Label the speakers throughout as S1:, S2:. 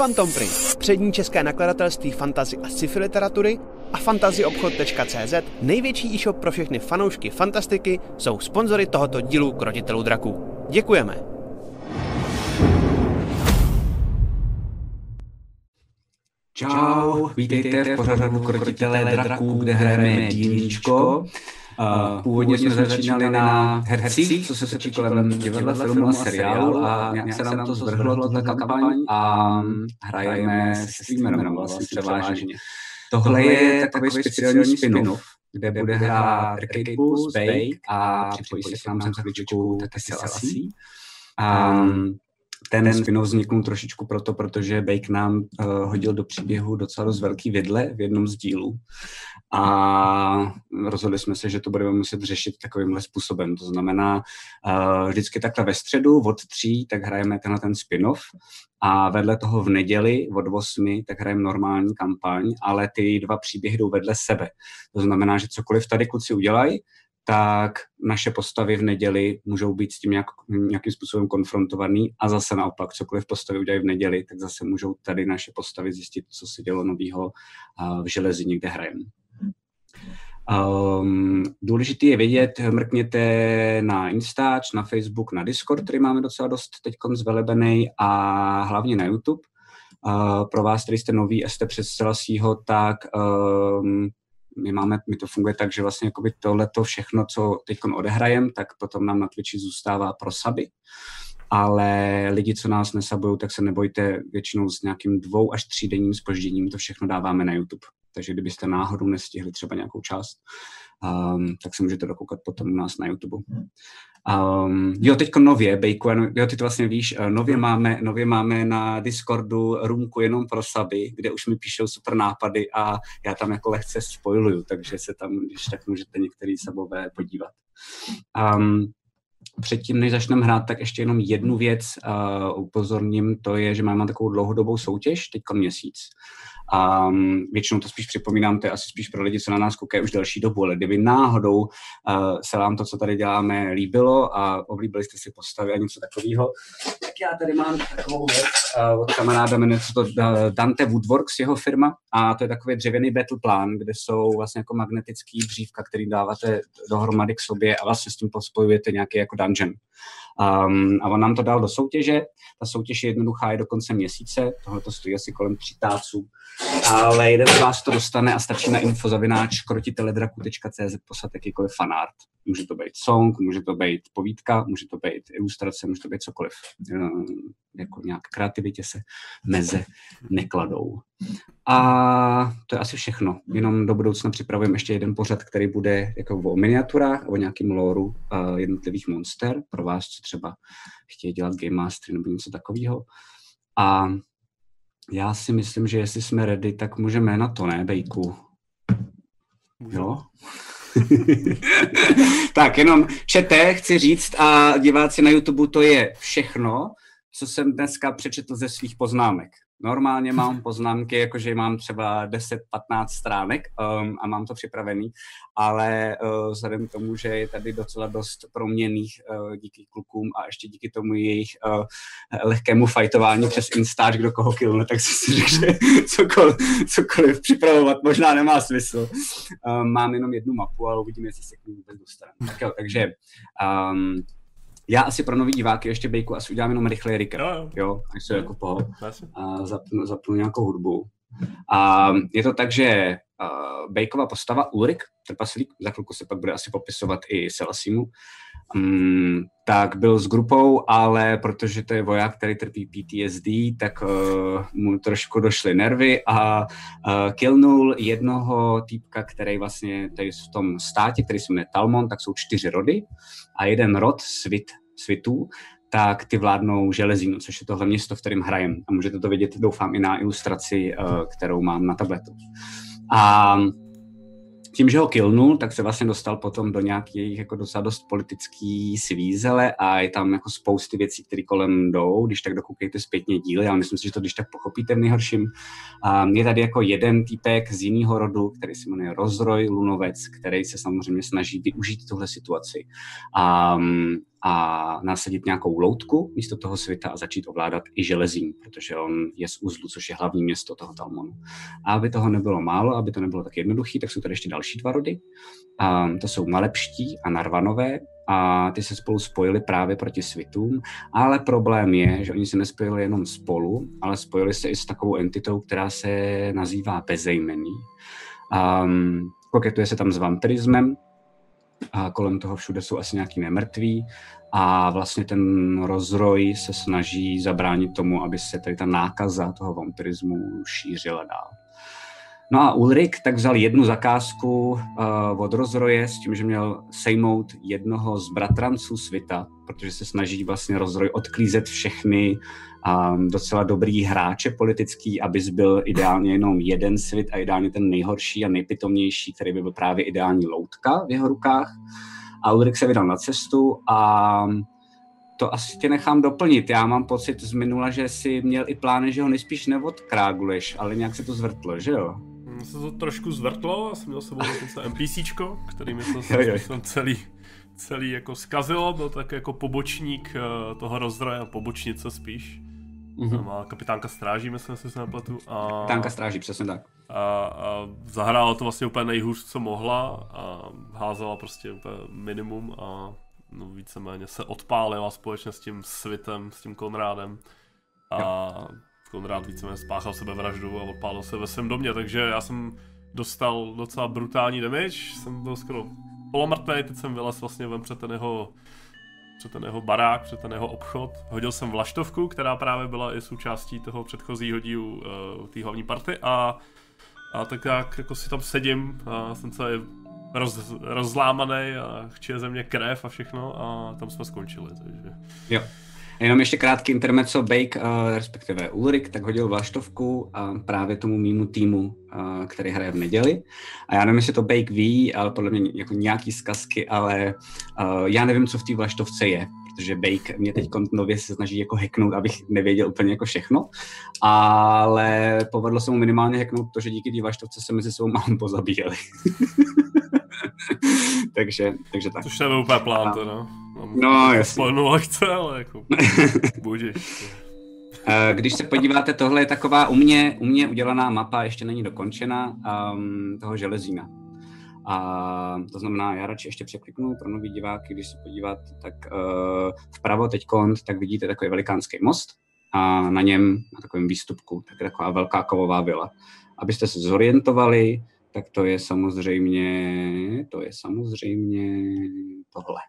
S1: Phantom Print, přední české nakladatelství fantazy a sci-fi literatury a fantazyobchod.cz, největší e-shop pro všechny fanoušky fantastiky, jsou sponzory tohoto dílu Krotitelů draků. Děkujeme!
S2: Čau, vítejte v pořadu Krotitelé draků, kde hrajeme dílíčko. Uh, původně jsme začínali na herci, co se točí kolem divadla, filmu a seriálu a nějak se nám to zvrhlo, tohle kampaň a hrajeme se streamerem vlastně převážně. Tohle je takový speciální spin-off, kde bude hrát Plus, Bake a připojí se k nám za chvíličku taky Selassie. Um, ten spin vzniknul trošičku proto, protože Bake nám uh, hodil do příběhu docela dost velký vidle v jednom z dílů a rozhodli jsme se, že to budeme muset řešit takovýmhle způsobem. To znamená, uh, vždycky takhle ve středu od tří, tak hrajeme tenhle ten spin-off a vedle toho v neděli od 8 tak hrajeme normální kampaň, ale ty dva příběhy jdou vedle sebe. To znamená, že cokoliv tady kluci udělají, tak naše postavy v neděli můžou být s tím nějak, nějakým způsobem konfrontovaný a zase naopak, cokoliv postavy udělají v neděli, tak zase můžou tady naše postavy zjistit, co se dělo novýho v železi, kde hrajeme. Um, důležitý je vědět, mrkněte na Instač, na Facebook, na Discord, který máme docela dost teď zvelebený a hlavně na YouTube. Uh, pro vás, který jste noví a jste přes Celesího, tak um, my máme, my to funguje tak, že vlastně jakoby tohleto všechno, co teď odehrajem, tak potom nám na Twitchi zůstává pro saby. Ale lidi, co nás nesabují, tak se nebojte, většinou s nějakým dvou až třídenním spožděním to všechno dáváme na YouTube. Takže kdybyste náhodou nestihli třeba nějakou část, um, tak se můžete dokoukat potom u nás na YouTube. Um, jo, teď nově, Bejku, jo, ty to vlastně víš, uh, nově máme, nově máme na Discordu růmku jenom pro saby, kde už mi píšou super nápady a já tam jako lehce spoiluju, takže se tam, když tak můžete některý sabové podívat. Um, předtím, než začneme hrát, tak ještě jenom jednu věc uh, upozorním, to je, že máme takovou dlouhodobou soutěž, teď měsíc. A um, většinou to spíš připomínám, to je asi spíš pro lidi, co na nás koukají už delší dobu, ale kdyby náhodou uh, se vám to, co tady děláme, líbilo a oblíbili jste si postavy a něco takového, tak já tady mám takovou věc uh, od kamaráda, jmenuje se to uh, Dante Woodworks, jeho firma, a to je takový dřevěný battle plán, kde jsou vlastně jako magnetický dřívka, který dáváte dohromady k sobě a vlastně s tím spojujete nějaký jako dungeon. Um, a on nám to dal do soutěže. Ta soutěž je jednoduchá, je do konce měsíce. Tohle to stojí asi kolem tří táců. Ale jeden z vás to dostane a stačí na infozavináč krotiteledraku.cz poslat jakýkoliv fanart. Může to být song, může to být povídka, může to být ilustrace, může to být cokoliv. Jako nějak kreativitě se meze nekladou. A to je asi všechno. Jenom do budoucna připravujeme ještě jeden pořad, který bude jako o miniaturách, o nějakým loru uh, jednotlivých monster pro vás, co třeba chtějí dělat game mastery nebo něco takového. A já si myslím, že jestli jsme ready, tak můžeme na to, ne, Bejku? Jo? tak jenom čete, chci říct a diváci na YouTube, to je všechno, co jsem dneska přečetl ze svých poznámek. Normálně mám poznámky, jakože mám třeba 10-15 stránek um, a mám to připravený, ale uh, vzhledem k tomu, že je tady docela dost proměných uh, díky klukům a ještě díky tomu jejich uh, lehkému fajtování přes Instač, kdo koho killne, tak si řekl, že cokoliv, cokoliv připravovat možná nemá smysl. Um, mám jenom jednu mapu, ale uvidíme, jestli se k ní vůbec dostanu. Tak jo, takže um, já asi pro nový diváky ještě Bejku asi udělám jenom rychle recap, jo, jo. jo až se jako po, a zapnu, zapnu nějakou hudbu. A je to tak, že uh, Bejková postava Ulrik, trpaslík, za chvilku se pak bude asi popisovat i Selasimu, um, tak byl s grupou, ale protože to je voják, který trpí PTSD, tak uh, mu trošku došly nervy a uh, killnul jednoho týpka, který vlastně tady v tom státě, který se jmenuje Talmon, tak jsou čtyři rody a jeden rod, svit, svitů, tak ty vládnou železínu, což je tohle město, v kterém hrajem. A můžete to vidět, doufám, i na ilustraci, uh, kterou mám na tabletu. A tím, že ho killnul, tak se vlastně dostal potom do nějakých jako docela dost politický svízele a je tam jako spousty věcí, které kolem jdou, když tak dokoukejte zpětně díly, ale myslím si, že to když tak pochopíte v nejhorším. A je tady jako jeden týpek z jiného rodu, který se jmenuje Rozroj Lunovec, který se samozřejmě snaží využít tuhle situaci. A a nasadit nějakou loutku místo toho světa a začít ovládat i železín, protože on je z Uzlu, což je hlavní město toho Talmonu. A aby toho nebylo málo, aby to nebylo tak jednoduché, tak jsou tady ještě další dva rody. A to jsou Malepští a Narvanové a ty se spolu spojili právě proti svitům, ale problém je, že oni se nespojili jenom spolu, ale spojili se i s takovou entitou, která se nazývá bezejmený. Um, koketuje se tam s vampirismem, a kolem toho všude jsou asi nějaký nemrtví a vlastně ten rozroj se snaží zabránit tomu, aby se tady ta nákaza toho vampirismu šířila dál. No a Ulrik tak vzal jednu zakázku uh, od rozroje s tím, že měl sejmout jednoho z bratranců svita, protože se snaží vlastně rozroj odklízet všechny um, docela dobrý hráče politický, aby byl ideálně jenom jeden svit a ideálně ten nejhorší a nejpitomnější, který by byl právě ideální loutka v jeho rukách. A Ulrik se vydal na cestu a to asi tě nechám doplnit. Já mám pocit z minula, že si měl i plány, že ho nejspíš neodkráguleš, ale nějak se to zvrtlo, že jo?
S3: Se to trošku zvrtlo, já jsem měl sebou dokonce NPCčko, který mi to jsem celý, celý jako zkazilo, byl tak jako pobočník uh, toho rozdroje, pobočnice spíš. Mm-hmm. Má kapitánka stráží, myslím si, se nepletu. A,
S2: kapitánka stráží, přesně tak.
S3: A, a zahrála to vlastně úplně nejhůř, co mohla a házela prostě úplně minimum a no, víceméně se odpálila společně s tím svitem, s tím Konrádem. A jo Konrád víceméně spáchal sebevraždu a odpálil se ve svém domě, takže já jsem dostal docela brutální damage, jsem byl skoro polomrtvý, teď jsem vylez vlastně ven před ten jeho před ten jeho barák, před ten jeho obchod. Hodil jsem vlaštovku, která právě byla i součástí toho předchozího dílu uh, té hlavní party a, a tak jak jako si tam sedím a jsem celý roz, rozlámaný a chče ze mě krev a všechno a tam jsme skončili, takže...
S2: Jo. Jenom ještě krátký intermezzo, Bake, uh, respektive Ulrik, tak hodil vlaštovku uh, právě tomu mýmu týmu, uh, který hraje v neděli. A já nevím, jestli to Bake ví, ale podle mě jako nějaký zkazky, ale uh, já nevím, co v té vlaštovce je, protože Bake mě teď nově se snaží jako hacknout, abych nevěděl úplně jako všechno, ale povedlo se mu minimálně hacknout to, že díky té vlaštovce se mezi sebou mám pozabíjeli. takže, takže tak.
S3: Což nebyl úplně plán, to no.
S2: No, jasně.
S3: Spolnu lehce, ale jako budeš.
S2: Když se podíváte, tohle je taková u mě, u mě udělaná mapa, ještě není dokončena, um, toho železína. A to znamená, já radši ještě překliknu pro nový diváky, když se podíváte, tak uh, vpravo teď kont, tak vidíte takový velikánský most a na něm, na takovém výstupku, tak je taková velká kovová vila. Abyste se zorientovali, tak to je samozřejmě, to je samozřejmě tohle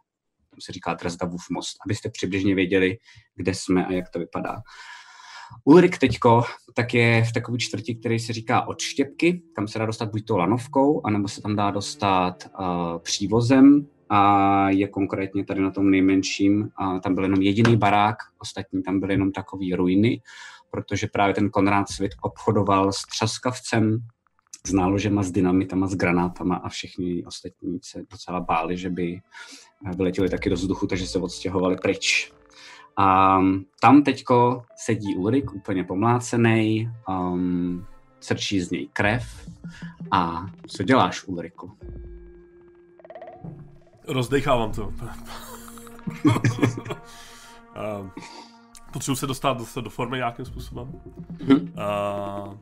S2: se říká Drazdavův most, abyste přibližně věděli, kde jsme a jak to vypadá. Ulrik teďko tak je v takové čtvrti, který se říká odštěpky, kam se dá dostat buď to lanovkou, anebo se tam dá dostat uh, přívozem a je konkrétně tady na tom nejmenším. A tam byl jenom jediný barák, ostatní tam byly jenom takové ruiny, protože právě ten Konrád Svit obchodoval s třaskavcem, s náložema, s dynamitama, s granátama a všichni ostatní se docela báli, že by vyletěli taky do vzduchu, takže se odstěhovali pryč. A tam teďko sedí Ulrik úplně pomlácený, um, crčí z něj krev. A co děláš, Ulriku?
S3: Rozdechávám to. uh, potřebuji se dostat do, do formy nějakým způsobem. Uh,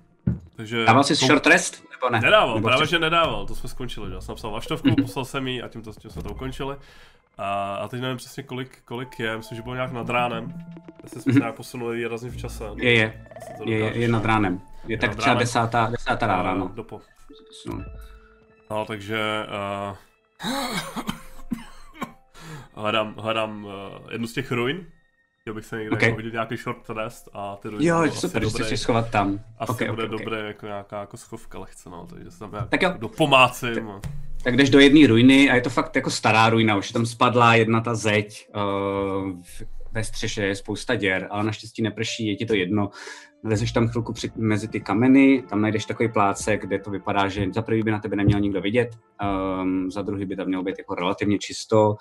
S3: takže...
S2: Dával jsi short rest, nebo ne?
S3: Nedával, nebo právě, že nedával, to jsme skončili. Já jsem napsal vaštovku, poslal jsem jí a tímto tím jsme to ukončili. A, a teď nevím přesně, kolik, kolik je, myslím, že bylo nějak nad ránem. Jestli jsme se mhm. nějak posunuli výrazně v čase.
S2: Je, je, je, je, je nad ránem. Je tak třeba desátá, desátá rána, no.
S3: Dopo. No. no, takže... Uh, hledám, hledám uh, jednu z těch ruin, Chtěl bych se někde okay. jako vidět nějaký short rest a ty ruiny
S2: Jo, super, dobré, si schovat tam.
S3: Asi okay, bude okay, dobré okay. jako nějaká jako schovka lehce, no, takže se tam tak jo. dopomácím. Tak,
S2: tak jdeš do jedné ruiny a je to fakt jako stará ruina, už tam spadla jedna ta zeď, uh, ve střeše je spousta děr, ale naštěstí neprší, je ti to jedno. Lezeš tam chvilku při, mezi ty kameny, tam najdeš takový pláce, kde to vypadá, že za prvý by na tebe neměl nikdo vidět, um, za druhý by tam mělo být jako relativně čisto,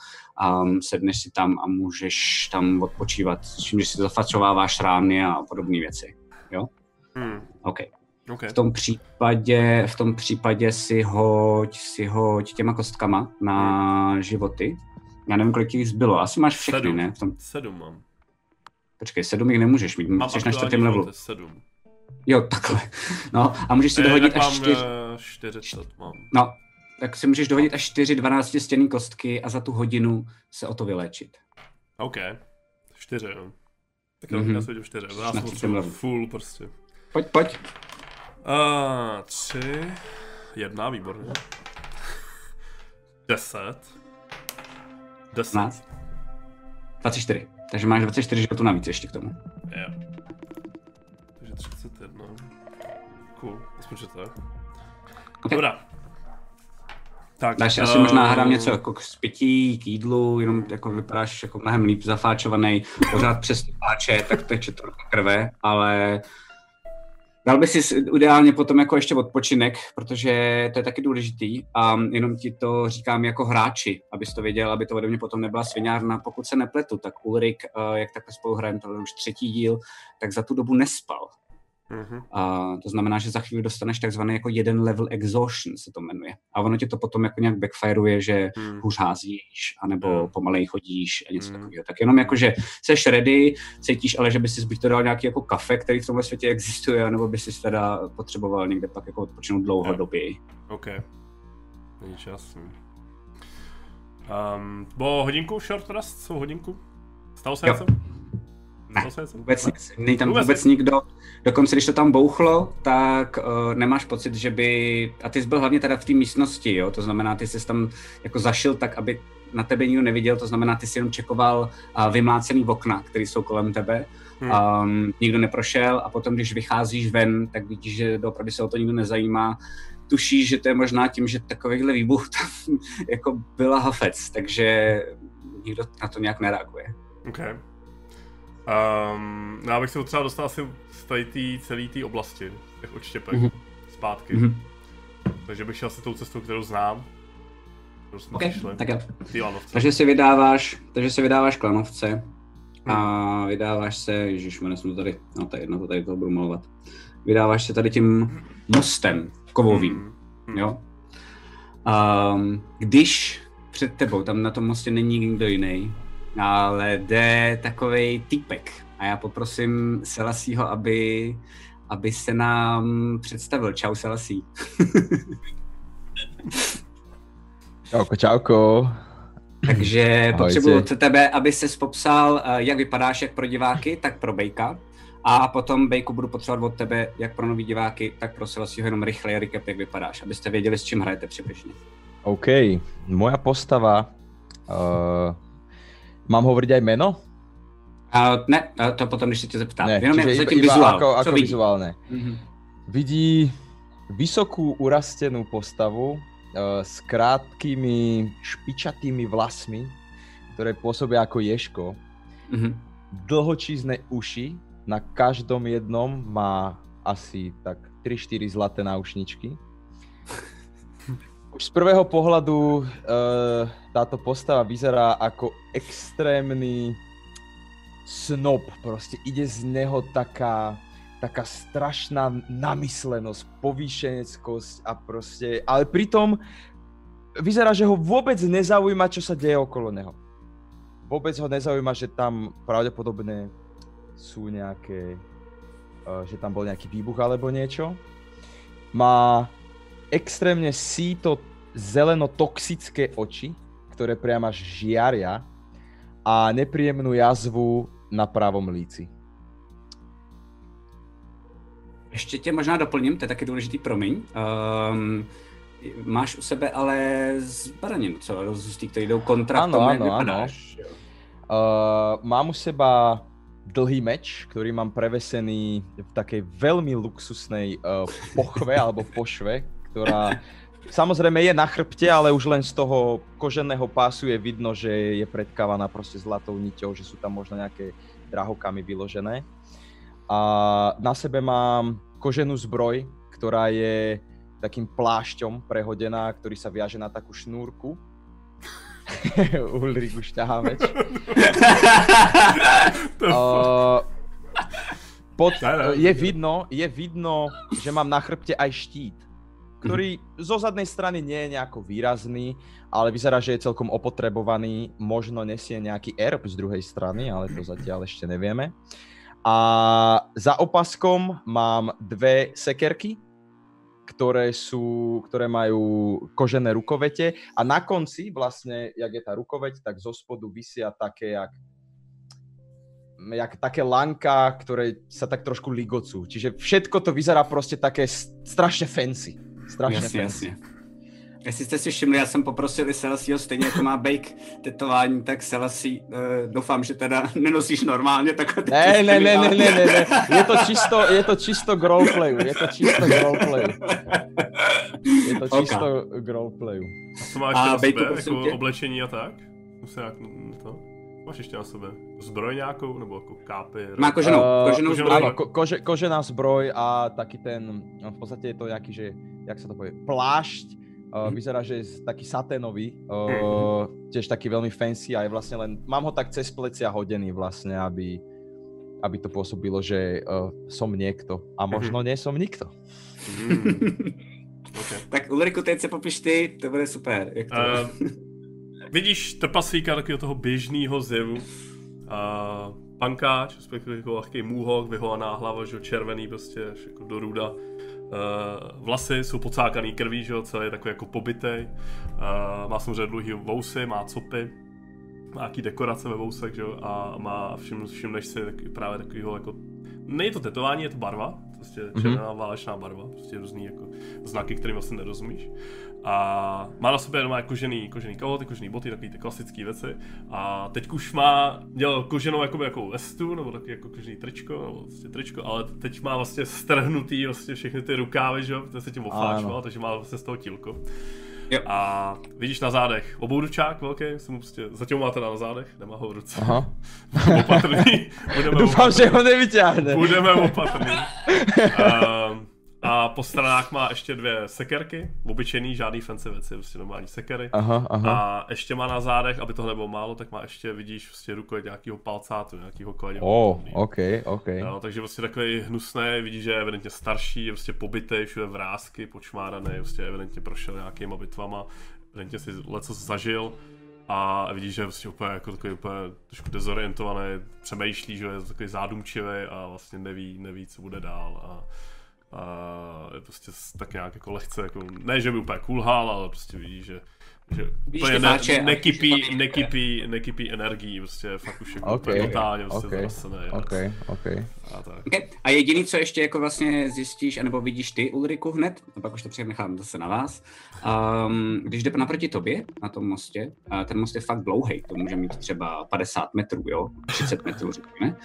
S2: um, sedneš si tam a můžeš tam odpočívat, s čím, že si zafacováváš rány a podobné věci. Jo? Hmm. OK. Okay. V tom případě, v tom případě si hoď, si hoď těma kostkama na životy já nevím, kolik jich zbylo. Asi máš všechny,
S3: sedm.
S2: ne? V tom...
S3: Sedm mám.
S2: Počkej, sedm jich nemůžeš mít,
S3: Mám
S2: jsi na čtvrtém levelu.
S3: Sedm.
S2: Jo, takhle. No, a můžeš si
S3: eh,
S2: dohodit až čtyři...
S3: Eh, 40 mám.
S2: No, tak si můžeš dohodit až čtyři 12 stěný kostky a za tu hodinu se o to vyléčit.
S3: OK. Čtyři, no. Tak
S2: mm-hmm.
S3: já mhm. jsem čtyři. já
S2: na
S3: jsem full prostě.
S2: Pojď, pojď.
S3: A, tři. Jedna, výborně. 10.
S2: 15. 24. Takže máš 24 životů navíc ještě k tomu.
S3: Jo. Takže 31. Cool, aspoň že tak.
S2: Ok.
S3: Dobrá. Tak,
S2: Dáš si asi možná hrám něco jako k spití, k jídlu, jenom jako vypadáš jako mnohem líp zafáčovaný, pořád přes páče, tak teče trochu krve, ale dal by si ideálně potom jako ještě odpočinek, protože to je taky důležitý a jenom ti to říkám jako hráči, abys to věděl, aby to ode mě potom nebyla sviňárna. Pokud se nepletu, tak Ulrik, eh, jak takhle spolu hrajeme, je už třetí díl, tak za tu dobu nespal.
S3: Mhm.
S2: A to znamená, že za chvíli dostaneš takzvaný jako jeden level exhaustion, se to jmenuje. A ono ti to potom jako nějak backfireuje, že
S3: Hmm.
S2: hůř házíš, anebo
S3: Jo.
S2: pomalej chodíš a něco
S3: Hmm.
S2: takového. Tak jenom jako, že seš ready, cítíš, ale že by si buď to dal nějaký jako kafe, který v tomhle světě existuje, anebo by si teda potřeboval někde pak jako odpočinout dlouhodobě.
S3: OK. Není čas. Um, bo hodinku short rest? Jsou hodinku? Stalo se
S2: Jo.
S3: něco? Něco?
S2: Vůbec
S3: Ne.
S2: nic, není tam
S3: Vůbec
S2: vůbec, nikdo. Dokonce, když to tam bouchlo, tak uh, nemáš pocit, že by... A ty jsi byl hlavně teda v té místnosti, jo? To znamená, ty jsi tam jako zašil tak, aby na tebe nikdo neviděl, to znamená, ty jsi jenom čekoval uh, vymlácený okna, které jsou kolem tebe.
S3: Hmm.
S2: Um, nikdo neprošel a potom, když vycházíš ven, tak vidíš, že opravdu se o to nikdo nezajímá. Tušíš, že to je možná tím, že takovýhle výbuch tam jako byla hafec, takže nikdo na to nějak nereaguje.
S3: OK. Um, no já bych se třeba dostal asi z tady té celé té oblasti, těch odštěpek,
S2: Mhm.
S3: zpátky.
S2: Mhm.
S3: Takže bych šel asi tou cestou, kterou znám. Kterou jsme
S2: Okay,
S3: přišli.
S2: tak jo. Takže si vydáváš, takže si vydáváš klanovce a vydáváš se, ježiš, jsem to tady, no to je jedno, to tady toho budu malovat. Vydáváš se tady tím mostem kovovým,
S3: Hmm. Hmm.
S2: jo. Um, když před tebou, tam na tom mostě není nikdo jiný, ale jde takovej týpek a já poprosím Selasího, aby, aby se nám představil. Čau Selasí.
S4: Čauko, čauko.
S2: Takže potřebuji od tebe, aby se popsal, eh, jak vypadáš jak pro diváky, tak pro Bejka. A potom, Bejku, budu potřebovat od tebe, jak pro nový diváky, tak prosila si ho jenom rychle recap, jak vypadáš, abyste věděli, s čím hrajete přibližně.
S4: OK, moja postava... Uh, mám hovoriť aj meno?
S2: A ne, to potom, se tě zeptám.
S4: Ne,
S2: jenom
S4: čiže iba,
S2: zatím
S4: iba
S2: vizuál.
S4: ako, ako
S2: vidí?
S4: vizuálne.
S2: Mhm.
S4: Vidí vysokú urastenú postavu uh, s krátkými špičatými vlasmi, ktoré pôsobia ako ješko.
S2: Mhm.
S4: Dlhočízne uši, na každom jednom má asi tak 3-4 zlaté náušničky. Už z prvého pohľadu uh, táto postava vyzerá ako extrémny snob. Proste ide z neho taká, taká strašná namyslenosť, povýšeneckosť a proste... Ale pritom vyzerá, že ho vôbec nezaujíma, čo sa deje okolo neho. Vôbec ho nezaujíma, že tam pravdepodobne sú nejaké... Uh, že tam bol nejaký výbuch alebo niečo. Má extrémne síto zeleno-toxické oči, ktoré priam až žiaria a nepríjemnú jazvu na pravom líci.
S2: Ještě tě možná doplním, to je taky důležitý, promiň. Um, máš u sebe ale zbraně docela rozhustý, které jdou kontra
S4: Ano,
S2: v tom, jak
S4: ano, ano.
S2: vypadáš. jo.
S4: Uh, mám u seba dlhý meč, ktorý mám prevesený v takej veľmi luxusnej uh, pochve alebo pošve, ktorá samozrejme je na chrbte, ale už len z toho koženého pásu je vidno, že je predkávaná proste zlatou niťou, že sú tam možno nejaké drahokamy vyložené. A na sebe mám koženú zbroj, ktorá je takým plášťom prehodená, ktorý sa viaže na takú šnúrku. Ulrik už ťahá meč. Uh, pod, je vidno, je vidno, že mám na chrbte aj štít. Ktorý zo zadnej strany nie je nejako výrazný, ale vyzerá, že je celkom opotrebovaný. Možno nesie nejaký erb z druhej strany, ale to zatiaľ ešte nevieme. A za opaskom mám dve sekerky, ktoré sú, ktoré majú kožené rukovete a na konci vlastne, jak je tá rukoveť, tak zo spodu vysia také, jak jak také lanka, ktoré sa tak trošku ligocú. Čiže všetko to vyzerá proste také strašne fancy. Strašně jasně, jasně.
S2: Jestli jste si všimli, já jsem poprosil i Celesio, stejně jako má bake tetování, tak Celesi, uh, doufám, že teda nenosíš normálně takhle.
S4: Ne, ne, ne, ne, ne, ne, ne, je to čisto, je to čisto k roleplayu, je to čisto k roleplayu. Je to čisto okay.
S3: A co máš a na sebe, jako tě? oblečení a tak? Musím jak to? Máš ještě na sebe zbroj nějakou, nebo jako kápy?
S2: Má koženou, uh, koženou zbroj.
S4: Áno, ko, kože, kožená zbroj a taký ten, no v podstate je to nejaký, že, jak sa to povie, plášť, Uh, vyzerá, že je taký saténový, uh, tiež taký veľmi fancy a je vlastne len, mám ho tak cez plecia hodený vlastne, aby, aby to pôsobilo, že uh, som niekto a mhm. možno nie som nikto. Mm.
S2: okay. Tak Ulriku, teď se popiš ty, to bude super. Jak to... Uh,
S3: vidíš trpaslíka takového toho běžného zevu, uh, pankáč, respektive jako lehký můhok, vyholaná hlava, že červený prostě, až jako do ruda. Uh, vlasy jsou pocákaný krví, že jo, celý je takový jako pobytej. Uh, má samozřejmě dlouhý vousy, má copy, má nějaký dekorace ve vousech, že jo, a má, všim, všimneš si právě takovýho jako, není to tetování, je to barva, prostě mhm. červená mm-hmm. válečná barva, prostě různý jako znaky, kterým vlastně nerozumíš. A má na sobě doma kožený, kožený kalhoty, kožený boty, takový ty klasické věci. A teď už má, dělal koženou jakoby jako vestu, nebo takový jako kožený tričko, nebo vlastně tričko, ale teď má vlastně strhnutý vlastně všechny ty rukávy, že jo, protože se tím ofláčoval, takže má vlastně z toho tílko. Jo. A vidíš na zádech obouručák velký, jsem mu prostě, zatím má teda na zádech, nemá ho v ruce. Aha. Budeme opatrný.
S4: Budeme Doufám, opatrný. že ho nevyťahne.
S3: Budeme opatrný. Um, a po stranách má ještě dvě sekerky, obyčejný, žádný fancy věci, prostě normální sekery.
S4: Aha, aha.
S3: A ještě má na zádech, aby toho nebylo málo, tak má ještě, vidíš, prostě rukojeť nějakého palcátu, nějakého koně.
S4: Oh, ok, ok.
S3: No, takže prostě takový hnusný, vidíš, že je evidentně starší, je prostě pobytej, všude vrázky, počmáraný, prostě evidentně prošel nějakýma bitvama, evidentně si leco zažil a vidíš, že je prostě úplně jako takový úplně trošku dezorientovaný, přemýšlí, že je takový zádumčivý a vlastně neví, neví, co bude dál. A a je prostě tak nějak jako lehce, jako, ne, že by úplně kulhal, ale prostě vidíš, že že úplně ne, nekypí, nekypí, nekypí energií, prostě fakt už jako okay, totálně prostě okay, zrasené.
S4: Okay, okay.
S2: A, tak. Okay. a jediný, co ještě jako vlastně zjistíš, anebo vidíš ty, Ulriku, hned, a pak už to přenechám zase na vás, um, když jde naproti tobě na tom mostě, uh, ten most je fakt dlouhý, to může mít třeba 50 metrů, jo, 30 metrů, řekněme.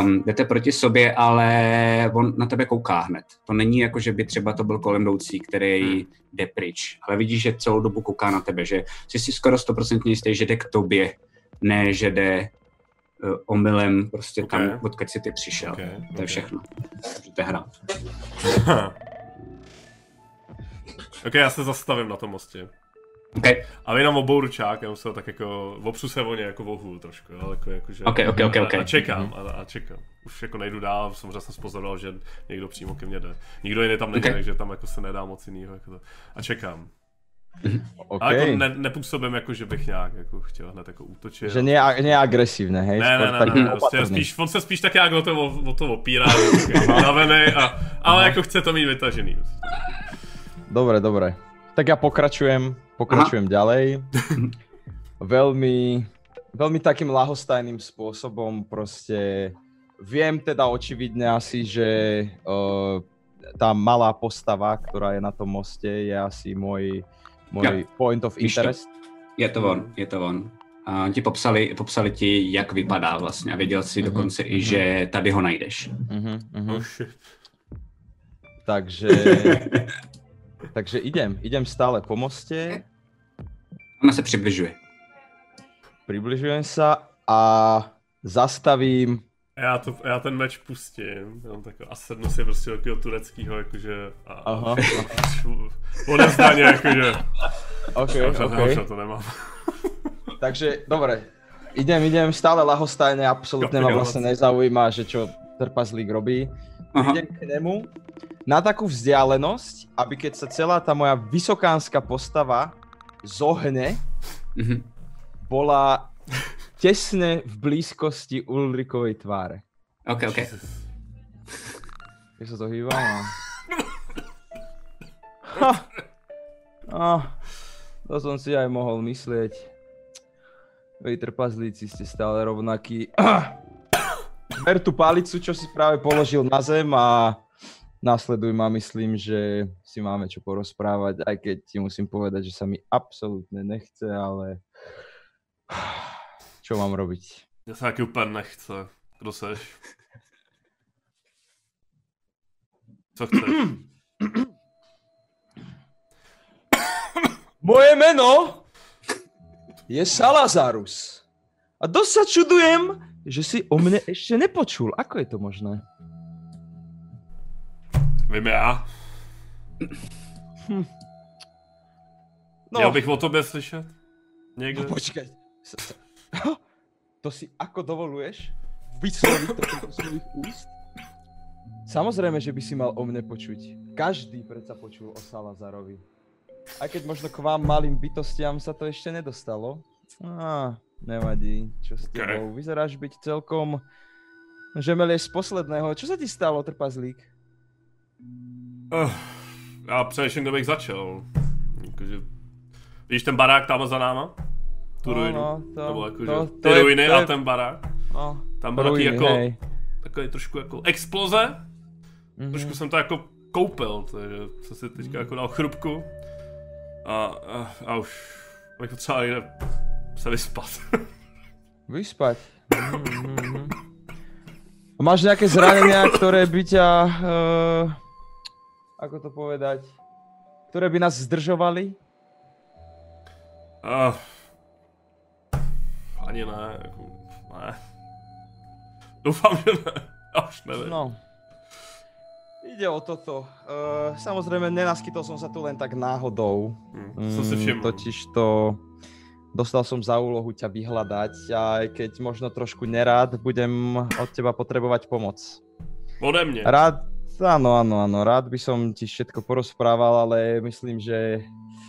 S2: Um, jdete proti sobě, ale on na tebe kouká hned. To není jako, že by třeba to byl kolem jdoucí, který hmm. jde pryč, ale vidíš, že celou dobu kouká na tebe, že jsi si skoro 100% jistý, že jde k tobě, ne, že jde omylem prostě okay. tam, odkud jsi ty přišel. Okay, to je okay. všechno. To je hra.
S3: ok, já se zastavím na tom mostě.
S2: Okay.
S3: A vy jenom obou ručák, já musel tak jako, opřu se o ně jako vohu trošku, jo, jako, jako že,
S2: okay, okay, okay, okay.
S3: A, a čekám, a, a, čekám. Už jako nejdu dál, samozřejmě jsem spozoroval, že někdo přímo ke mně jde. Nikdo jiný tam není, okay. takže tam jako se nedá moc jinýho, jako to. A čekám. Okay. Ale jako ne, nepůsobím jako, že bych nějak jako chtěl hned jako útočit.
S4: Že ne, ne agresivné, hej?
S3: Ne, ne, ne, ne, prostě spíš, on se spíš tak nějak o to, o, o to opírá, navený, a, ale jako chce to mít vytažený.
S4: Dobre, dobre. Tak ja pokračujem, pokračujem Aha. ďalej. veľmi, veľmi takým lahostajným spôsobom proste viem teda očividne asi, že uh, tá malá postava, ktorá je na tom moste, je asi môj můj jo. point of interest.
S2: Je to on, je to on. A ti popsali, popsali ti, jak vypadá vlastně a věděl si mm-hmm. dokonce mm-hmm. i, že tady ho najdeš.
S4: Mm-hmm. Mm-hmm. Oh, takže, takže idem, idem stále po mostě.
S2: Ona se přibližuje.
S4: Přibližujem se a zastavím
S3: já, to, já ten meč pustím, tam tak, a sednu si prostě do takového tureckého, jakože, a, Aha. odezdaně, jakože,
S4: OK, OK.
S3: to nemám.
S4: Takže, dobre, idem, idem, stále lahostajne, absolútne ma vlastne nezaujíma, že čo trpazlík robí. Aha. Idem k nemu na takú vzdialenosť, aby keď sa celá tá moja vysokánska postava zohne,
S2: Mhm.
S4: bola tesne v blízkosti Ulrikovej tváre.
S2: OK, OK.
S4: Keď sa to hýba, no. Ah, to som si aj mohol myslieť. Vy trpazlíci ste stále rovnakí. Ver tú palicu, čo si práve položil na zem a nasleduj ma, myslím, že si máme čo porozprávať, aj keď ti musím povedať, že sa mi absolútne nechce, ale čo mám robiť?
S3: Mně se taky úplně nechce. Kdo seš? Co chceš?
S4: Moje meno je Salazarus. A dosť sa čudujem, že si o mne ešte nepočul. Ako je to možné?
S3: Vím já.
S4: No,
S3: Měl bych o tobě slyšet? Někde?
S4: no počkaj. To si ako dovoluješ vysloviť to do svojich úst? Samozrejme, že by si mal o mne počuť. Každý predsa počul o Salazarovi. Aj keď možno k vám malým bytostiam sa to ešte nedostalo. Á, nevadí. Čo s tebou? Vyzeráš byť celkom žemelieš z posledného. Čo sa ti stalo, trpazlík?
S3: Uh, já přemýšlím, kde bych začal. Jakože, víš ten barák tam za náma? Tu
S4: No,
S3: ruinu?
S4: no, to-
S3: Nebo jakože
S4: to-
S3: ty
S4: to je-
S3: ruiny
S4: to je-
S3: a ten barák?
S4: No,
S3: Tam byl taky
S4: ruiny,
S3: jako,
S4: hej.
S3: takový trošku jako exploze.
S4: Mhm.
S3: Trošku jsem to jako koupil, takže jsem si teďka jako dal chrupku. A, a, a už bych potřeboval někde se vyspat.
S4: Vyspať. Mhm, mhm. A Máš nejaké zranenia, ktoré by ťa... Uh, ako to povedať? Ktoré by nás zdržovali?
S3: Uh, ani ne, jako, ne. Doufám, že ne. Já už nevím.
S4: No. Ide o toto. Uh, samozrejme, nenaskytol som sa tu len tak náhodou.
S3: Hm, jsem si všiml.
S4: totiž to... Dostal som za úlohu ťa vyhľadať, aj keď možno trošku nerád, budem od teba potrebovať pomoc.
S3: Ode mě.
S4: Rád, áno, áno, áno, rád by som ti všetko porozprával, ale myslím, že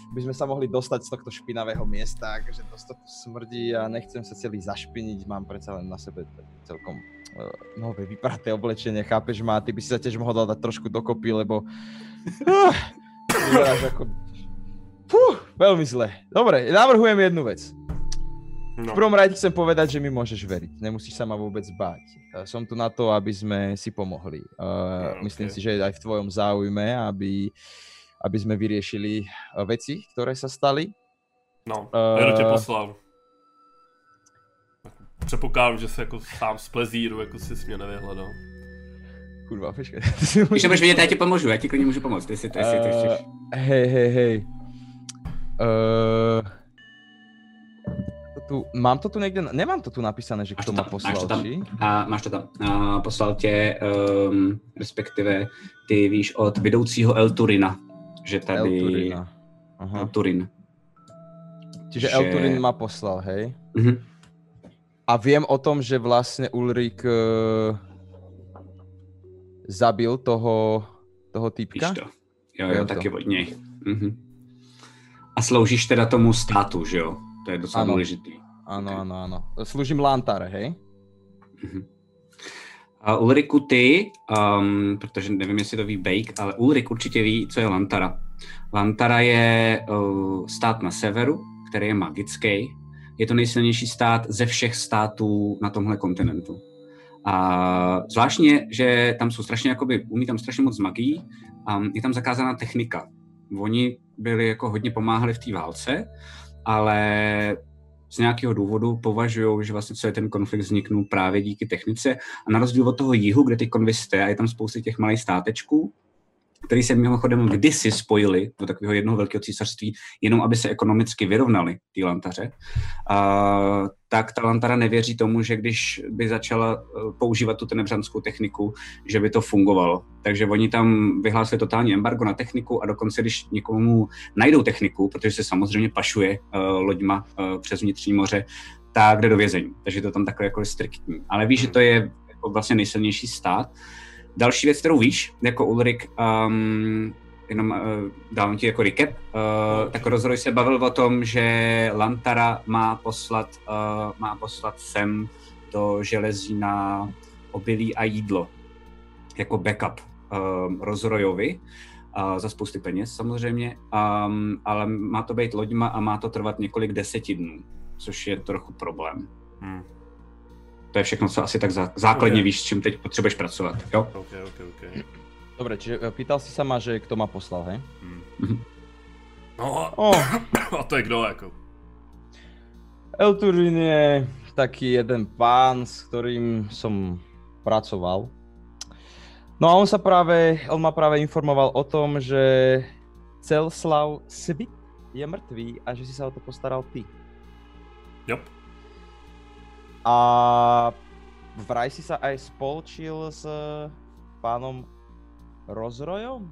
S4: by sme sa mohli dostať z tohto špinavého miesta, že dosť to smrdí a nechcem sa celý zašpiniť, mám predsa len na sebe celkom uh, nové vypraté oblečenie, chápeš ma, ty by si sa tiež mohol dať trošku dokopy, lebo uh, vyzeráš ako... Fú, veľmi zle. Dobre, navrhujem jednu vec. V
S3: No.
S4: prvom rade chcem povedať, že mi môžeš veriť. Nemusíš sa ma vôbec báť. Eh, Som tu na to, aby sme si pomohli. Uh,
S3: No,
S4: Myslím
S3: ok.
S4: si, že je aj v tvojom záujme, aby, aby sme vyriešili eh, veci, ktoré sa stali.
S3: No,
S4: Eh,
S3: kdo tě poslal? Předpokládám, že se jako sám z plezíru, jako si mě nevyhledal.
S4: Kurva, počkaj.
S2: Když to budeš vidět, já ti pomůžu, já ti klidně můžu pomoct, jestli to, jestli to
S4: Eh,
S2: chceš.
S4: hej, hej, hej. Uh, tu, mám to tu niekde, na- nemám to tu napísané, že
S2: Máš to
S4: ma
S2: tam, máš
S4: poslal,
S2: to tam.
S4: či?
S2: A máš to tam. A poslal tě, um, respektive ty víš od vedoucího El Turina, že tady...
S4: El Turina. Aha.
S2: El Turin.
S4: Čiže
S2: že-
S4: El Turin ma poslal, hej?
S2: Mhm.
S4: A viem o tom, že vlastne Ulrik uh, zabil toho, toho
S2: Víš
S4: týpka?
S2: to. Jo,
S4: Jo,
S2: jo, taky od něj. Mhm. A sloužíš teda tomu státu, že jo? To je docela
S4: Ano.
S2: důležitý.
S4: Áno,
S2: Ok.
S4: áno, áno. Slúžim Lantare, hej?
S2: Mhm. A Ulriku ty, um, protože nevím, jestli to ví Bake, ale Ulrik určitě ví, co je Lantara. Lantara je uh, stát na severu, který je magický. Je to nejsilnější stát ze všech států na tomhle kontinentu. A zvláštně, že tam jsou strašně, jakoby, umí tam strašně moc magií a je tam zakázaná technika. Oni byli jako hodně pomáhali v té válce, ale z nějakého důvodu považují, že vlastně celý ten konflikt vzniknul právě díky technice. A na rozdíl od toho jihu, kde ty jste a je tam spousty těch malých státečků, který se mimochodem kdysi spojili do takového jednoho velkého císařství, jenom aby se ekonomicky vyrovnali ty lantaře, a, tak ta lantara nevěří tomu, že když by začala eh, používat tu tenebřanskou techniku, že by to fungovalo. Takže oni tam vyhlásili totální embargo na techniku a dokonce, když někomu najdou techniku, protože se samozřejmě pašuje uh, loďma uh, přes vnitřní moře, tak jde do vězení. Takže to tam takové jako striktní. Ale víš, že to je jako vlastně nejsilnější stát. další věc, kterou víš, jako Ulrik, um, jenom uh, dám ti jako recap, uh, tak Rozroj se bavil o tom, že Lantara má poslat, uh, má poslat sem do železína obilí a jídlo jako backup um, Rozrojovi uh, za spousty peněz samozřejmě, um, ale má to být loďma a má to trvat několik deseti dnů, což je trochu problém. Hmm. To je všechno, co asi tak zá, základně okay. víš, s čím teď potřebuješ pracovat. Jo?
S3: Okay, okay, okay.
S4: Dobre, čiže e, pýtal si sa ma, že kto ma poslal, hej?
S3: Hmm. No, oh. a to je kdo jako?
S4: Elturin je taký jeden pán, s ktorým som pracoval. No a on sa práve, on ma práve informoval o tom, že Celslav Svit je mŕtvý a že si sa o to postaral ty.
S3: Yep.
S4: A vraj si sa aj spolčil s pánom rozrojom?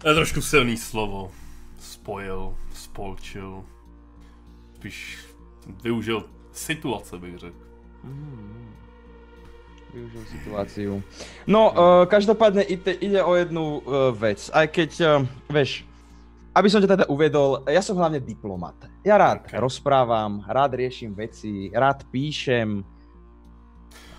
S3: To je trošku silný slovo. Spojil, spolčil. Spíš využil situace, bych řekl. Mm.
S4: Využil situáciu. No, uh, každopádne ide, ide o jednu uh, vec. Aj keď, uh, vieš, aby som ťa teda uvedol, ja som hlavne diplomat. Ja rád okay. rozprávam, rád riešim veci, rád píšem,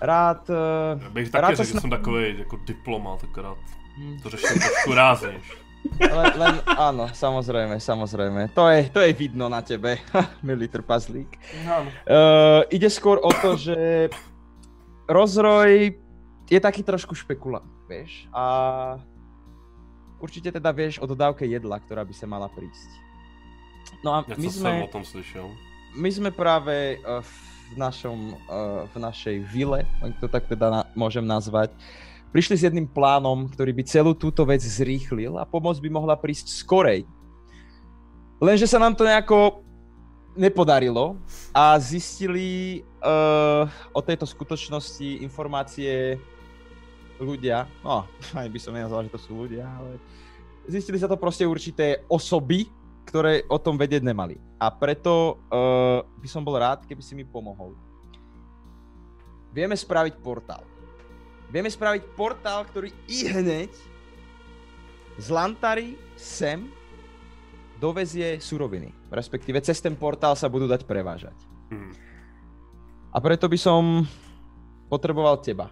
S4: rád... Uh,
S3: Já bych taky rád řekl, že jsem takový jako diplomat, akorát hmm. to řeším trošku ráznějš.
S4: Len, len, áno, samozrejme, samozrejme. To je, to je vidno na tebe, milý trpazlík. Uh, ide skôr o to, že rozroj je taký trošku špekulant, vieš. A určite teda vieš o dodávke jedla, ktorá by sa mala prísť.
S3: No a my sme... o tom slyšel.
S4: My sme práve uh, v, našom, uh, v našej vile, ak to tak teda môžem nazvať, prišli s jedným plánom, ktorý by celú túto vec zrýchlil a pomoc by mohla prísť skorej. Lenže sa nám to nejako nepodarilo a zistili uh, o tejto skutočnosti informácie ľudia, no, aj by som nenazval, že to sú ľudia, ale zistili sa to proste určité osoby, ktoré o tom vedieť nemali. A preto uh, by som bol rád, keby si mi pomohol. Vieme spraviť portál. Vieme spraviť portál, ktorý i hneď z Lantary sem dovezie suroviny. Respektíve cez ten portál sa budú dať prevážať. Hmm. A preto by som potreboval teba.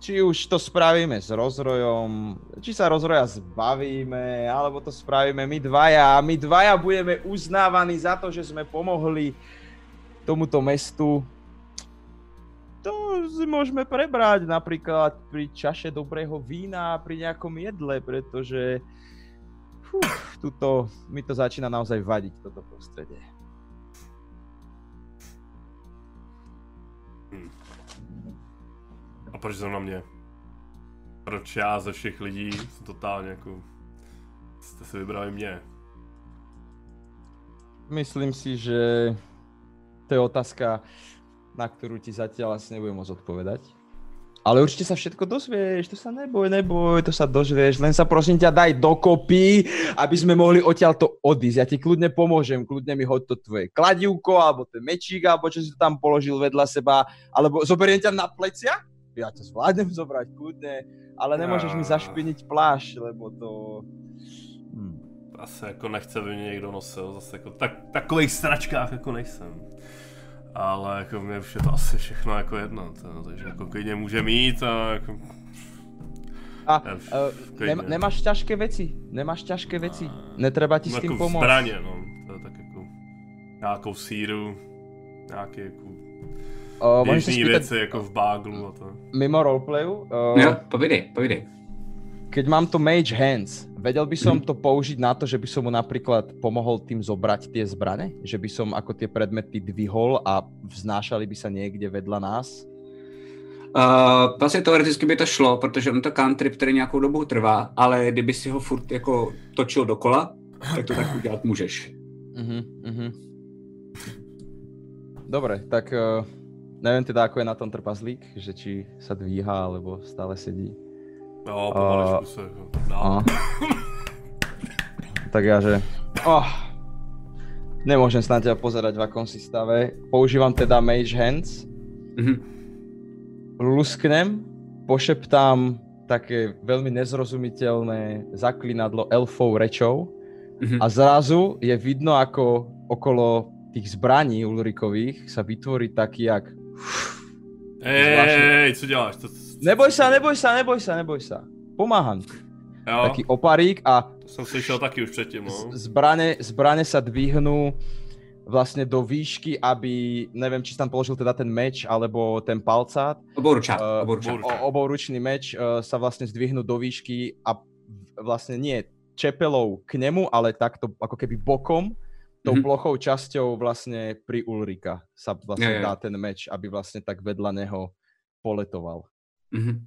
S4: Či už to spravíme s rozrojom, či sa rozroja zbavíme, alebo to spravíme my dvaja. A my dvaja budeme uznávaní za to, že sme pomohli tomuto mestu to si môžeme prebrať napríklad pri čaše dobrého vína, pri nejakom jedle, pretože Uf, tuto, mi to začína naozaj vadiť, toto prostredie.
S3: Hmm. A proč to na mě? Proč já ze všech lidí jsem totálně jako... Jste si vybrali mě?
S4: Myslím si, že to je otázka, na ktorú ti zatiaľ asi nebudem môcť odpovedať. Ale určite sa všetko dozvieš, to sa neboj, neboj, to sa dozvieš, len sa prosím ťa daj dokopy, aby sme mohli odtiaľ to odísť. Ja ti kľudne pomôžem, kľudne mi hoď to tvoje kladivko, alebo ten mečík, alebo čo si to tam položil vedľa seba, alebo zoberiem ťa na plecia, ja ťa zvládnem zobrať kľudne, ale nemôžeš mi zašpiniť plášť, lebo to...
S3: Hm. Asi jako nechce, aby mě někdo nosil, zase jako tak, takových stračkách jako nejsem ale jako mě už je to asi všechno jako jedno, to, takže jako klidně může mít a jako...
S4: A uh, nem, nemáš ťažké věci, nemáš ťažké věci, netreba ti no, s tím jako pomoct.
S3: zbraně, no, to je tak jako nějakou síru, nějaký jako uh, běžný věci jako v báglu a to.
S4: Mimo roleplayu?
S2: Uh, jo, povídej, povídej.
S4: Keď mám to Mage Hands, vedel by som to použiť na to, že by som mu napríklad pomohol tým zobrať tie zbrane? Že by som ako tie predmety dvihol a vznášali by sa niekde vedľa nás?
S2: Uh, vlastně teoreticky by to šlo, protože on to cantrip, který nějakou dobu trvá, ale kdyby si ho furt jako točil dokola, tak to tak udělat můžeš. Uh-huh, uh-huh.
S4: Dobre, tak uh, neviem teda, ako je na tom trpazlík, že či sa dvíha, alebo stále sedí.
S3: No, pomaličku uh, se
S4: no. tak ja, že... Oh, nemôžem snáď ťa pozerať v akom si stave. Používam teda Mage Hands. Mm-hmm. lusknem, pošeptám také veľmi nezrozumiteľné zaklinadlo elfou rečou
S2: Mhm.
S4: a zrazu je vidno, ako okolo tých zbraní Ulrikových sa vytvorí taký jak...
S3: Hej, co děláš? To,
S4: Neboj sa, neboj sa, neboj sa, neboj sa. Pomáham ti.
S3: jo,
S4: Taký oparík a
S3: to jsem slyšel taky už předtím, no.
S4: z- zbrane, zbrane sa dvihnú vlastne do výšky, aby, neviem, či tam položil teda ten meč, alebo ten palcát,
S2: Obouručák,
S4: Eh,
S2: obouručák.
S3: obou-
S4: o, obouručný meč uh, sa vlastne zdvihnú do výšky a v- vlastne nie čepelou k nemu, ale takto ako keby bokom, tou
S2: Mhm.
S4: plochou časťou vlastne pri Ulrika sa vlastne
S2: jo.
S4: dá ten meč, aby vlastne tak vedľa neho poletoval.
S2: Mhm.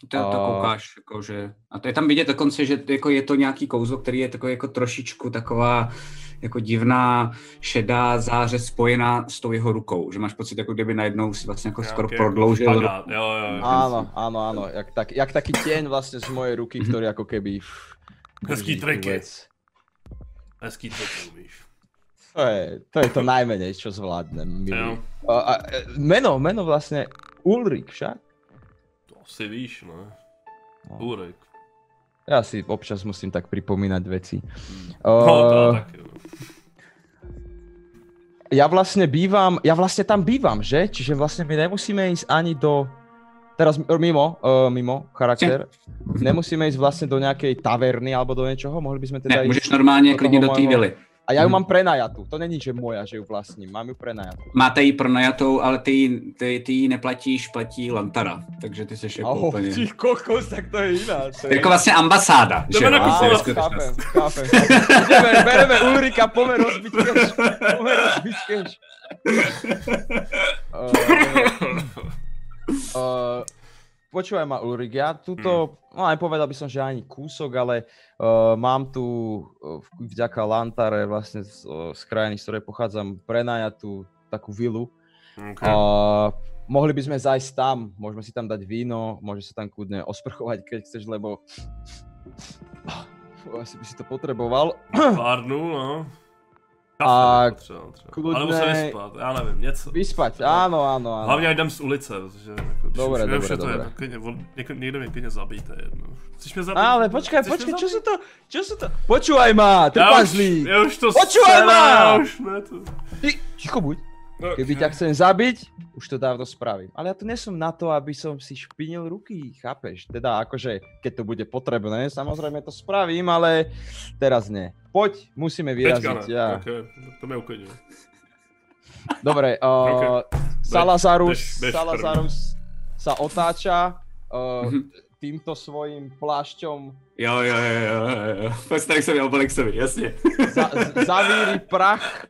S2: To, to
S4: A-
S2: koukáš, jako, že... A to je tam vidět dokonce, že jako je to nějaký kouzlo, který je takový jako trošičku taková jako divná šedá záře spojená s tou jeho rukou, že máš pocit, jako kdyby najednou si vlastně jako skoro prodloužil.
S3: Jako
S2: ruku.
S3: špagát, jo, jo, jo.
S4: Áno, áno, áno, jak, tak, jak taký tieň vlastne z mojej ruky, ktorý ako keby...
S3: Hezký triky. Hezký to umíš.
S4: To je, to je to najmenej, čo zvládnem.
S3: Jo,
S4: A, a, e, meno, meno vlastne Ulrik však.
S3: to asi víš, ne?
S4: No.
S3: Ulrik.
S4: Ja si občas musím tak pripomínať veci.
S3: No, to
S4: Uh,
S3: taky, no.
S4: ja vlastne bývam, ja vlastne tam bývam, že? Čiže vlastne my nemusíme ísť ani do, teraz mimo, uh, mimo charakter, nemusíme ísť vlastne do nejakej taverny alebo do niečoho, mohli by sme teda
S2: Ne, můžeš normálně klidně do té vily.
S4: A ja ju
S2: Mhm.
S4: mám prenajatú, to není, že moja, že ju vlastním, mám ju prenajatú.
S2: Máte ji pronajatou, ale ty, ji- ty, ty ji neplatíš, platí Lantara, takže ty jsi jako
S4: Oh,
S2: úplně...
S4: ty kokos, tak to je iná. To je...
S2: Jako vlastně ambasáda, že
S3: Jdeme
S2: jo, vlastně
S4: chápem, chápem, chápem. Ideme, bereme Ulrika, poďme rozbiť cash. Poďme rozbiť cash. Uh, uh, počúvaj ma Ulrik, ja túto, no aj povedal by som, že ani kúsok, ale uh, mám tu uh, vďaka Lantare vlastne z, uh, z krajiny, z ktorej pochádzam, prenajatú takú vilu.
S3: Okay.
S4: Uh, mohli by sme zajsť tam, môžeme si tam dať víno, môže sa tam kľudne osprchovať, keď chceš, lebo asi by si to potreboval.
S3: Pár dnů, no.
S4: A
S3: třeba, třeba.
S4: kludné-
S3: Ale musím vyspat, já nevím, něco.
S4: Vyspať, áno, áno, áno.
S3: Hlavně jdem z ulice, protože jako,
S4: Dobré, dobré,
S3: že to je,
S4: dobré.
S3: vol- někdo, někdo mě klidně je jedno. Chceš mě zabít?
S4: Ale počkaj,
S3: Chceš
S4: čo
S3: zabít?
S4: sú to? Čo sú to? Počúvaj ma,
S3: Já už,
S4: trpazlík!
S3: já už to
S4: Počúvaj ma!
S3: já už ne to.
S4: Ty, ticho buď.
S3: No,
S4: Keby ťa chcem zabiť, už to dávno spravím. Ale ja tu nesom na to, aby som si špinil ruky, chápeš? Teda akože, keď to bude potrebné, samozrejme to spravím, ale teraz nie. Poď, musíme vyraziť.
S3: ne,
S4: Ja.
S3: okay, to mě uklidňuje.
S4: Dobre, uh, Salazarus,
S3: bež- bež
S4: Salazarus sa otáča uh, týmto svojím plášťom
S2: Jo, jo, jo, jo, jo, mi, obalek se mi, jasně.
S4: za, zavíri prach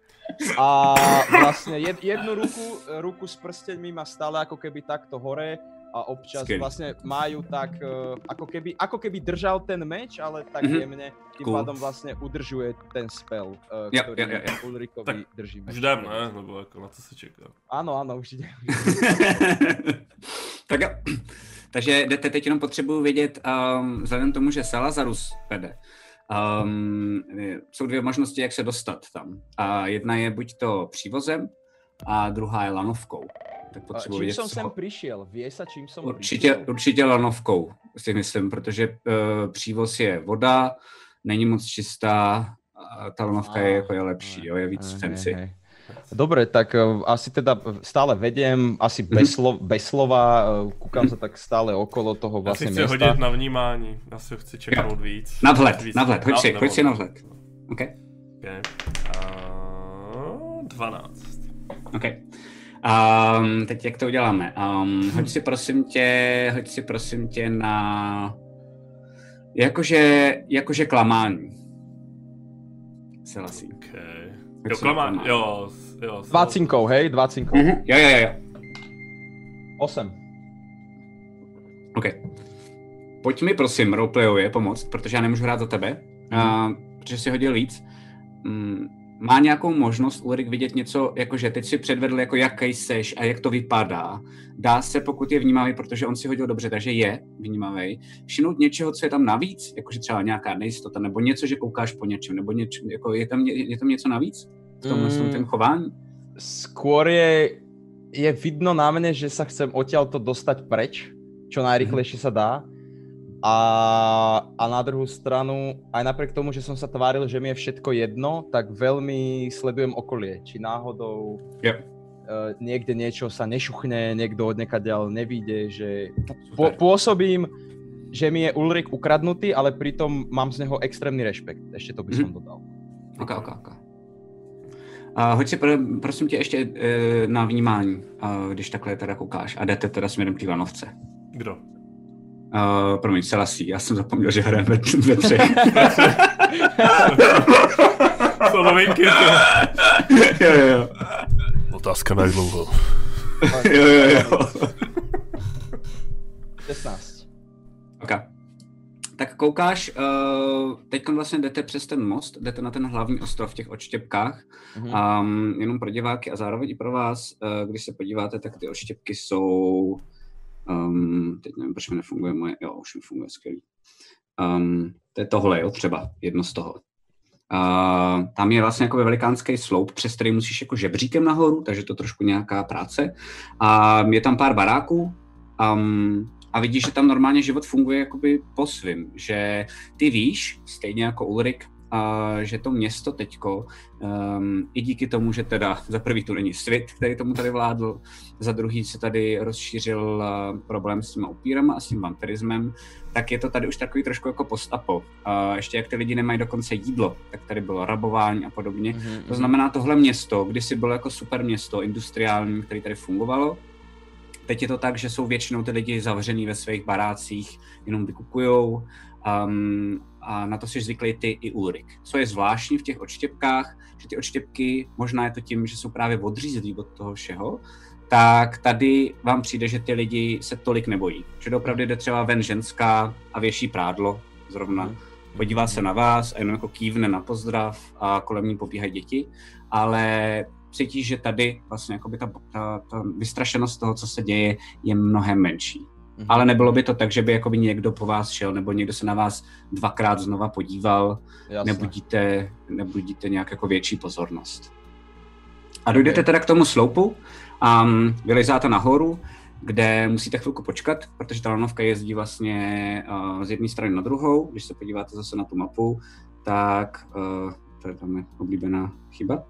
S4: a vlastne jed, jednu ruku, ruku s prsteňmi má stále ako keby takto hore a občas
S2: Skvělý.
S4: vlastne majú tak, uh, ako keby, ako keby držal ten meč, ale tak
S2: Mhm.
S4: jemne, tým
S2: Cool.
S4: pádom vlastne udržuje ten spell, uh,
S2: Jo,
S4: ktorý
S2: jo, jo, jo.
S4: Ulrikovi
S3: Tak
S4: drží meč.
S3: Už jdem, ne? Nebo jako na co se čeká.
S4: Áno, áno, už ide.
S2: tak. Takže jdete teď jenom potřebuji vědět, um, vzhledem tomu, že Salazarus vede, um, jsou dvě možnosti, jak se dostat tam. A jedna je buď to přívozem, a druhá je lanovkou. Tak
S4: A
S2: potřebuji
S4: Čím
S2: vědět, co-
S4: sem prišiel? Vie sa, čím som
S2: Určitě,
S4: prišiel?
S2: určitě lanovkou, si myslím, protože uh, přívoz je voda, není moc čistá, a ta lanovka je,
S4: Á,
S2: jako je lepší, jo, je víc
S4: Hej,
S2: fancy.
S4: hej, hej. Dobre, tak uh, asi teda stále vediem, asi
S2: Mhm.
S4: bez, slo- bez slova, uh, kúkam sa tak stále okolo toho
S3: Já si
S4: vlastne
S3: chci hodit na vnímání, já si ho chci čeknout víc.
S2: Na vhled,
S3: Víc-
S2: na vhled, hoď si, hoď si na vhled. OK,
S3: Okay. A 12.
S2: OK. Um, teď jak to uděláme? Um, hoď si prosím tě, hoď si prosím tě na jakože, jakože klamání. Selasí.
S3: Jo, klamání, jo, s- jo. s-
S4: 20, hej, 20.
S2: Mhm, jo, jo, jo, jo.
S4: 8.
S2: OK. Pojď mi prosím roleplayově pomoct, protože já nemůžu hrát za tebe, uh, protože si hodil víc. Mm, má nějakou možnost Ulrik vidět něco, jakože teď si předvedl, jako jaký seš a jak to vypadá. Dá se, pokud je vnímavý, protože on si hodil dobře, takže je vnímavý, všimnout něčeho, co je tam navíc, jakože třeba nějaká nejistota, nebo něco, že koukáš po něčem, nebo něč, jako je, tam, je tam něco navíc v
S4: Mm.
S2: mm. tom chování?
S4: Skôr je je vidno na mne, že sa chcem odtiaľto dostať preč, čo najrychlejšie sa dá. A, a na druhú stranu, aj napriek tomu, že som sa tváril, že mi je všetko jedno, tak veľmi sledujem okolie. Či náhodou
S2: Yep.
S4: uh, niekde niečo sa nešuchne, niekto od ďal nevíde, že po, pôsobím, že mi je Ulrik ukradnutý, ale pritom mám z neho extrémny rešpekt. Ešte to by som dodal.
S2: Ok, ok, ok. Uh, hoď si pro, prosím tě ještě uh, na vnímání, když takhle teda koukáš a jdete teda směrem k té lanovce.
S3: Kdo?
S2: Uh, promiň, Selasí, já jsem zapomněl, že hrajeme ve, třech.
S3: Co novinky? to?
S2: jo, jo, jo.
S3: Otázka na jak dlouho.
S2: jo, jo, jo.
S4: 16.
S2: Ok. Tak koukáš, uh, teď vlastně jdete přes ten most, jdete na ten hlavní ostrov v těch odštěpkách,
S4: Mhm.
S2: um, jenom pro diváky a zároveň i pro vás, uh, když se podíváte, tak ty odštěpky jsou, um, teď nevím, proč mi nefunguje moje, jo, už mi funguje skvělý. Um, to je tohle, jo, třeba, jedno z toho. Uh, tam je vlastně jako velikánský sloup, přes který musíš jako žebříkem nahoru, takže to trošku nějaká práce. A je tam pár baráků, um, a vidíš, že tam normálně život funguje jakoby po svým, že ty víš, stejně jako Ulrik, a že to město teďko, um, i díky tomu, že teda za prvý tu není svět, který tomu tady vládl, za druhý se tady rozšířil uh, problém s těma upírama a s tím vampirismem, tak je to tady už takový trošku jako postapo. Uh, ještě jak ty lidi nemají dokonce jídlo, tak tady bylo rabování a podobně.
S4: Mhm,
S2: To znamená, tohle město, kdysi bylo jako super město, industriální, který tady fungovalo, teď je to tak, že jsou většinou ty lidi zavřený ve svých barácích, jenom vykupujou um, a na to si zvyklý ty i Ulrik. Co je zvláštní v těch odštěpkách, že ty odštěpky, možná je to tím, že jsou právě odřízlí od toho všeho, tak tady vám přijde, že ty lidi se tolik nebojí. Že opravdu jde třeba ven ženská a věší prádlo zrovna.
S4: Mhm.
S2: Podívá se na vás a jenom jako kývne na pozdrav a kolem ní pobíhají děti, ale cítíš, že tady vlastně jakoby ta, ta, ta vystrašenost toho, co se děje, je mnohem menší.
S4: Mhm.
S2: Ale nebylo by to tak, že by jakoby někdo po vás šel, nebo někdo se na vás dvakrát znova podíval, nebudíte, nebudíte nějak jako větší pozornost. A dojdete teda k tomu sloupu a um, vylezáte nahoru, kde musíte chvilku počkat, protože ta lanovka jezdí vlastně uh, z jedné strany na druhou. Když se podíváte zase na tu mapu, tak uh, to je tam je oblíbená chyba.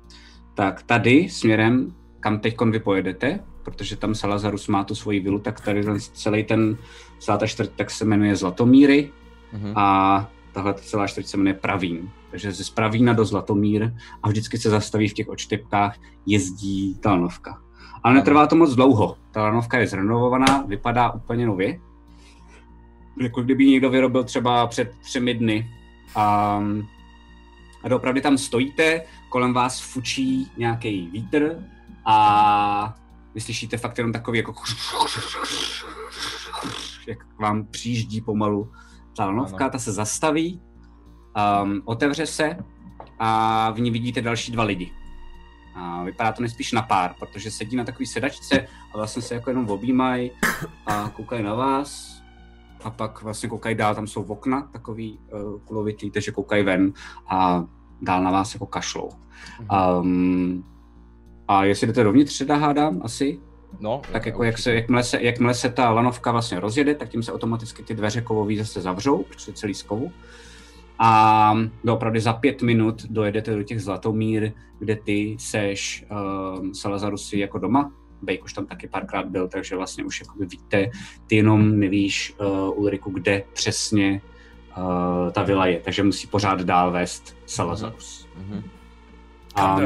S2: Tak tady směrem, kam teď vy pojedete, protože tam Salazarus má tu svoji vilu, tak tady ten, celý ten, celá ta čtvrť tak se jmenuje Zlatomíry
S4: Mhm.
S2: a tahle celá čtvrť se jmenuje Pravín. Takže ze Spravína do Zlatomír a vždycky se zastaví v těch odštěpkách, jezdí ta lanovka. Ale netrvá to moc dlouho. Ta lanovka je zrenovovaná, vypadá úplně nově. Jako kdyby ji někdo vyrobil třeba před třemi dny. A, a doopravdy tam stojíte, kolem vás fučí nějaký vítr a vy slyšíte fakt jenom takový jako jak vám přijíždí pomalu ta lanovka, ta se zastaví, um, otevře se a v ní vidíte další dva lidi. A vypadá to nejspíš na pár, protože sedí na takové sedačce a vlastně se jako jenom objímají a koukají na vás a pak vlastně koukají dál, tam jsou okna takový uh, kulovitý, takže koukají ven a dál na vás jako kašlou. Um, a jestli jdete dovnitř, teda hádám asi,
S4: No,
S2: tak jako jak se, jakmile, se, jakmile se ta lanovka vlastně rozjede, tak tím se automaticky ty dveře kovový zase zavřou, protože celý z kovu. A opravdu za pět minut dojedete do těch Zlatomír, kde ty seš um, Salazarusy jako doma. Bejk už tam taky párkrát byl, takže vlastně už jakoby víte, ty jenom nevíš uh, Ulriku, kde přesně uh, ta vila je, takže musí pořád dál vést Salazarus.
S4: Mhm.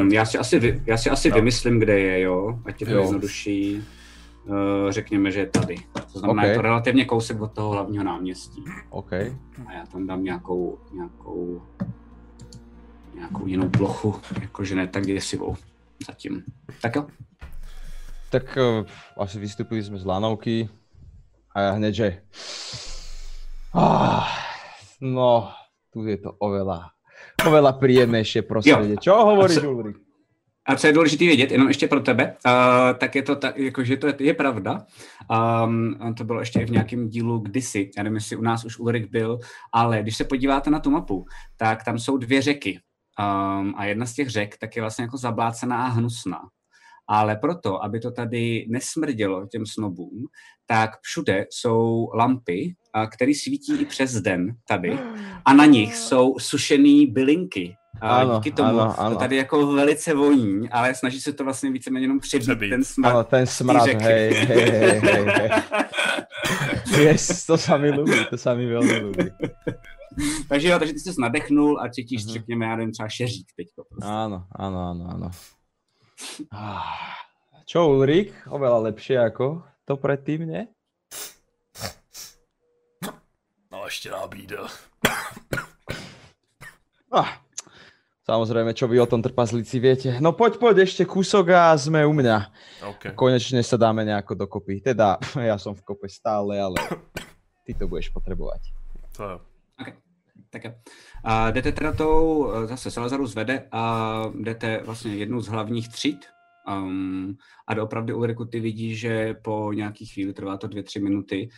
S2: Um, já si asi, vy, já si asi
S3: Jo.
S2: vymyslím, kde je, jo, ať je to jednodušší. Uh, řekněme, že je tady. To znamená,
S4: Ok.
S2: je to relativně kousek od toho hlavního náměstí.
S4: OK.
S2: A já tam dám nějakou, nějakou, nějakou jinou plochu, jakože ne tak děsivou zatím. Tak jo.
S4: Tak uh, asi vystúpili sme z lanovky a ja hneď, že... Ah, no, tu je to oveľa, oveľa príjemnejšie prostredie. Čo hovoríš, Ulrik?
S2: A co je důležité vědět, jenom ještě pro tebe, uh, tak je to tak, jakože to je, je pravda. Um, to bylo ještě v nějakém dílu kdysi, já nevím, jestli u nás už Ulrik byl, ale když se podíváte na tu mapu, tak tam jsou dvě řeky. Um, a jedna z těch řek tak je vlastně jako zablácená a hnusná. Ale proto, aby to tady nesmrdělo těm snobům, tak všude jsou lampy, které svítí i přes den tady a na nich jsou sušené bylinky. A ano, díky tomu ano, ano. to tady jako velice voní, ale snaží se to vlastně víceméně jenom přebít, přebít. ten smrad.
S4: Ano, ten smrad, hej, hej, hej, hej, hej. yes, to sami ľúbi, to sami veľmi ľúbi.
S2: takže jo, takže ty jsi nadechnul a cítíš, uh-huh. řekněme, já nevím, třeba šeřík teďko.
S4: Prostě. Áno, áno, áno, áno. Ah, čo Ulrik? Oveľa lepšie ako to predtým, ne?
S3: No ještě nábídel.
S4: Ah, Samozrejme, čo vy o tom trpazlíci viete. No poď, poď, ešte kúsok a sme u mňa.
S3: Okay.
S4: Konečne sa dáme nejako dokopy. Teda, ja som v kope stále, ale ty to budeš potrebovať.
S3: To jo.
S2: Okay. Tak jo. A jdete teda tou, zase Salazaru zvede a jdete vlastně jednu z hlavních tříd um, a doopravdy Ulriku ty vidíš, že po nějaký chvíli, trvá to dvě, tři minuty,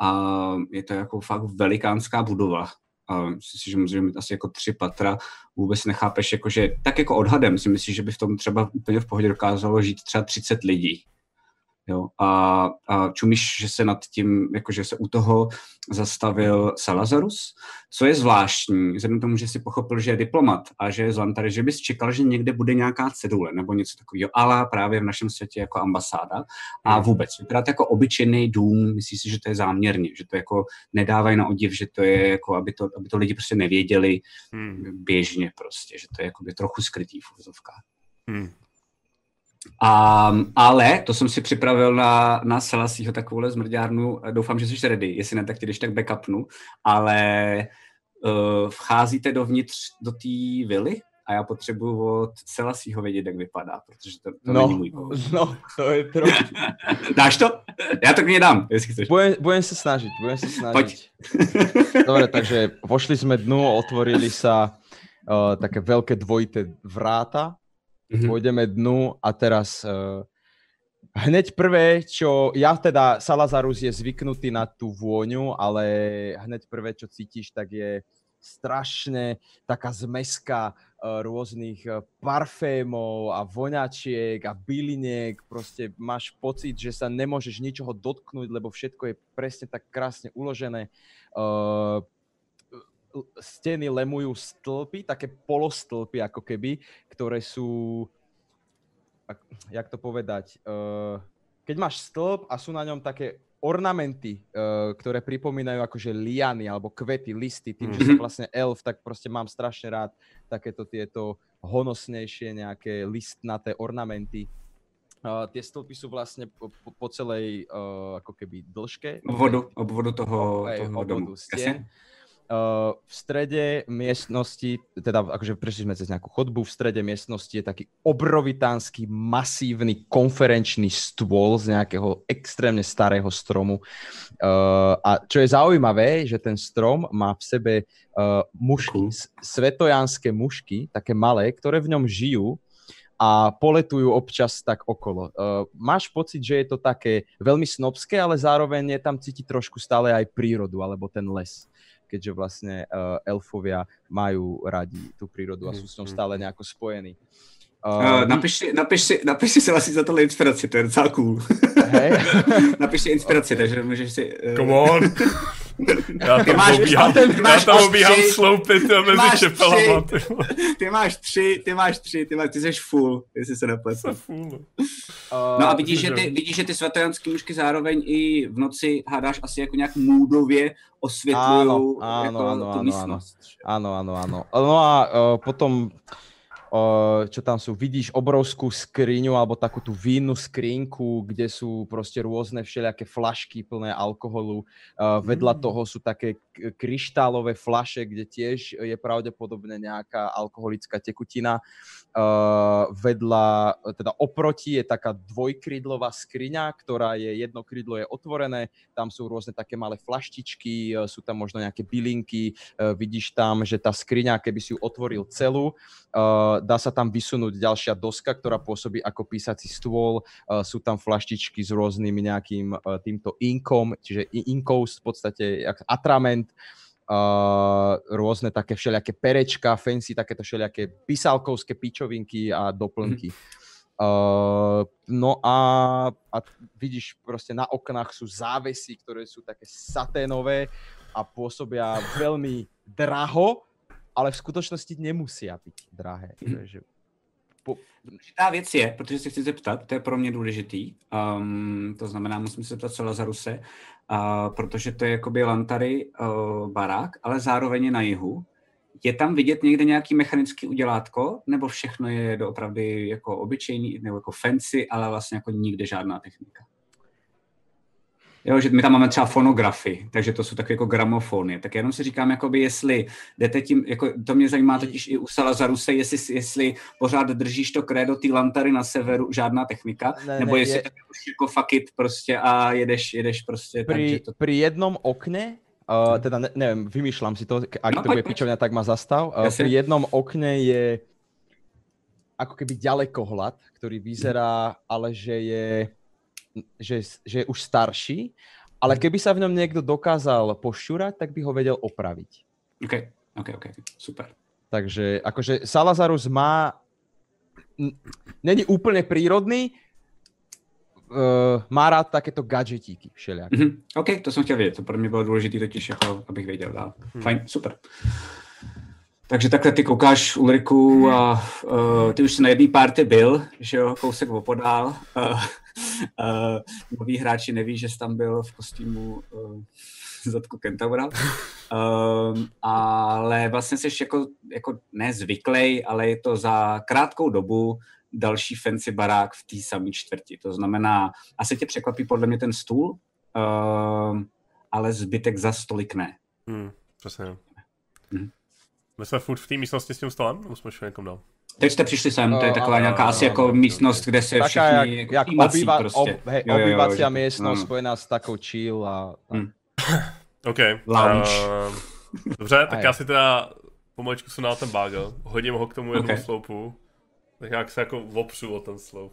S2: a je to jako fakt velikánská budova a myslím si, že může mít asi jako tři patra, vůbec nechápeš, jako že tak jako odhadem si myslíš, že by v tom třeba úplně v pohodě dokázalo žít třeba 30 lidí. Jo? A, a čumíš, že se nad tím, jakože se u toho zastavil Salazarus, co je zvláštní, vzhledem tomu, že si pochopil, že je diplomat a že je z Lantary, že bys čekal, že někde bude nějaká cedule nebo něco takového, ale právě v našem světě jako ambasáda a hmm. vůbec. Vypadá to jako obyčejný dům, myslíš si, že to je záměrně, že to jako nedávají na odiv, že to je jako, aby to, aby to lidi prostě nevěděli hmm. běžně prostě, že to je jako trochu skrytý v úzovkách. Hmm. A, ale to jsem si připravil na, na Selasího takovouhle zmrďárnu. Doufám, že jsi ready. Jestli ne, tak ti když tak backupnu. Ale uh, vcházíte dovnitř do té vily a já potřebuju od Selasího vědět, jak vypadá, protože to, to
S4: no,
S2: není můj kouz.
S4: No, to je trochu.
S2: Dáš to? Já to klidně dám, jestli chceš.
S4: Budem, budem se snažit, budem se snažit. Pojď. Dobre, takže vošli jsme dnu, otvorili se uh, také velké dvojité vráta mm-hmm. pôjdeme dnu a teraz uh, hneď prvé, čo ja teda Salazarus je zvyknutý na tú vôňu, ale hneď prvé, čo cítiš, tak je strašne taká zmeska uh, rôznych uh, parfémov a voňačiek a byliniek. Proste máš pocit, že sa nemôžeš ničoho dotknúť, lebo všetko je presne tak krásne uložené. Uh, steny lemujú stĺpy, také polostĺpy ako keby, ktoré sú, jak to povedať, uh, keď máš stĺp a sú na ňom také ornamenty, uh, ktoré pripomínajú akože liany alebo kvety, listy, tým, že som mhm. vlastne elf, tak proste mám strašne rád takéto tieto honosnejšie nejaké listnaté ornamenty. Uh, tie stĺpy sú vlastne po, po celej uh, ako keby dĺžke.
S2: Obvodu, obvodu toho, toho domu.
S4: Stien. Uh, v strede miestnosti, teda akože prešli sme cez nejakú chodbu, v strede miestnosti je taký obrovitánsky masívny konferenčný stôl z nejakého extrémne starého stromu. Uh, a čo je zaujímavé, že ten strom má v sebe uh, mušky, svetojánske mušky, také malé, ktoré v ňom žijú a poletujú občas tak okolo. Uh, máš pocit, že je to také veľmi snobské, ale zároveň je tam cítiť trošku stále aj prírodu alebo ten les keďže vlastne uh, elfovia majú radi tú prírodu a sú s ňou mhm, stále mhm. nejako spojení.
S2: Uh, uh, napiš, si, napiš, si, napiš si vlastně za tohle inspiraci, to je docela cool. Hey. napiš si inspiraci, okay. takže můžeš si...
S3: Uh... Come on. Já tam máš, obíhám, ty máš já tam obíhám tři, sloupy ty mezi čepelama.
S2: Ty, ty máš tři, ty máš tři, ty, máš, ty jsi full, jestli se nepletu.
S3: Uh,
S2: no a vidíš, že ty, vidíš, že ty svatojanské mužky zároveň i v noci hádáš asi jako nějak můdově osvětlují jako ano, tu ano, místnost.
S4: Ano, ano, ano. No a uh, potom čo tam sú, vidíš obrovskú skriňu alebo takú tú vínu skrinku, kde sú proste rôzne všelijaké flašky plné alkoholu. Vedľa mm. toho sú také kryštálové flaše, kde tiež je pravdepodobne nejaká alkoholická tekutina. Vedľa, teda oproti je taká dvojkrydlová skriňa, ktorá je, jedno krydlo je otvorené, tam sú rôzne také malé flaštičky, sú tam možno nejaké bylinky, vidíš tam, že tá skriňa, keby si ju otvoril celú, dá sa tam vysunúť ďalšia doska, ktorá pôsobí ako písací stôl, uh, sú tam flaštičky s rôznymi nejakým uh, týmto inkom, čiže inkou v podstate atrament, uh, rôzne také všelijaké perečka, fancy, takéto všelijaké písalkovské pičovinky a doplnky. Mm. Uh, no a, a vidíš proste na oknách sú závesy, ktoré sú také saténové a pôsobia veľmi draho, ale v skutočnosti nemusia byť drahé.
S2: Mhm.
S4: Takže
S2: po... Důležitá věc je, protože se chci zeptat, to je pro mě důležitý, um, to znamená, musím se zeptat co Lazaruse, uh, protože to je jakoby Lantary uh, barák, ale zároveň je na jihu. Je tam vidět někde nějaký mechanický udělátko, nebo všechno je doopravdy jako obyčejný, nebo jako fancy, ale vlastně jako nikde žádná technika? Jo, že my tam máme třeba fonografy, takže to jsou takové jako gramofony. Tak jenom si říkám, jakoby, jestli jdete tím, jako, to mě zajímá totiž i u Salazaruse, jestli, jestli pořád držíš to krédo té lantary na severu, žádná technika, ne, nebo ne, jestli je... tak už jako fuck it prostě a jedeš, jedeš prostě
S4: pri,
S2: tak, to...
S4: Pri jednom okne, uh, teda ne, neviem, vymýšľam si to, ak no, to bude pičovňa, tak ma zastav. Uh, pri jednom okne je ako keby ďalekohľad, ktorý vyzerá, ale že je že, že je už starší, ale mhm. keby sa v ňom niekto dokázal pošťurať, tak by ho vedel opraviť.
S2: OK, OK, OK, super.
S4: Takže akože Salazarus má... Není úplne prírodný, uh, má rád takéto gadgetíky všelijaké.
S2: Mm-hmm. OK, to jsem chtěl vědět, to pro mě bylo důležité totiž, jako, abych věděl dál. Hmm. Fajn, super. Takže takhle ty koukáš Ulriku a uh, ty už jsi na jedné party byl, že jo, kousek opodál. Uh, uh, noví hráči neví, že jsi tam byl v kostýmu uh, zadku Kentaura. Uh, ale vlastně jsi jako, jako nezvyklej, ale je to za krátkou dobu další fancy barák v té samé čtvrti. To znamená, asi tě překvapí podle mě ten stůl, uh, ale zbytek za stolik ne.
S3: Hmm, přesně. Hmm. My jsme furt v té místnosti s tím stolem, nebo jsme šli někam dál?
S2: Teď jste přišli sem, to je taková nějaká asi jako místnost, kde se všichni jak,
S4: jako jak obýva, prostě. ob, hej, jo, obývacia jo, místnost no. spojená s takou chill a... Hmm.
S3: OK. Lounge. Uh, dobře, tak já si teda pomaličku jsem na ten bagel, hodím ho k tomu jednomu okay. sloupu, tak jak se jako opřu o ten sloup.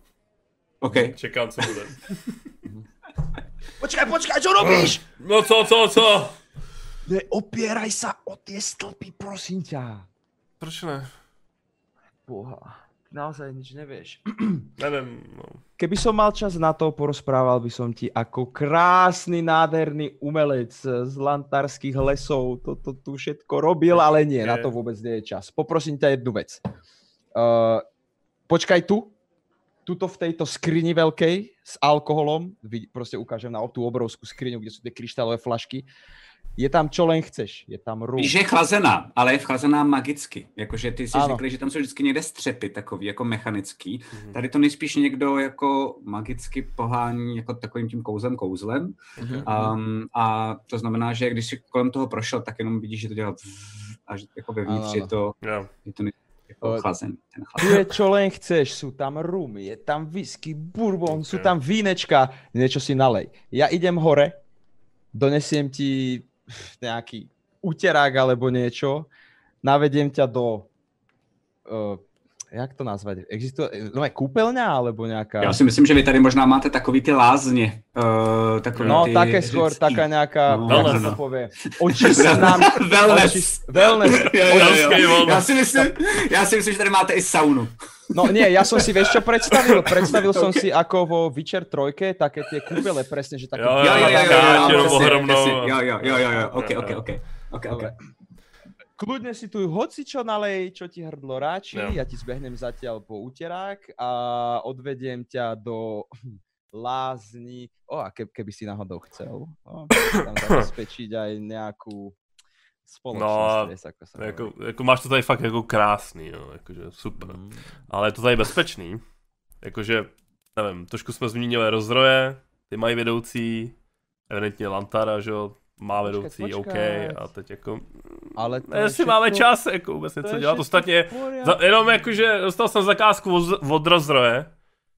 S2: OK.
S3: Čekám, co bude.
S4: počkej, počkej, čo robíš?
S3: No co, co, co?
S4: Neopieraj sa o tie stĺpy, prosím ťa.
S3: Proč ne?
S4: Boha, naozaj nič nevieš.
S3: Neviem. No.
S4: Keby som mal čas na to, porozprával by som ti ako krásny, nádherný umelec z lantarských lesov toto tu všetko robil, ale nie, na to vôbec nie je čas. Poprosím ťa jednu vec. Uh, počkaj tu, tuto v tejto skrini veľkej s alkoholom, proste ukážem na tú obrovskú skriňu, kde sú tie kryštálové flašky je tam čo len chceš, je tam rum.
S2: Víš, že je chlazená, ale je chlazená magicky. Jakože ty si řekli, že tam jsou vždycky někde střepy takový, jako mechanický. Mm-hmm. Tady to nejspíš někdo jako magicky pohání jako takovým tím kouzlem kouzlem. Mm-hmm. Um, a to znamená, že když si kolem toho prošel, tak jenom vidíš, že to dělá a že jako vevnitř je to, yeah. je to jako chlazený. Ten
S4: Tu je čo len chceš, sú tam rumy, je tam whisky, bourbon, okay. sú tam vínečka, niečo si nalej. Ja idem hore, donesiem ti nejaký uterák alebo niečo, navediem ťa do uh, jak to nazvať? Existuje no je kúpeľňa alebo nejaká...
S2: Já si myslím, že vy tady možná máte takový ty lázně. Uh, takový
S4: no,
S2: ty
S4: také skôr, řecký. taká nejaká,
S2: no,
S4: jak
S3: to
S4: povie, očistná...
S2: wellness.
S4: Očist, wellness.
S2: jo, jo, jo. Já, si myslím, já si myslím, že tady máte i saunu.
S4: No nie, ja som si, vieš čo predstavil? Predstavil som si ako vo Witcher 3, také tie kúpele presne, že také...
S2: Jo, jo, jo, jo, jo, jo, jo, jo, jo, ok, ok, ok. ok, ok.
S4: Kľudne si tu hoci čo nalej, čo ti hrdlo ráči, ja ti zbehnem zatiaľ po úterák a odvediem ťa do lázni. O, a keby si náhodou chcel, no, tam zabezpečiť aj nejakú
S3: no, jako, jako, jako, máš to tady fakt jako krásný, jo, jakože super. Mm. Ale je to tady bezpečný. Jakože, nevím, trošku jsme zmínili rozdroje, ty mají vedoucí, evidentně Lantara, že jo, má vedoucí, počkat, OK, a teď jako... Ale to jestli máme čas, jako vůbec něco dělat, ostatně, za, jenom jakože dostal jsem zakázku od, od rozdroje,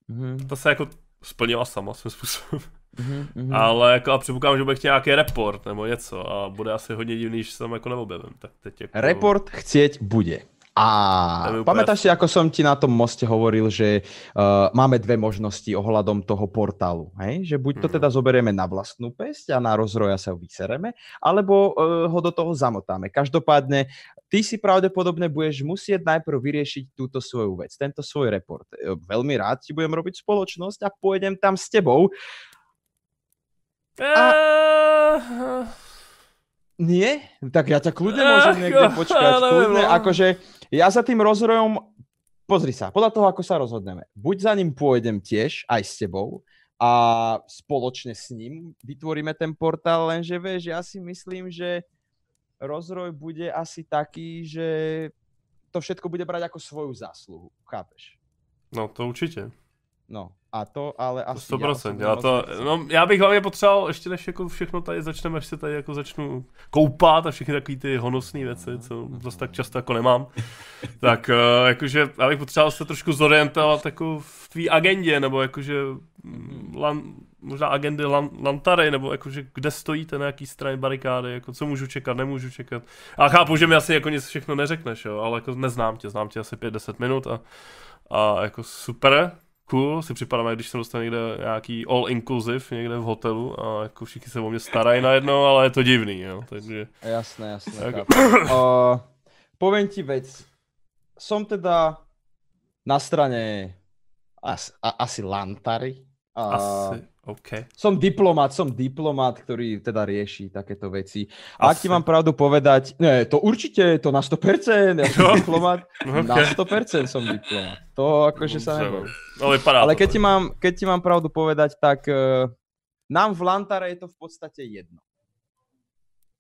S3: mm-hmm. to se jako splnila sama svým způsobem. Mm-hmm. Ale jako a předpokládám, že bude chtěl nějaký report nebo něco a bude asi hodně divný, že se tam jako neobjevím. Tak teď jako...
S4: Report chcieť bude. A pamätáš si, ako som ti na tom moste hovoril, že uh, máme dve možnosti ohľadom toho portálu, hej? Že buď to
S3: Mhm.
S4: teda zoberieme na vlastnú pesť a na rozroja sa vysereme, alebo uh, ho do toho zamotáme. Každopádne, ty si pravdepodobne budeš musieť najprv vyriešiť túto svoju vec, tento svoj report. E, Veľmi rád ti budem robiť spoločnosť a pôjdem tam s tebou.
S3: Eh,
S4: Nie? Tak ja ťa kľudne môžem niekde
S3: jo,
S4: počkať. Kľudne, akože ja za tým rozrojom, pozri sa, podľa toho, ako sa rozhodneme. Buď za ním pôjdem tiež, aj s tebou, a spoločne s ním vytvoríme ten portál, lenže vieš, ja si myslím, že rozroj bude asi taký, že to všetko bude brať ako svoju zásluhu, chápeš?
S3: No, to určitě.
S4: No, a to ale asi...
S3: 100%.
S4: osobně
S3: Já,
S4: moc
S3: to, no, já bych hlavně potřeboval, ještě než jako všechno tady začneme, až se tady jako začnu koupat a všechny takové ty honosné věci, co zase tak často jako nemám, tak uh, jakože já bych potřeboval se trošku zorientovat jako v tvý agendě, nebo jakože mm, lan, možná agendy lan, Lantary, nebo jakože kde stojíte na jaký straně barikády, jako co můžu čekat, nemůžu čekat. A chápu, že mi asi jako nic všechno neřekneš, jo, ale jako neznám tě, znám tě asi 5-10 minut a, a jako super, cool, si připadám, když jsem dostal někde nějaký all inclusive někde v hotelu a jako všichni se o mě starají najednou, ale je to divný, jo, takže...
S4: Jasné, jasné.
S3: Tak-
S4: uh, poviem ti vec. Som teda na strane asi, a, asi Lantary. Uh,
S3: Asi, OK.
S4: Som diplomat, som diplomat, ktorý teda rieši takéto veci. A ak ti mám pravdu povedať, nie, to určite, to na 100%, ja som diplomat,
S3: No,
S4: na
S3: okay.
S4: 100% som diplomat. To akože sa neboj.
S3: no. Ale
S4: Ale keď ti, mám, keď ti mám pravdu povedať, tak uh, nám v Lantare je to v podstate jedno.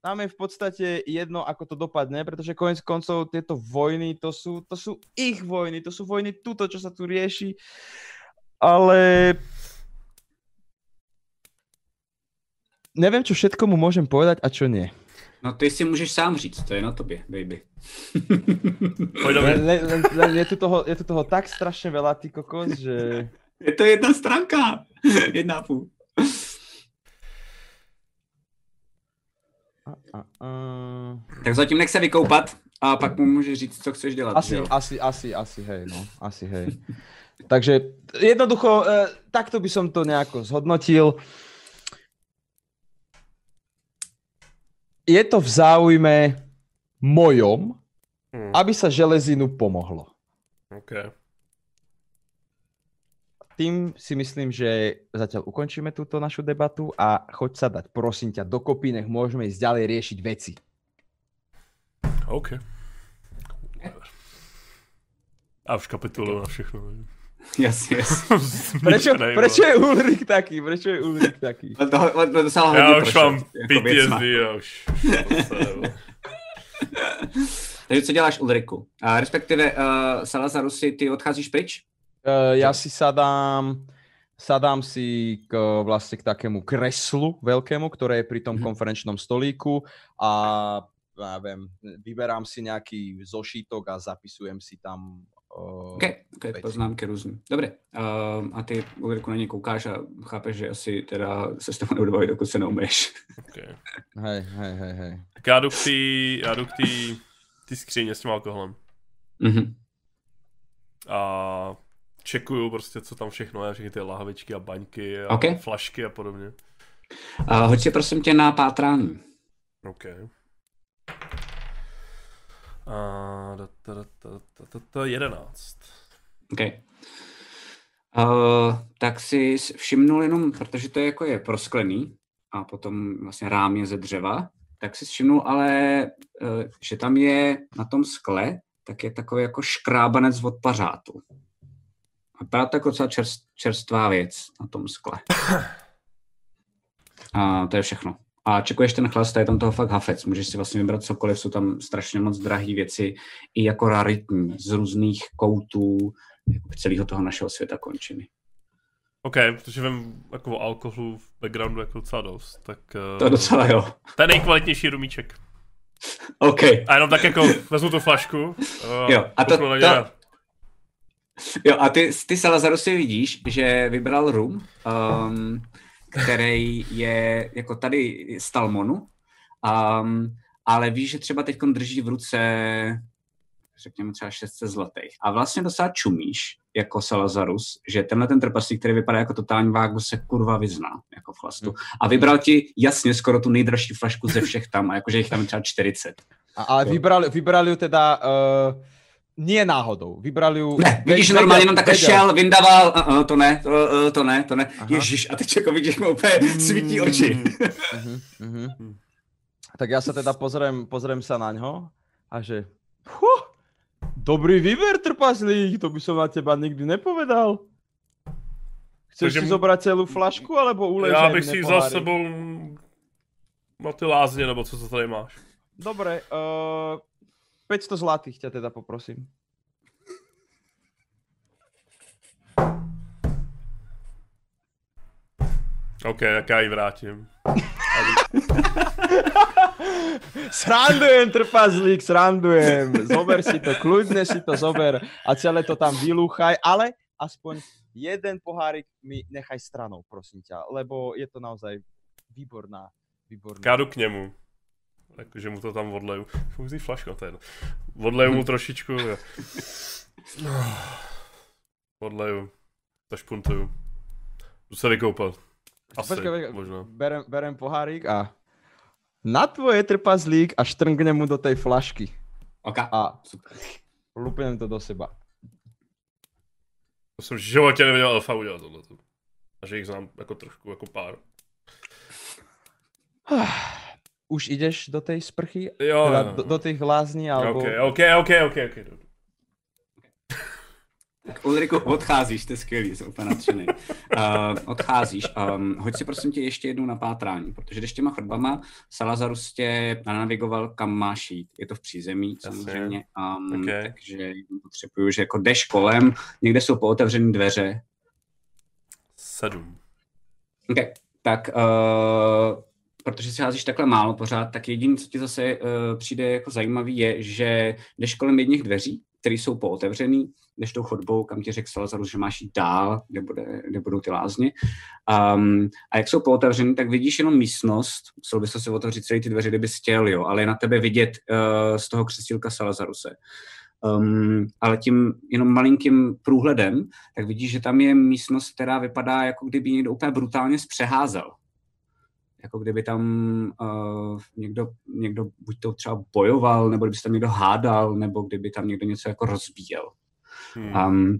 S4: Nám je v podstate jedno, ako to dopadne, pretože konec koncov tieto vojny, to sú, to sú ich vojny, to sú vojny tuto, čo sa tu rieši. Ale neviem, čo všetko mu môžem povedať a čo nie.
S2: No ty si můžeš sám říct, to je na tobě, baby.
S4: Len, len, len, je, tu toho, je tu toho tak strašne veľa, ty kokos, že...
S2: je to jedna stránka, jedna půl.
S4: A, a, a...
S2: Tak zatím nech se vykoupat a pak mu můžeš říct, co chceš dělat.
S4: Asi,
S2: že jo?
S4: asi, asi, asi, hej, no, asi, hej. Takže jednoducho, e, takto by som to nejako zhodnotil. Je to v záujme mojom,
S3: Hm,
S4: aby sa železinu pomohlo.
S3: OK.
S4: Tým si myslím, že zatiaľ ukončíme túto našu debatu a choď sa dať, prosím ťa, dokopy, nech môžeme ísť ďalej riešiť veci.
S3: OK. A už kapituluju na všechno.
S2: Jasně, jasně.
S4: Prečo
S3: vole.
S4: je Ulrik taký? Prečo je Ulrik taký?
S2: On to, to hodně
S3: Já už
S2: prošel,
S3: mám
S2: jako.
S3: PTSD, já už.
S2: Takže co děláš, Ulriku? A respektive uh, Salazaru si ty odcházíš pryč?
S4: Uh, ja si sadám, sadám si k, vlastne k takému kreslu veľkému, ktoré je pri tom
S2: Mhm.
S4: konferenčnom stolíku a ja viem, vyberám si nejaký zošítok a zapisujem si tam
S2: OK, okay poznámky různý. Dobře. Uh, a ty, Ulriku, na ně koukáš a chápeš, že asi teda se s tebou nebudu bavit, dokud se neumyješ.
S3: Okay.
S4: Hej, hej, hej, hej.
S3: Tak já jdu k té, já jdu k té, té skříně s tím alkoholem.
S2: Mhm.
S3: A čekuju prostě, co tam všechno je, všechny ty lahvičky a baňky a
S2: OK.
S3: flašky a podobně.
S2: Uh, hoď si prosím tě na pátrání.
S3: OK. A da, da, da, da, da, da, da, 11.
S2: OK. Uh, tak si všimnul jenom, protože to je jako je prosklený a potom vlastně rám je ze dřeva, tak si všimnul ale, uh, že tam je na tom skle, tak je takový jako škrábanec od pařátu. Vypadá to jako docela čerst, čerstvá věc na tom skle. A to je všechno. A čekuješ ten chlast, a je tam toho fakt hafec. Můžeš si vlastně vybrat cokoliv, jsou tam strašně moc drahé věci, i jako raritní, z různých koutů jako celého toho našeho světa končiny.
S3: OK, protože vím jako o alkoholu v backgroundu jako docela dost, tak uh,
S2: To docela jo.
S3: to je nejkvalitnější rumíček.
S2: OK.
S3: A jenom tak jako vezmu tu flašku, uh,
S2: Jo, a to- to-
S3: ně.
S2: Jo, a ty, ty Salazaru si vidíš, že vybral rum, um, který je jako tady z Talmonu, um, ale víš, že třeba teď drží v ruce řekněme třeba 600 zlatých. A vlastně docela čumíš jako Salazarus, že tenhle ten trpaslík, který vypadá jako totální vágu, se kurva vyzná jako v chlastu. A vybral ti jasně skoro tu nejdražší flašku ze všech tam, a jakože jich tam třeba 40.
S4: A, ale vybrali, vybrali teda uh, nie náhodou. Vybrali ju...
S2: Ne, vidíš, že normálně jenom takhle šel, vyndaval, uh, uh, to ne, to, uh, to ne, to ne. Aha. Ježiš, a teď jako vidíš, mu úplně svítí oči.
S4: uh-huh, uh-huh. Tak já se teda pozriem, pozriem sa na ňo a že... Huh, dobrý výber, trpaslík, to by som na teba nikdy nepovedal. Chceš Takže si zobrať celú flašku, alebo uležej
S3: Já bych si vzal s sebou na ty lázně, nebo co to tady máš.
S4: Dobre, uh, 500 zlatých ťa teda poprosím.
S3: OK, tak já ji vrátím.
S4: srandujem, trpazlík, srandujem. Zober si to, kľudne si to zober a celé to tam vylúchaj, ale aspoň jeden pohárik mi nechaj stranou, prosím ťa, lebo je to naozaj výborná, výborná.
S3: Já jdu k němu. Takže mu to tam odleju. Musí flaška, to je jedno. Odleju mu trošičku. Odleju. Zašpuntuju. Jdu se vykoupat. Asi, Počkej, možná.
S4: Berem, berem pohárik a na tvoje trpazlík a štrngnem mu do tej flašky.
S2: Okay.
S4: A lupnem to do seba.
S3: To jsem v životě neviděl Alfa udělat tohle. A že jich znám jako trošku, jako pár.
S4: Už ideš do tej sprchy?
S3: Jo,
S4: teda
S3: jo.
S4: Do, do tých lázní, alebo...
S3: OK, OK, OK, OK, OK.
S2: Tak Ulriku, odcházíš, to je skvělý, jsem úplně nadšený. Uh, odcházíš, um, hoď si prosím tě ještě jednou na pátrání, protože když těma chodbama Salazarus tě navigoval, kam máš jít. Je to v přízemí, samozřejmě, um, okay. takže potřebuju, že jako jdeš kolem, někde jsou pootevřené dveře.
S3: Sedm.
S2: OK, tak uh, protože si házíš takhle málo pořád, tak jediné, co ti zase uh, přijde jako zajímavý, je, že jdeš kolem jedních dveří, které jsou pootevřený, jdeš tou chodbou, kam ti řekl Salazarus, že máš jít dál, kde, bude, kde budou ty lázně. Um, a jak jsou pootevřený, tak vidíš jenom místnost, musel bys si otevřít celé ty dveře, kdyby chtěl, jo, ale je na tebe vidět uh, z toho křesílka Salazaruse. Um, ale tím jenom malinkým průhledem, tak vidíš, že tam je místnost, která vypadá, jako kdyby někdo úplně brutálně zpřeházel jako kdyby tam uh, někdo, někdo buď to třeba bojoval, nebo kdyby se tam někdo hádal, nebo kdyby tam někdo něco jako rozbíjel. Hmm. Um,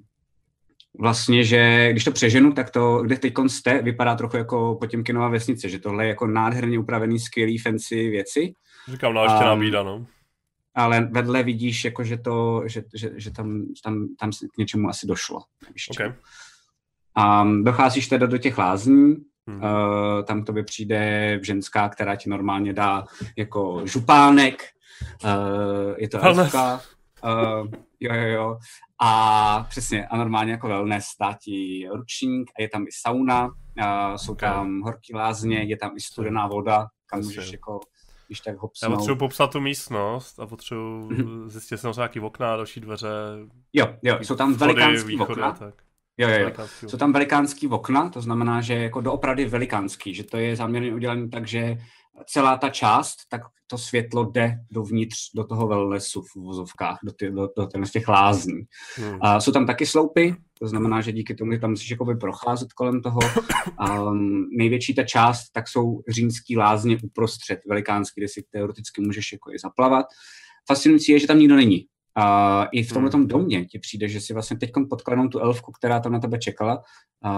S2: vlastně, že když to přeženu, tak to, kde teď jste, vypadá trochu jako Potěmkinová vesnice, že tohle je jako nádherně upravený, skvělý, fancy věci.
S3: Říkám, návštěvná um, bída, no.
S2: Ale vedle vidíš, jako, že, to, že, že, že tam, tam, tam k něčemu asi došlo.
S3: Okay.
S2: Um, docházíš teda do těch lázní, Hmm. Uh, tam to by přijde ženská, která ti normálně dá jako župánek. Uh, je to elfka. Uh, jo, jo, jo. A přesně, a normálně jako wellness ti ručník a je tam i sauna, uh, jsou okay. tam horký lázně, je tam i studená voda, kam Přesně. můžeš jako když tak hopsnout.
S3: Já potřebuji popsat tu místnost a potřebuji mm-hmm. zjistit, jestli jsou nějaký okna, další dveře.
S2: Jo, jo, jsou tam velikánský okna. Tak. Jo, jo, jo. Jsou tam velikánský okna, to znamená, že jako doopravdy velikánský, že to je záměrně udělané tak, že celá ta část, tak to světlo jde dovnitř do toho wellnessu v vozovkách, do, ty, do, do z těch lázní. Hmm. A jsou tam taky sloupy, to znamená, že díky tomu, že tam musíš jakoby procházet kolem toho. Um, největší ta část, tak jsou římský lázně uprostřed, velikánský, kde si teoreticky můžeš jako i zaplavat. Fascinující je, že tam nikdo není. A i v tomhle hmm. domě ti přijde, že si vlastně teď podkladnou tu elfku, která tam na tebe čekala.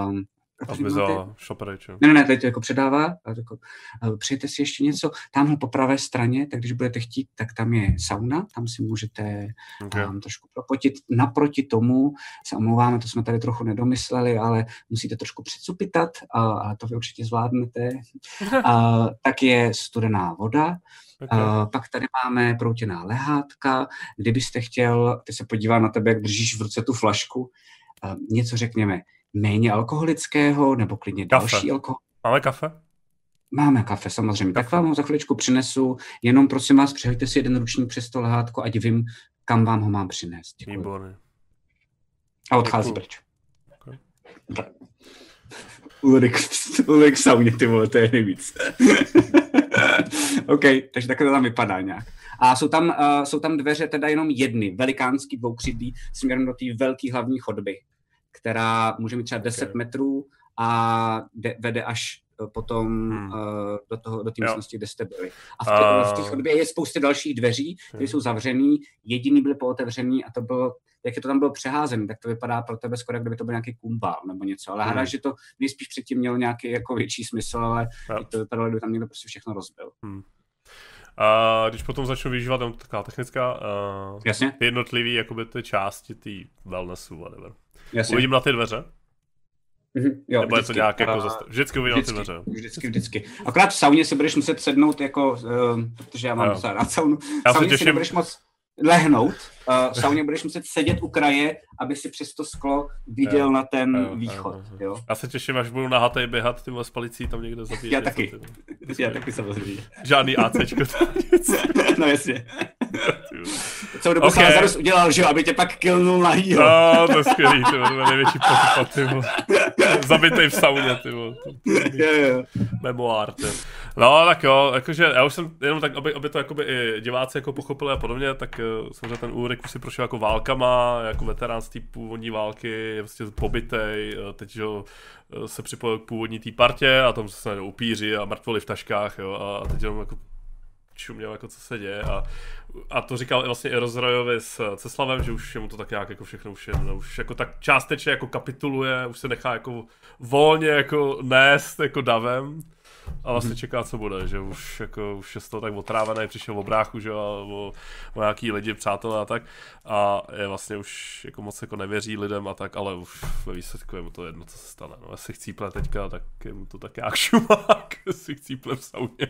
S2: Um,
S3: a zmizela šopereč,
S2: Ne, ne, ne, teď to jako předává. A jako, přijete si ještě něco, tamhle po pravé straně, tak když budete chtít, tak tam je sauna, tam si můžete okay. um, trošku propotit. Naproti tomu se omlouváme, to jsme tady trochu nedomysleli, ale musíte trošku předsupitat, a, a to vy určitě zvládnete. a, tak je studená voda, Okay. Uh, pak tady máme proutěná lehátka. Kdybyste chtěl, ty se podívá na tebe, jak držíš v ruce tu flašku, uh, něco řekněme méně alkoholického, nebo klidně kafe. další alkohol.
S3: Máme kafe?
S2: Máme kafe, samozřejmě. Kafe. Tak vám ho za chviličku přinesu. Jenom prosím vás, přehoďte si jeden ručník přes to lehátko, ať vím, kam vám ho mám přinést.
S3: Děkuji. Výborně.
S2: A odchází pryč. Okay. Ulrik, Ulrik sauně, ty vole, to je nejvíc. OK, takže takhle to tam vypadá nějak. A jsou tam, uh, jsou tam dveře teda jenom jedny, velikánský dvoukřídlý, směrem do té velké hlavní chodby, která může mít třeba 10 okay. metrů a de, vede až eh, potom hmm. uh, do, toho, do té místnosti, kde jste byli. A v, té, uh... v té chodbě je spousty dalších dveří, které hmm. jsou zavřený, jediný byly pootevřený a to bylo, jak je to tam bylo přeházené, tak to vypadá pro tebe skoro, kdyby to byl nějaký kumbál nebo něco. Ale hmm. že to nejspíš předtým mělo nějaký jako větší smysl, ale jo. to vypadalo, kdyby tam někdo prostě všechno rozbil. Hmm.
S3: A když potom začnu využívat tam taková technická, uh, Jasně. jednotlivý jakoby ty části ty wellnessu, whatever. Jasně. Uvidím na ty dveře?
S2: Mm-hmm, jo,
S3: Nebo vždycky. je to nějak jako zase, vždycky uvidím vždycky, na ty dveře.
S2: Vždycky, vždycky. Akorát v sauně si budeš muset sednout jako, uh, protože já mám docela rád saunu.
S3: Já sauně se těším. si
S2: nebudeš moc lehnout. Uh, v sauně budeš muset sedět u kraje, aby si přes to sklo viděl jo, na ten jo, východ. Jo, jo.
S3: Já se těším, až budu nahatej běhat tyhle spalicí tam někde zabít.
S2: Já taky. Já taky samozřejmě.
S3: Žádný ACčko.
S2: no jasně. Co dobu okay. Lazarus udělal, že aby tě pak killnul na jího.
S3: No, to je skvělý, ty vole, největší potupat, ty. Zabitej v sauně, ty vole.
S2: Jo, jo.
S3: Memoár, ty. No, tak jo, jakože já už jsem jenom tak, aby, aby to jakoby i diváci jako pochopili a podobně, tak uh, samozřejmě ten Ulrik už si prošel jako válkama, jako veterán z té původní války, je prostě pobytej, uh, teď jo, uh, se připojil k původní té partě a tam se upíři a mrtvoli v taškách, jo, a teď jenom jako čuměl, jako co se děje a, a to říkal vlastně i Rozrojovi s Ceslavem, že už je mu to tak nějak jako všechno už, je, no, už jako tak částečně jako kapituluje, už se nechá jako volně jako nést jako davem a vlastně čeká, co bude, že už, jako, už je z toho tak otrávený, přišel o bráchu, že o, o nějaký lidi, přátelé a tak a je vlastně už jako moc jako nevěří lidem a tak, ale už ve výsledku je mu to jedno, co se stane, no, jestli chcíple teďka, tak je mu to tak jak šumák, jestli chcíple v sauně.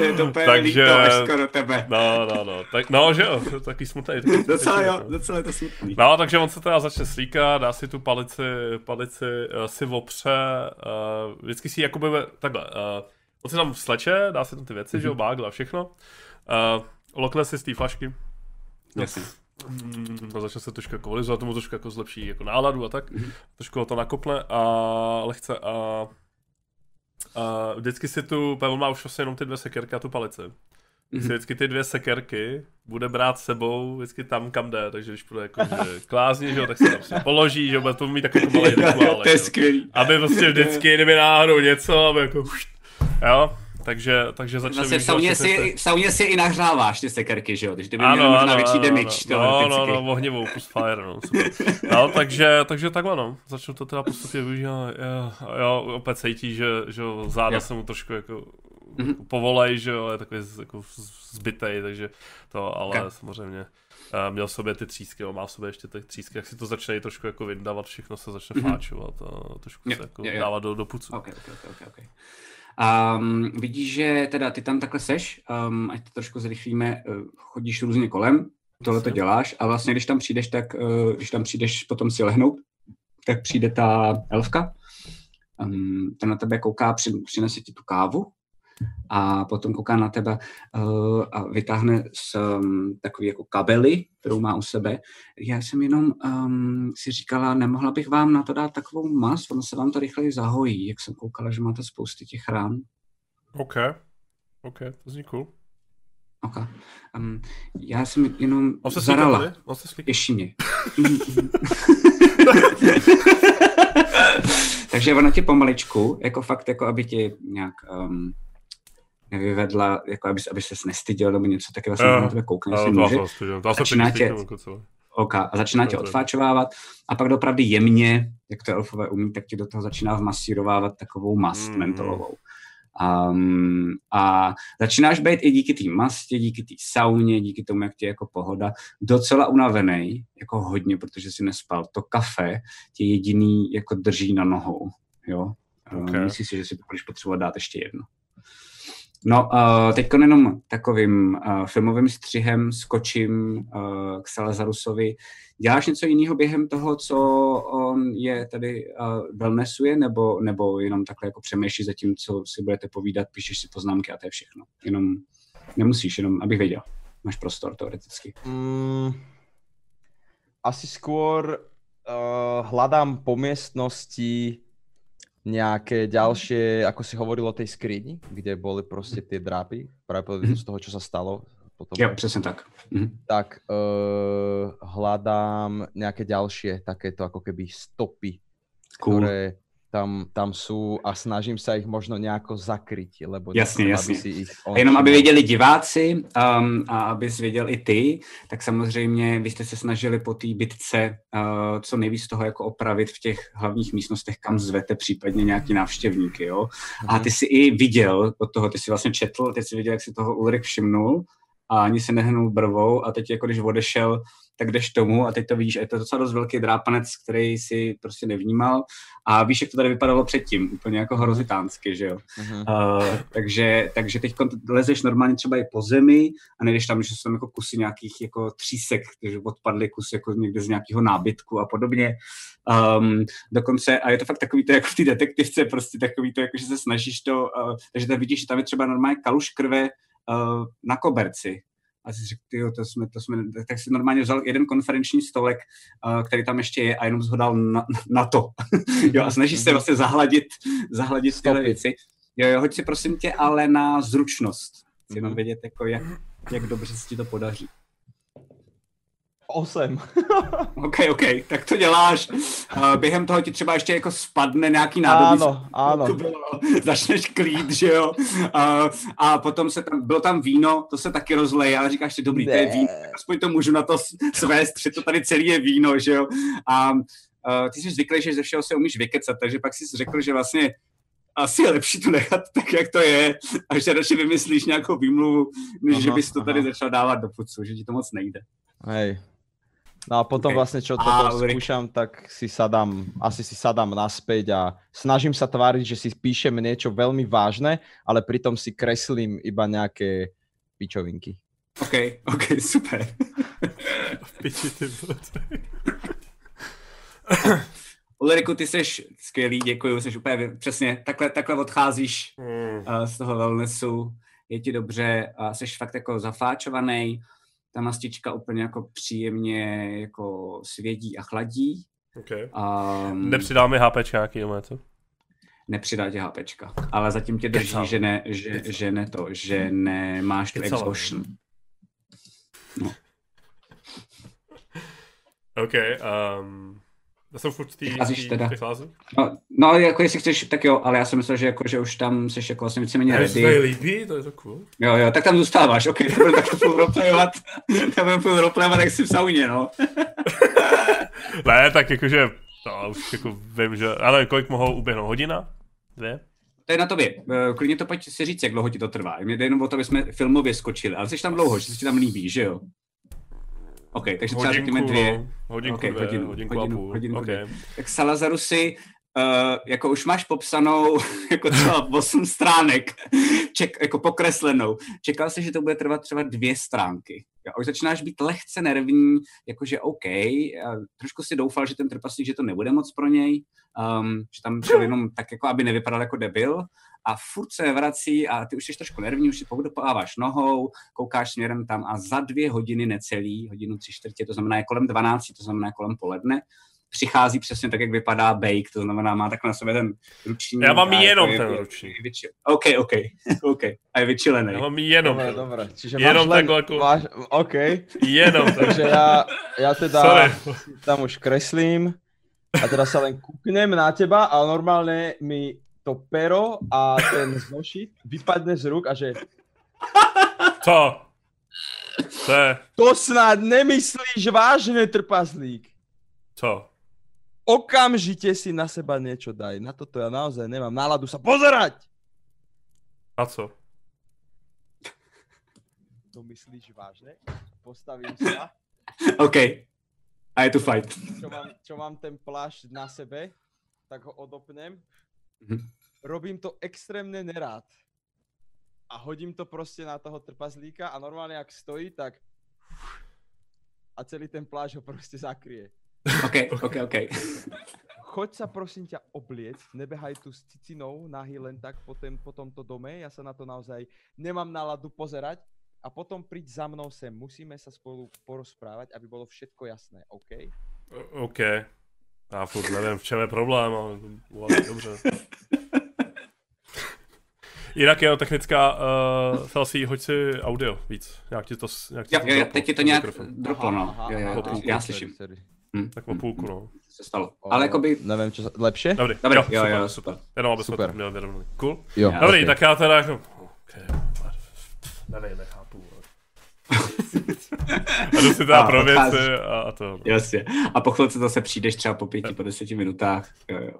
S2: Je to Takže, líto, skoro tebe.
S3: No, no, no, tak, no, že jo, to taky smutný. Taky
S2: docela jo, docela je to smutný.
S3: No, takže on se teda začne slíkat, dá si tu palici, palici uh, si opře, uh, vždycky si jakoby takhle, Uh, on si tam sleče, dá si tam ty věci, mm-hmm. že jo, mhm. bágla, všechno. Uh, lokne si z té flašky.
S2: Jasně.
S3: Mm, a začne se trošku jako volizovat, tomu trošku jako zlepší jako náladu a tak. Mm-hmm. Trošku ho to nakopne a lehce a, a vždycky si tu, Pavel má už vlastně jenom ty dvě sekerky a tu palici. Mm-hmm. Si vždycky ty dvě sekerky bude brát sebou vždycky tam, kam jde, takže když bude jako že klázně, že jo, tak se tam si položí, že jo, bude to mít takový malý rituál.
S2: to je skvělý.
S3: Aby prostě vždycky, kdyby náhodou něco, aby jako, jo, takže, takže začne
S2: vlastně v sauně, si, v sauně si i nahřáváš ty sekerky, že jo? Takže ty by měly možná větší damage.
S3: No, no, no, no, ohnivou, plus fire, no, super. no, takže, takže takhle, no. Začnu to teda postupně využívat. Jo, jo, opět cítí, že, že záda se mu trošku jako mm-hmm. povolej, že jo, je takový jako zbytej, takže to, ale okay. samozřejmě uh, měl v sobě ty třísky, má v sobě ještě ty třísky, jak si to začne trošku jako vyndávat, všechno se začne mm-hmm. fáčovat a trošku yeah, se jako yeah, yeah. dávat do, do pucu.
S2: Okay, okay, okay, okay. Um, vidíš, že teda ty tam takhle seš, um, ať to trošku zrychlíme, uh, chodíš různě kolem, tohle to děláš a vlastně když tam přijdeš, tak uh, když tam přijdeš potom si lehnout, tak přijde ta elfka, um, ta na tebe kouká, přinese ti tu kávu a potom kouká na tebe uh, a vytáhne z um, takový jako kabely, kterou má u sebe. Já jsem jenom um, si říkala, nemohla bych vám na to dát takovou mas, ono se vám to rychleji zahojí, jak jsem koukala, že máte spousty těch rán.
S3: OK, OK, to zní cool.
S2: OK. Um, já jsem jenom On se zarala.
S3: On se
S2: Ještě mě. Takže ona ti pomaličku, jako fakt, jako aby ti nějak um, nevyvedla, jako aby, aby se nestyděl nebo něco, tak vlastně na tebe koukne, jestli může. Začíná tě, jako OK, a začíná tě odfáčovávat a pak opravdu jemně, jak to elfové umí, tak ti do toho začíná vmasírovávat takovou mast mm. mentolovou. Um, a začínáš být i díky té mastě, díky té sauně, díky tomu, jak ti je jako pohoda, docela unavený, jako hodně, protože si nespal. To kafe tě jediný jako drží na nohou, jo. Okay. Myslíš si, že si budeš potřebovat dát ještě jedno. No, uh, teď jenom takovým uh, filmovým střihem skočím uh, k Salazarusovi. Děláš něco jiného během toho, co on je tady uh, wellnessuje, nebo, nebo jenom takhle jako přemýšlíš za tím, co si budete povídat, píšeš si poznámky a to je všechno. Jenom nemusíš, jenom abych věděl. Máš prostor teoreticky. Mm,
S4: asi skôr uh, hľadám po miestnosti nejaké ďalšie, ako si hovoril o tej skrini, kde boli proste tie drápy, práve z toho, čo sa stalo. Potom,
S2: Jo, přesně tak. Mhm.
S4: tak uh, hľadám nejaké ďalšie takéto ako keby stopy,
S2: Cool.
S4: ktoré tam, tam sú a snažím sa ich možno nejako zakryť, lebo
S2: Jasně, jasně.
S4: aby si ich on
S2: A jenom aby věděli diváci um, a abys věděl i ty, tak samozřejmě vy jste se snažili po té bitce uh, co nejvíc toho jako opravit v těch hlavních místnostech, kam zvete případně nějaký návštěvníky, jo. A ty si i viděl od toho, ty si vlastně četl, ty si viděl, jak si toho Ulrik všimnul a ani se nehnul brvou a teď jako když odešel, tak jdeš tomu a teď to vidíš, a je to docela dost velký drápanec, který si prostě nevnímal a víš, jak to tady vypadalo předtím, úplně jako hrozitánsky, že jo. Uh, takže, takže teď lezeš normálně třeba i po zemi a nejdeš tam, že jsou tam jako kusy nějakých jako třísek, takže odpadly kusy jako někde z nějakého nábytku a podobně. Um, dokonce, a je to fakt takový to jako v té detektivce, prostě takový to, jako že se snažíš to, uh, takže tam vidíš, že tam je třeba normálně kaluš krve uh, na koberci. A si řekl, tyjo, to jsme, to jsme, tak si normálně vzal jeden konferenční stolek, uh, který tam ještě je a jenom zhodal na, na to. jo, a snažíš se vlastně zahladit, zahladit tyhle věci. Jo, jo, hoď si prosím tě ale na zručnost. Chci jenom
S4: Mhm.
S2: vědět, jako jak, jak dobře se ti to podaří.
S4: 8.
S2: OK, OK, tak to děláš. Uh, během toho ti třeba ještě jako spadne nějaký nádobí. To bylo, začneš klít, že jo. Uh, a potom se tam, bylo tam víno, to se taky rozleje, ale říkáš si, dobrý, to je
S4: Ne.
S2: víno, aspoň to můžu na to svést, že to tady celý je víno, že jo. A uh, ty jsi zvyklý, že ze všeho se umíš vykecat, takže pak jsi řekl, že vlastně asi je lepší to nechat tak, jak to je, a že radši vymyslíš nějakou výmluvu, než
S4: Aha,
S2: že bys to tady
S4: aha.
S2: začal dávat do pucu, že ti to moc nejde.
S4: Hej. No a potom
S2: OK.
S4: vlastne, čo toto
S2: Ulrik.
S4: skúšam, tak si sadám, asi si sadám naspäť a snažím sa tváriť, že si píšem niečo veľmi vážne, ale pritom si kreslím iba nejaké pičovinky.
S2: OK, OK, super.
S3: Piči, ty.
S2: Ulriku, ty jsi skvělý, děkuji, jsi úplně přesně, takhle, takhle odcházíš
S3: Mm.
S2: uh, z toho wellnessu, je ti dobře, a jsi fakt jako zafáčovaný, ta mastička úplně jako příjemně jako svědí a chladí.
S3: Okay.
S2: Um,
S3: Nepřidá mi HPčka nějaký nebo něco?
S2: nepřidá tě hápečka, ale zatím tě drží,
S3: Kecám.
S2: že ne, že,
S3: Kecám.
S2: že ne to, že nemáš tu exhaustion.
S3: OK, um, já jsem furt té
S2: Vycházíš teda?
S3: fázi.
S2: No, no, jako jestli chceš, tak jo, ale já jsem myslel, že, jako, že už tam jsi jako vlastně víceméně ready.
S3: tady líbí, to je to cool.
S2: Jo, jo, tak tam zůstáváš, ok, tak budu takhle půl replayovat, tak budu půl replayovat, jak jsi v sauně, no.
S3: Ne, tak jakože, no, už jako vím, že, ale kolik mohou uběhnout? Hodina? Dvě?
S2: To je na tobě, Eh, klidně to pojď si říct, jak dlouho ti to trvá. Mě jde jenom o to, aby jsme filmově skočili, ale jsi tam dlouho, že se ti tam líbí, že jo? OK, takže třeba řekněme dvě.
S3: no. Hodinku,
S2: Ok,
S3: dvě,
S2: hodinu,
S3: hodinku
S2: hodinu,
S3: a půl.
S2: hodinku,
S3: ok.
S2: dvě. Tak Salazaru si, uh, jako už máš popsanou, jako třeba 8 stránek, ček, jako pokreslenou. Čekal jsi, že to bude trvat třeba dvě stránky. Jo, a už začínáš být lehce nervní, jakože OK, a trošku si doufal, že ten trpaslík, že to nebude moc pro něj, um, že tam šel jenom tak, jako aby nevypadal jako debil a furt se vrací a ty už jsi trošku nervní, už si podopáváš nohou, koukáš směrem tam a za dvě hodiny necelý, hodinu tři čtvrtě, to znamená je kolem 12, to znamená kolem poledne, přichází přesně tak, jak vypadá bake, to znamená má takhle na sobě ten ruční.
S3: Já mám
S2: a
S3: jenom
S2: je-
S3: ten
S2: je-
S3: ruční.
S2: je vyči- OK, OK, OK. A je vyčilený.
S3: Já mám jenom,
S4: Dobre,
S3: ten.
S4: dobre. Čiže
S3: Jenom
S4: máš len,
S3: takhle ako-
S4: máš, OK,
S3: jenom
S4: takže ja, ja teda
S3: Sorry.
S4: tam už kreslím a teraz sa len kúknem na teba a normálne mi to pero a ten znošit vypadne z rúk a že
S3: Co? To je,
S4: to snad nemyslíš vážne, trpaslík.
S3: co?
S4: Okamžite si na seba niečo daj. Na toto ja naozaj nemám náladu sa pozerať.
S3: A co?
S4: To myslíš vážne? Postavím sa,
S2: OK. A je tu fight.
S4: čo mám, čo mám ten plášť na sebe, tak ho odopnem.
S2: Mhm.
S4: Robím to extrémne nerád. A hodím to proste na toho trpazlíka a normálne ak stojí, tak a celý ten plášť ho proste zakrie.
S2: OK, OK, OK.
S4: Choď sa prosím ťa obliec, nebehaj tu s cicinou nahý len tak po, tém, po tomto dome, ja sa na to naozaj nemám náladu pozerať a potom príď za mnou sem, musíme sa spolu porozprávať, aby bolo všetko jasné, OK?
S3: O- OK. Já furt nevím, v čem je problém, ale dobře. Jinak je technická, uh, Felsi, hoď si audio víc. Jak ti to, jak ti
S2: Jo,
S3: to
S2: jo,
S3: droplo,
S2: teď ti to nějak droplo, no. Jo, jo,
S3: aha,
S2: to-
S3: aha.
S2: já slyším.
S4: sorry.
S2: Hm,
S3: Tak o půlku, no.
S2: se stalo. Ale jakoby,
S4: Nevím, čo... Lepšie?
S3: Dobrý,
S2: Dobrý,
S3: jo,
S2: jo,
S3: super,
S2: jo,
S3: super.
S2: super.
S3: Jenom aby jsme
S4: Super.
S3: to měli vyrovnaný. Cool.
S4: Jo.
S3: Dobrý,
S2: ok.
S3: tak já teda jako... Okay. Nevím, nechápu. A jdu si teda
S2: A,
S3: pro věci a, to.
S2: Jasně. A po chvilce zase přijdeš třeba po pěti, po deseti minutách. Jo, jo.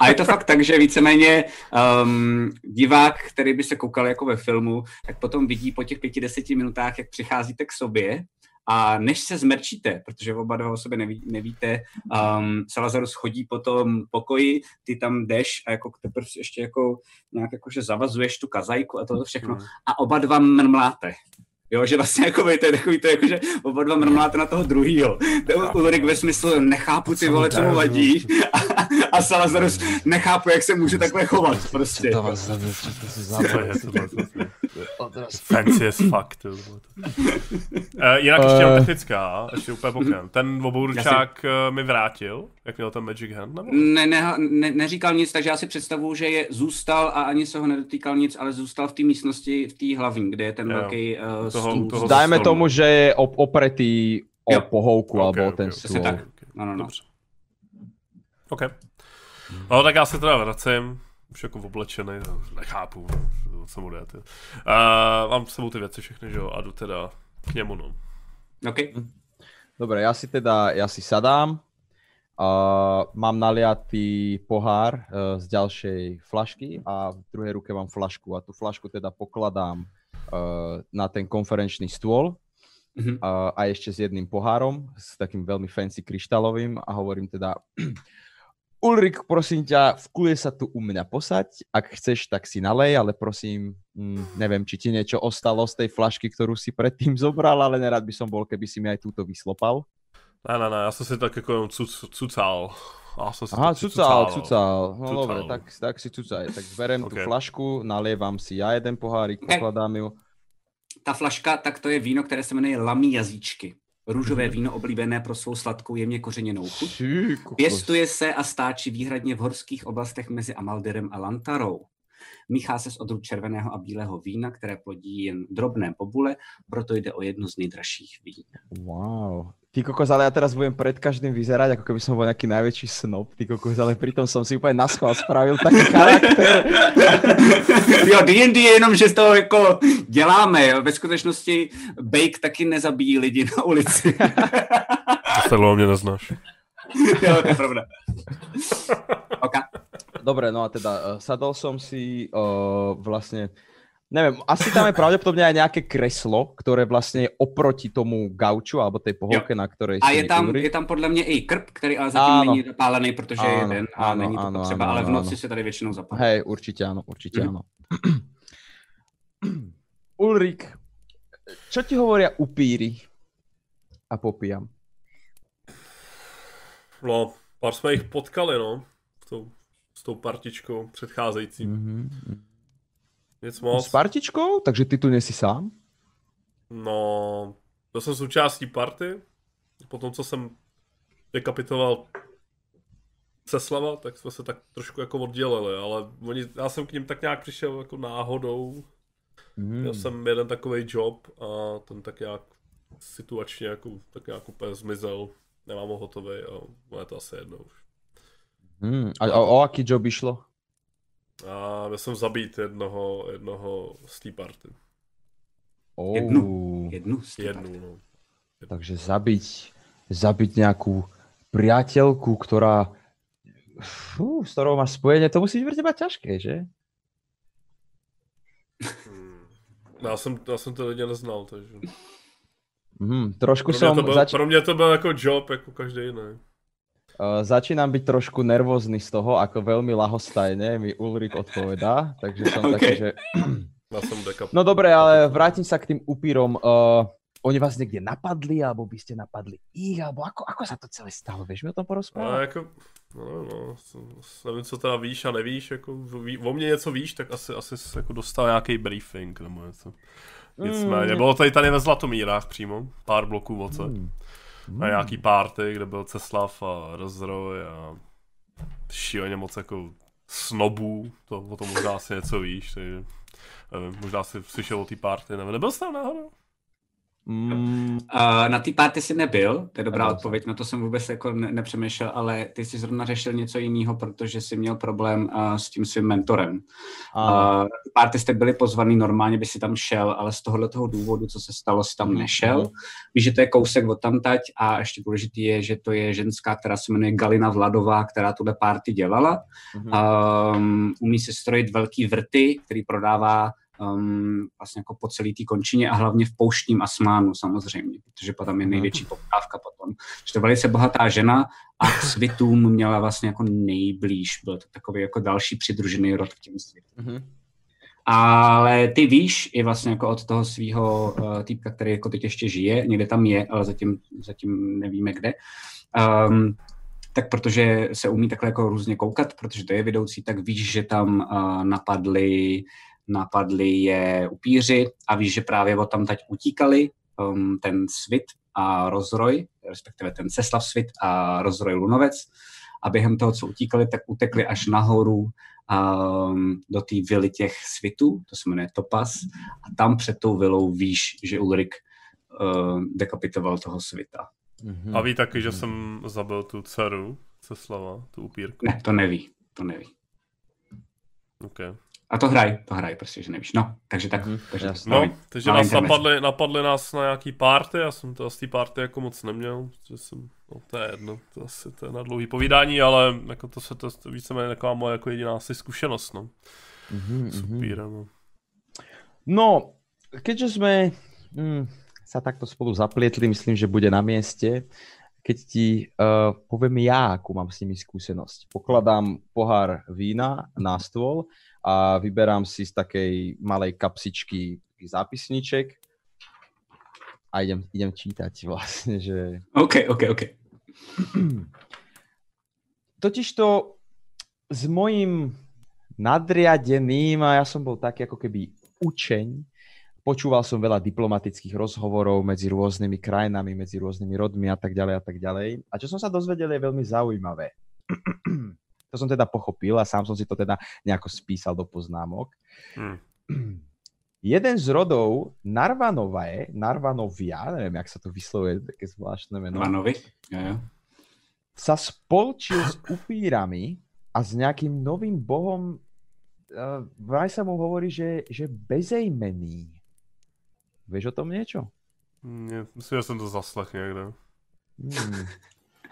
S2: A je to fakt tak, že víceméně um, divák, který by se koukal jako ve filmu, tak potom vidí po těch pěti, deseti minutách, jak přicházíte k sobě a než se zmerčíte, protože oba dva o sobě neví, nevíte, um, Salazarus chodí po tom pokoji, ty tam jdeš a jako teprve ještě jako nějak jakože zavazuješ tu kazajku a toto všechno
S3: Hmm.
S2: a oba dva mrmláte. Jo, že vlastně jako to je takový to, jako, že oba dva mrmláte na toho druhýho. To je ve smyslu, nechápu ty vole, co mu vadí. A, a Salazarus, nechápu, jak se může takhle chovat, prostě.
S4: To vás to si
S3: to?
S4: Odraz.
S3: Fancy as fuck, ty. vole. Eh, Jinak ještě jenom
S4: Eh.
S3: technická, ještě úplně bokem. Ten obourčák eh, mi vrátil, jak měl ten Magic Hand, nebo?
S2: Ne, ne, ne, neříkal nic, takže já si představuju, že je zůstal a ani se ho nedotýkal nic, ale zůstal v té místnosti, v té hlavní, kde je ten
S3: Jo.
S2: velký uh,
S3: Toho-
S2: stůl.
S3: toho-
S4: Dajme
S3: stolu.
S4: tomu, že je op- opretý o
S2: Jo.
S4: pohovku,
S3: Ok,
S4: alebo
S3: ok,
S4: ten stůl.
S2: tak.
S3: Ok,
S2: No, no, no.
S3: Dobře. OK. No tak já se teda vracím, už jako oblečený, no, nechápu, co mu jde. ty. Uh, mám s sebou ty věci všechny, že jo, a jdu teda k němu, no.
S2: OK.
S4: Dobre, ja si teda, ja si sadám, uh, mám naliatý pohár uh, z ďalšej flašky a v druhej ruke mám flašku a tú flašku teda pokladám uh, na ten konferenčný stôl
S2: Mhm.
S4: uh, a ešte s jedným pohárom, s takým veľmi fancy kryštálovým a hovorím teda Ulrik, prosím ťa, v tu u mňa posaď. Ak chceš, tak si nalej, ale prosím, mm, neviem, či ti niečo ostalo z tej flašky, ktorú si predtým zobral, ale nerad by som bol, keby si mi aj túto vyslopal.
S3: Ne, ne, ne, já jsem si tak jako jenom cuc, cucal. Já jsem si
S4: Aha, cucal,
S3: cucal.
S4: cucal. No
S3: Cucal.
S4: dobre, tak, tak si cucaj. Tak berem tú
S3: Ok.
S4: flašku, nalievam si ja jeden pohárik,
S2: Ok.
S4: pokladám ju.
S2: Ta flaška, tak to je víno, které se jmenuje Lamí jazyčky. Růžové
S3: Mhm.
S2: víno oblíbené pro svou sladkou, jemně kořeněnou chuť. Pěstuje se a stáčí výhradně v horských oblastech mezi Amalderem a Lantarou. Míchá se z odrůd červeného a bílého vína, které plodí jen drobné pobule, proto jde o jedno z nejdražších vín.
S4: Wow. Ty kokos, ale ja teraz budem pred každým vyzerať, ako keby som bol nejaký najväčší snob, ty kokos, ale pritom som si úplne na schvál spravil taký charakter.
S2: jo, D&D je jenom, že z toho jako děláme. Jo. Ve skutečnosti Bake taky nezabíjí lidi na ulici.
S3: To se mě neznáš.
S2: jo, to je pravda. Okay.
S4: Dobre, no a teda uh, sadol som si uh, vlastne, neviem, asi tam je pravdepodobne aj nejaké kreslo, ktoré vlastne je oproti tomu gauču alebo tej pohovke, na ktorej
S2: A je tam, je tam podle mě i krp, který ale zatím
S4: Áno.
S2: není zapálený, protože je jeden a
S4: áno,
S2: není to
S4: áno,
S2: potřeba,
S4: áno,
S2: ale v noci
S4: áno.
S2: se tady většinou zapálí.
S4: Hej, určite áno, určite
S2: Mhm.
S4: áno. Ulrik, čo ti hovoria upíry? A popíjam.
S3: No, pár jsme jich potkali, no. Tou, s tou partičkou předcházející.
S4: Mm-hmm.
S3: Nic
S4: S
S3: moc.
S4: partičkou? Takže ty tu nesi sám?
S3: No, byl jsem součástí party. Potom, co jsem dekapitoval Ceslava, tak jsme se tak trošku jako oddělili, ale oni, já jsem k ním tak nějak přišel jako náhodou.
S4: Mm.
S3: Měl jsem jeden takový job a ten tak nějak situačně jako, tak nějak úplně zmizel. Nemám ho hotový a je to asi jedno už.
S4: Mm. A o, o aký job išlo?
S3: A měl jsem zabít jednoho, jednoho z té party.
S4: Oh.
S2: Jednu. Jednu z
S3: Jednu, no.
S4: Takže zabiť, zabiť nejakú priateľku, ktorá fú, s ktorou máš spojenie, to musí byť pre teba ťažké, že?
S3: Hmm. Já jsem, já jsem ty lidi neznal, takže...
S4: Mm, trošku
S3: Pro mě,
S4: som,
S3: to byl,
S4: zač-
S3: pro mě to byl jako job, jako každý jiný.
S4: Uh, začínam byť trošku nervózny z toho, ako veľmi lahostajne mi Ulrik odpovedá, takže som
S2: OK.
S4: taký, že... No dobre, ale vrátim sa k tým upírom. Uh, oni vás niekde napadli, alebo by ste napadli ich, alebo ako, ako sa to celé stalo? Vieš mi o tom porozprávať?
S3: jako, no, nevím, no, s- s- nevím, co teda víš a nevíš, jako, ví, o mě něco víš, tak asi, asi jsi jako dostal nějaký briefing nebo něco. Nicméně,
S4: Mm.
S3: bylo tady tady ve Zlatomírách přímo, pár bloků oce.
S4: Hmm.
S3: Na nějaký party, kde byl Ceslav a Rozroj a šíleně moc jako snobů, to o tom možná asi něco víš, takže nevím, možná si slyšel o té party, nevím, nebyl jsi tam náhodou?
S2: Mm. Uh, na té party si nebyl, to je dobrá nebyl odpověď, na to jsem vůbec jako ne- nepřemýšlel, ale ty jsi zrovna řešil něco jiného, protože jsi měl problém uh, s tím svým mentorem. Uh, party jste byli pozvaný, normálně by si tam šel, ale z tohohle toho důvodu, co se stalo, si tam mhm, nešel. Mm. Víš, že to je kousek od tamtať a ještě důležitý je, že to je ženská, která se jmenuje Galina Vladová, která tuhle party dělala. Mm. Um, umí si strojit velký vrty, který prodává um, vlastně jako po celé té končině a hlavně v pouštním asmánu samozřejmě, protože potom je největší poptávka potom. Že to velice bohatá žena a k svitům měla vlastně jako nejblíž. Byl to takový jako další přidružený rod k těm svitům. Mm-hmm. Ale ty víš i vlastně jako od toho svého uh, týpka, který jako teď ještě žije, někde tam je, ale zatím, zatím nevíme kde, um, tak protože se umí takhle jako různě koukat, protože to je vedoucí, tak víš, že tam uh, napadli napadli je upíři a víš, že právě od tam teď utíkali um, ten svit a rozroj, respektive ten Ceslav svit a rozroj Lunovec a během toho, co utíkali, tak utekli až nahoru um, do té vily těch svitů, to se jmenuje Topas, a tam před tou vilou víš, že Ulrik uh, dekapitoval toho svita.
S3: Mm-hmm. A ví taky, že jsem zabil tu dceru Ceslava, tu upírku?
S2: Ne, to neví, to neví.
S3: Okay.
S2: A to hraj, to hraj prostě, že nevíš. No, takže tak. Mm, takže
S3: no, takže nás napadli, napadli nás na nějaký party, já jsem to z té party jako moc neměl, že jsem, no to je jedno, to asi to je na dlouhý povídání, ale jako to se to, to víceméně taková moje jako jediná asi zkušenost, no. Mm-hmm, Super, no.
S4: No, keďže jsme mm, sa takto spolu zaplietli, myslím, že bude na mieste, keď ti uh, poviem ja, akú mám s nimi skúsenosť. Pokladám pohár vína na stôl a vyberám si z takej malej kapsičky zápisníček a idem, idem čítať vlastne, že...
S2: OK, OK, OK.
S4: Totiž to s mojím nadriadeným, a ja som bol taký ako keby učeň, počúval som veľa diplomatických rozhovorov medzi rôznymi krajinami, medzi rôznymi rodmi a tak ďalej a tak ďalej. A čo som sa dozvedel je veľmi zaujímavé. To som teda pochopil a sám som si to teda nejako spísal do poznámok. Hmm. Jeden z rodov Narvanové, Narvanovia, neviem, jak sa to vyslovuje, také zvláštne meno.
S2: Narvanovi, ja, ja.
S4: Sa spolčil s upírami a s nejakým novým bohom, uh, vraj sa mu hovorí, že, že bezejmený. Vieš o tom niečo?
S3: Nie, myslím, že som to zaslech niekde. Hmm.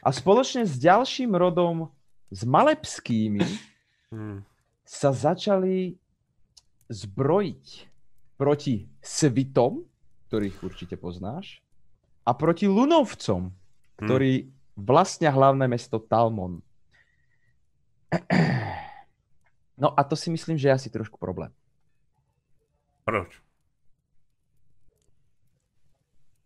S4: A spoločne s ďalším rodom s Malepskými hmm. sa začali zbrojiť proti Svitom, ktorých určite poznáš, a proti Lunovcom, ktorí hmm. vlastnia hlavné mesto Talmon. No a to si myslím, že je asi trošku problém.
S3: Proč?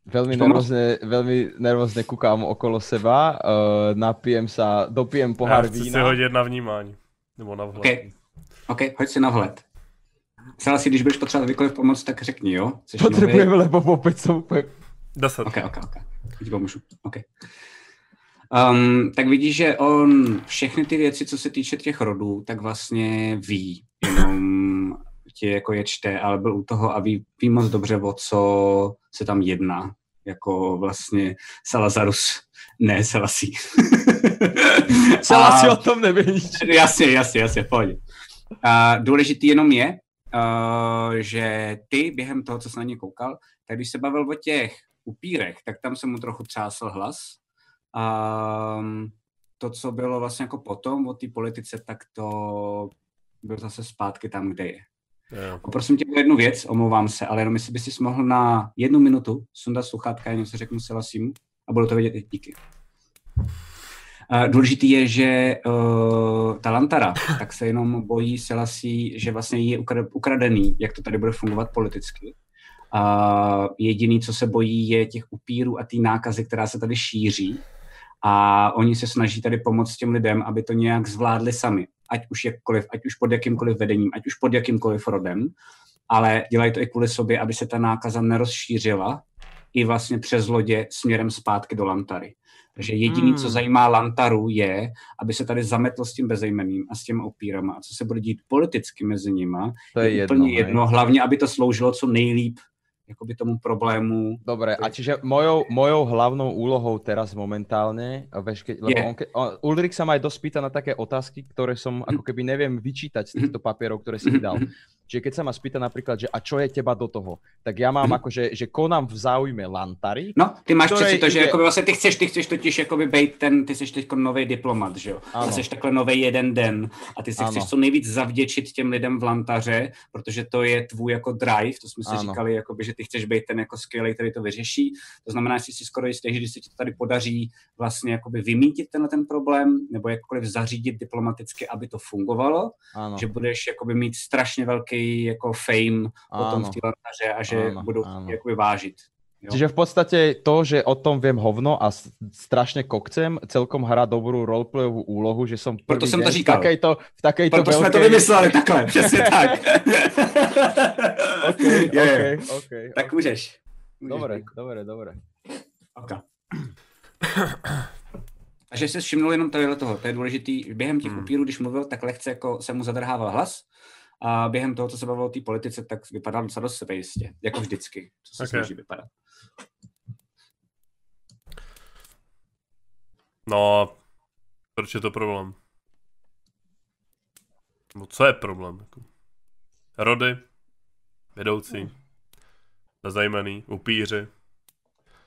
S4: Veľmi nervózne, veľmi nervózne kúkam okolo seba, uh, napijem sa, dopijem pohár Já vína.
S3: si hodit na vnímání, nebo na vhled.
S2: OK, okay hoď si na vhled. Celá si, když budeš potřebovat kdykoliv pomoc, tak řekni, jo?
S4: Chceš Potřebujeme, nový... lebo opět jsem úplně...
S3: Deset.
S2: OK, OK, OK. Teď pomůžu. OK. Um, tak vidíš, že on všechny ty věci, co se týče těch rodů, tak vlastně ví, jenom ti jako je čte, ale byl u toho a ví, ví moc dobře, o co se tam jedná. Jako vlastně Salazarus, ne Selasí.
S4: Selasí o tom neví.
S2: Jasně, jasně, jasně, pojď. A důležitý jenom je, uh, že ty během toho, co jsem na ně koukal, tak když se bavil o těch upírech, tak tam se mu trochu třásl hlas. A um, to, co bylo vlastně jako potom o té politice, tak to byl zase zpátky tam, kde je. Yeah. Poprosím tě o jednu věc, omlouvám se, ale jenom jestli bys si mohl na jednu minutu sundat sluchátka, jenom se řeknu Selasím a budu to vědět i díky. Uh, důležitý je, že uh, ta Lantara tak se jenom bojí Selasí, že vlastně je ukradený, jak to tady bude fungovat politicky. Uh, jediný, co se bojí, je těch upírů a té nákazy, která se tady šíří. A oni se snaží tady pomoct těm lidem, aby to nějak zvládli sami ať už jakkoliv, ať už pod jakýmkoliv vedením, ať už pod jakýmkoliv rodem, ale dělají to i kvůli sobě, aby se ta nákaza nerozšířila i vlastně přes lodě směrem zpátky do Lantary. Takže jediný, hmm. co zajímá Lantaru, je, aby se tady zametl s tím bezejmeným a s těmi opírama. A co se bude dít politicky mezi nima,
S4: to je,
S2: je
S4: jedno,
S2: úplně jedno. Hlavně, aby to sloužilo co nejlíp jakoby tomu problému.
S4: Dobre, a čiže mojou, mojou hlavnou úlohou teraz momentálne, veš, ke, lebo on, on, Ulrik sa ma aj dospýta na také otázky, ktoré som ako keby neviem vyčítať z týchto papierov, ktoré si mi dal. Čiže keď sa ma spýta napríklad, že a čo je teba do toho, tak ja mám akože, že konám v záujme Lantary.
S2: No, ty máš přeci to, že jakoby vlastně ty chceš, ty chceš totiž jakoby bejt ten, ty jsi teď nový diplomat, že jo? Ano. A jsi takhle nový jeden den a ty si ano. chceš co nejvíc zavděčit těm lidem v Lantaře, protože to je tvůj jako drive, to jsme si ano. říkali, jakoby, že ty chceš být ten jako skvělý, který to vyřeší. To znamená, že si skoro jistý, že když se ti to tady podaří vlastně jakoby vymítit tenhle ten problém, nebo jakkoliv zařídit diplomaticky, aby to fungovalo, ano. že budeš jakoby mít strašně velký velký jako fame ano. potom v té a že ano, budou ano. jakoby vážit.
S4: Jo? Čiže v podstate to, že o tom viem hovno a strašne kokcem, celkom hrá dobrú roleplayovú úlohu, že som prvý
S2: Proto jsem to říkal.
S4: v takejto, v takejto
S2: Proto veľkej... jsme to vymysleli takhle, přesně tak.
S4: okay, yeah. okay, okay,
S2: tak
S4: okay.
S2: můžeš.
S4: můžeš dobre, dobre, dobre.
S2: Okay. A že jsi všimnul jenom tohle toho, to je důležitý. Během těch hmm. upírů, když mluvil, tak lehce jako se mu zadrhával hlas a během toho, co se bavilo o té politice, tak vypadal docela dost sebejistě, jako vždycky, co se okay. snaží vypadat.
S3: No, proč je to problém? No co je problém? Jako? Rody, vedoucí, nezajímaný, upíři.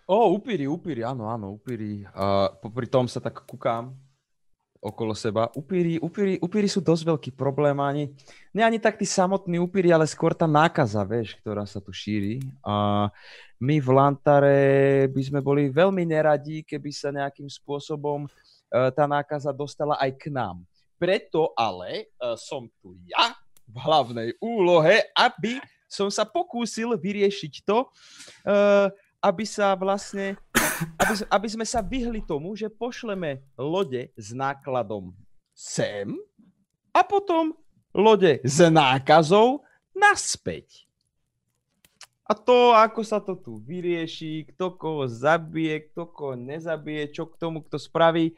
S4: O, upíry, upíry, áno, áno, upíry. Uh, popri tom sa tak kúkam okolo seba. Upíry, upíry, upíry sú dosť veľký problém, ani, nie ani tak tí samotní upíry, ale skôr tá nákaza, vieš, ktorá sa tu šíri. A my v Lantare by sme boli veľmi neradí, keby sa nejakým spôsobom uh, tá nákaza dostala aj k nám. Preto ale uh, som tu ja v hlavnej úlohe, aby som sa pokúsil vyriešiť to, uh, aby sa vlastne aby, aby sme sa vyhli tomu, že pošleme lode s nákladom sem a potom lode s nákazou naspäť. A to, ako sa to tu vyrieši, kto koho zabije, kto koho nezabije, čo k tomu kto spraví,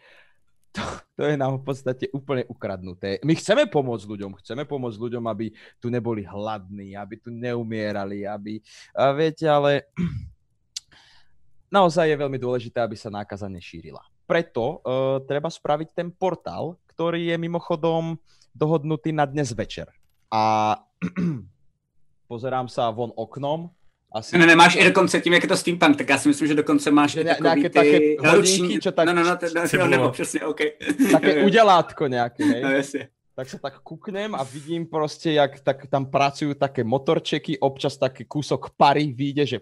S4: to, to je nám v podstate úplne ukradnuté. My chceme pomôcť ľuďom, chceme pomôcť ľuďom, aby tu neboli hladní, aby tu neumierali, aby, a viete, ale naozaj je veľmi dôležité, aby sa nákaza nešírila. Preto uh, treba spraviť ten portál, ktorý je mimochodom dohodnutý na dnes večer. A pozerám sa von oknom,
S2: asi... Ne, nemáš i dokonce tím, jak je to steampunk, tak já si myslím, že dokonce máš
S4: ne, takový ty hodinky,
S2: čo tak... No, no, no, to, no, no, nebo přesně, OK.
S4: Také udělátko nějaké, hej?
S2: No, jasně.
S4: Tak sa tak kuknem a vidím proste, jak tak tam pracujú také motorčeky, občas taký kúsok pary vyjde, že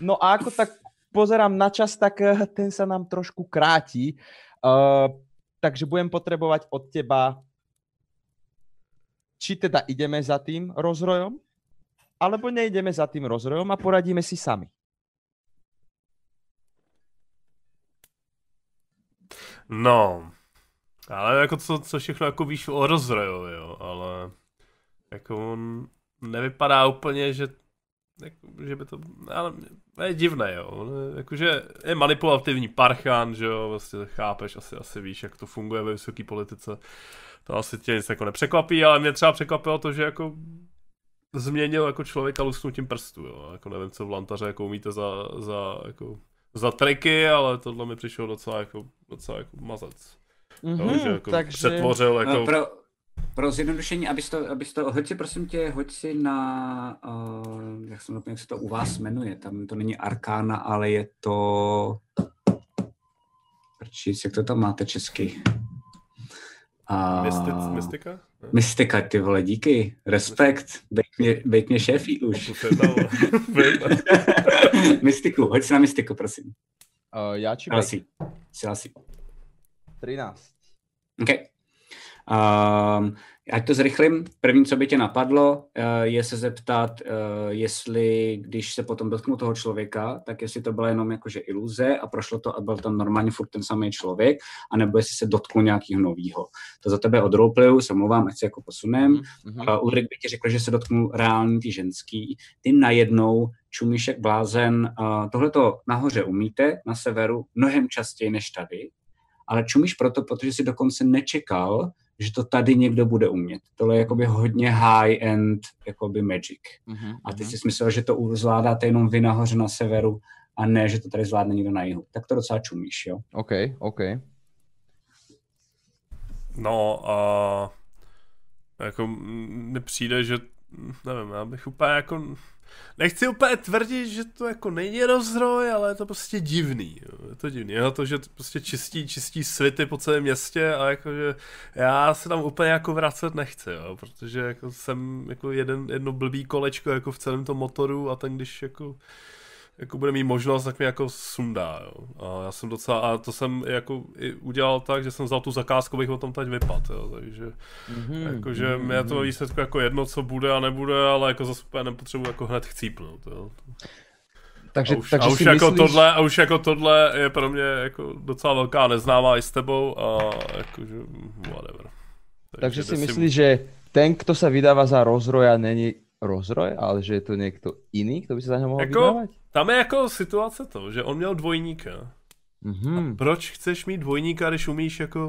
S4: No a ako tak pozerám na čas, tak eh, ten sa nám trošku kráti. Uh, takže budem potrebovať od teba, či teda ideme za tým rozrojom, alebo nejdeme za tým rozrojom a poradíme si sami.
S3: No, ale jako co, co všechno jako víš o rozrojovi, jo, ale jako on nevypadá úplně, že jako, že by to, ale je divné, jo, jakože je manipulativní parchan, že jo, vlastně chápeš, asi, asi víš, jak to funguje ve vysoké politice, to asi tě nic jako nepřekvapí, ale mě třeba překvapilo to, že jako změnil jako člověka lusknutím prstu, jo, jako nevím, co v Lantaře jako umíte za, za, jako, za triky, ale tohle mi přišlo docela jako, docela jako mazec. Mm-hmm, jo, že jako takže... přetvořil jako... No,
S2: pro pro zjednodušení, abys to, abys to, hoď si prosím tě, hoď si na, uh, jak, jsem, jak se to u vás jmenuje, tam to není Arkána, ale je to, Prčíc, jak to tam máte česky?
S3: Uh, Mystic, mystika?
S2: Mystika, ty vole, díky, respekt, bejt mě, bejt mě šéfí už. mystiku, hoď si na mystiku, prosím.
S4: Uh, já či
S2: Hlasí, si
S4: 13.
S2: Okay. Um, ať to zrychlím, první, co by tě napadlo, eh, je se zeptat, eh, jestli, když se potom dotknu toho člověka, tak jestli to byla jenom jakože iluze a prošlo to a byl tam normálně furt ten samý člověk, anebo jestli se dotknu nějakého nového. To za tebe odroleplayu, se mluvám, ať se jako posunem. Mm-hmm. Uh, Ulrik by ti řekl, že se dotknu reální ty ženský. Ty najednou čumíš jak blázen. Uh, Tohle to nahoře umíte, na severu, mnohem častěji než tady, ale čumíš proto, protože si dokonce nečekal, že to tady někdo bude umět. Tohle je jakoby hodně high-end jakoby magic. Uh-huh, a ty uh-huh. si myslel, že to zvládáte jenom vy nahoře na severu a ne, že to tady zvládne někdo na jihu. Tak to docela čumíš, jo?
S4: OK, OK.
S3: No a jako mi přijde, že nevím, já bych úplně jako nechci úplně tvrdit, že to jako není rozroj, ale je to prostě divný. Jo. Je to divný. Je to, že prostě čistí, čistí svity po celém městě a jakože já se tam úplně jako vracet nechci, jo, protože jako jsem jako jeden, jedno blbý kolečko jako v celém tom motoru a ten když jako jako bude mít možnost, tak mi jako sundá, jo. A já jsem docela, a to jsem jako i udělal tak, že jsem vzal tu zakázku, bych o tom teď vypad, jo, takže mm-hmm. jakože mm-hmm. mě to výsledku jako jedno, co bude a nebude, ale jako zase úplně nepotřebuji jako hned chcípnout, jo.
S4: Takže,
S3: a už,
S4: takže
S3: a už
S4: si
S3: jako
S4: myslíš...
S3: tohle, a už jako tohle je pro mě jako docela velká neznámá i s tebou a jakože whatever.
S4: Takže, takže si myslíš, že ten, kto sa vydáva za rozroja, není rozroj, ale že je to někdo jiný, kdo by se za něho mohl
S3: jako,
S4: vydávat?
S3: Tam je jako situace to, že on měl dvojníka.
S4: Mm-hmm.
S3: A proč chceš mít dvojníka, když umíš jako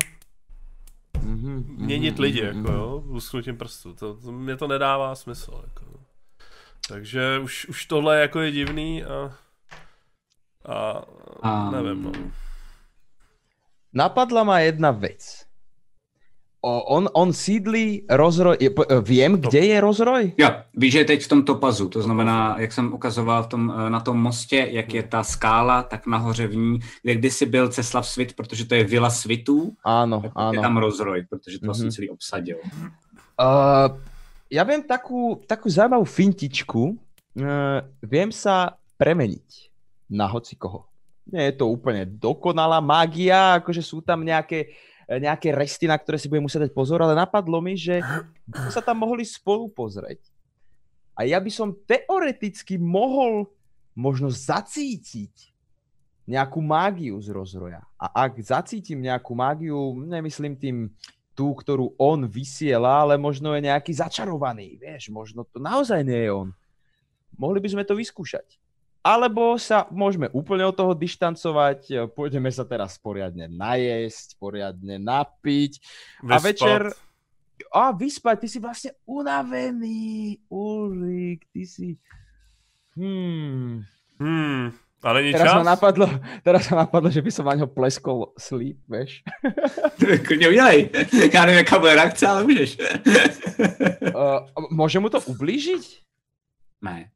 S3: mm-hmm. měnit lidi, mm-hmm. jako jo, lusknutím prstu. To, to, mě to nedává smysl, jako. Takže už, už tohle jako je divný a, a um. nevím, no.
S4: Napadla ma jedna vec. O, on, on sídlí rozroj, je, po- viem, kde je rozroj?
S2: Jo, víš, že je teď v tom topazu, to znamená, jak jsem ukazoval v tom, eh, na tom mostě, jak je ta skála, tak nahoře v ní, kde kdysi byl Ceslav Svit, protože to je vila svitů,
S4: Áno,
S2: tak je
S4: áno.
S2: tam rozroj, protože to vlastně
S4: Mhm.
S2: celý obsadil.
S4: Uh, ja viem takú, takú zaujímavú fintičku. Uh, viem sa premeniť na hoci koho. Nie je to úplne dokonalá mágia, akože sú tam nejaké, nejaké resty, na ktoré si budem musieť dať pozor, ale napadlo mi, že by sa tam mohli spolu pozrieť. A ja by som teoreticky mohol možno zacítiť nejakú mágiu z rozroja. A ak zacítim nejakú mágiu, nemyslím tým tú, ktorú on vysiela, ale možno je nejaký začarovaný, vieš, možno to naozaj nie je on. Mohli by sme to vyskúšať. Alebo sa môžeme úplne od toho dištancovať, pôjdeme sa teraz poriadne najesť, poriadne napiť a
S3: Vyspat.
S4: večer... A vyspať, ty si vlastne unavený, Ulrik, ty si... Hmm.
S3: Hmm, a není
S4: Teraz
S3: čas?
S4: ma napadlo, teraz ma napadlo, že by som na ňo pleskol sleep.
S2: Klidně udělej. Já nevím, jaká bude reakce, ale můžeš.
S4: Uh, môže mu to ublížiť?
S2: ne.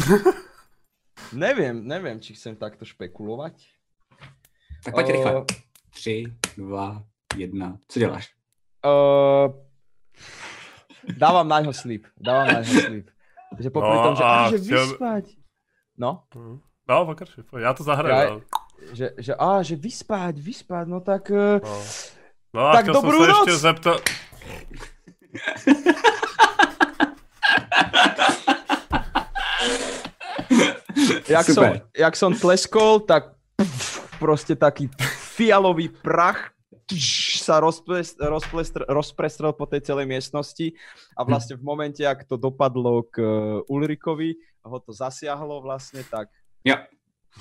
S4: Neviem, neviem, či chcem takto špekulovať.
S2: Tak pojď
S4: O-
S2: rychle. Tři, dva, jedna. Co děláš?
S4: Uh, dávam na ňo sleep, dávam na ňo sleep. Že popri
S3: No
S4: tom, že,
S3: a
S4: a, že
S3: chtěl-
S4: vyspať. No,
S3: Hmm. No, pokračuj, pojď, já to zahraju.
S4: Já- že, že, a, že vyspať, vyspať, no tak... Uh,
S3: No. No a
S4: Tak
S3: jsem
S4: dobrou
S3: se ještě
S4: noc.
S3: zeptat...
S4: jak, som,
S2: Super.
S4: jak som tleskol, tak pff, proste taký fialový prach tš, sa rozplest, rozplestr, rozprestrel po tej celej miestnosti a vlastne v momente, ak to dopadlo k uh, Ulrikovi, ho to zasiahlo vlastne, tak
S2: Jo.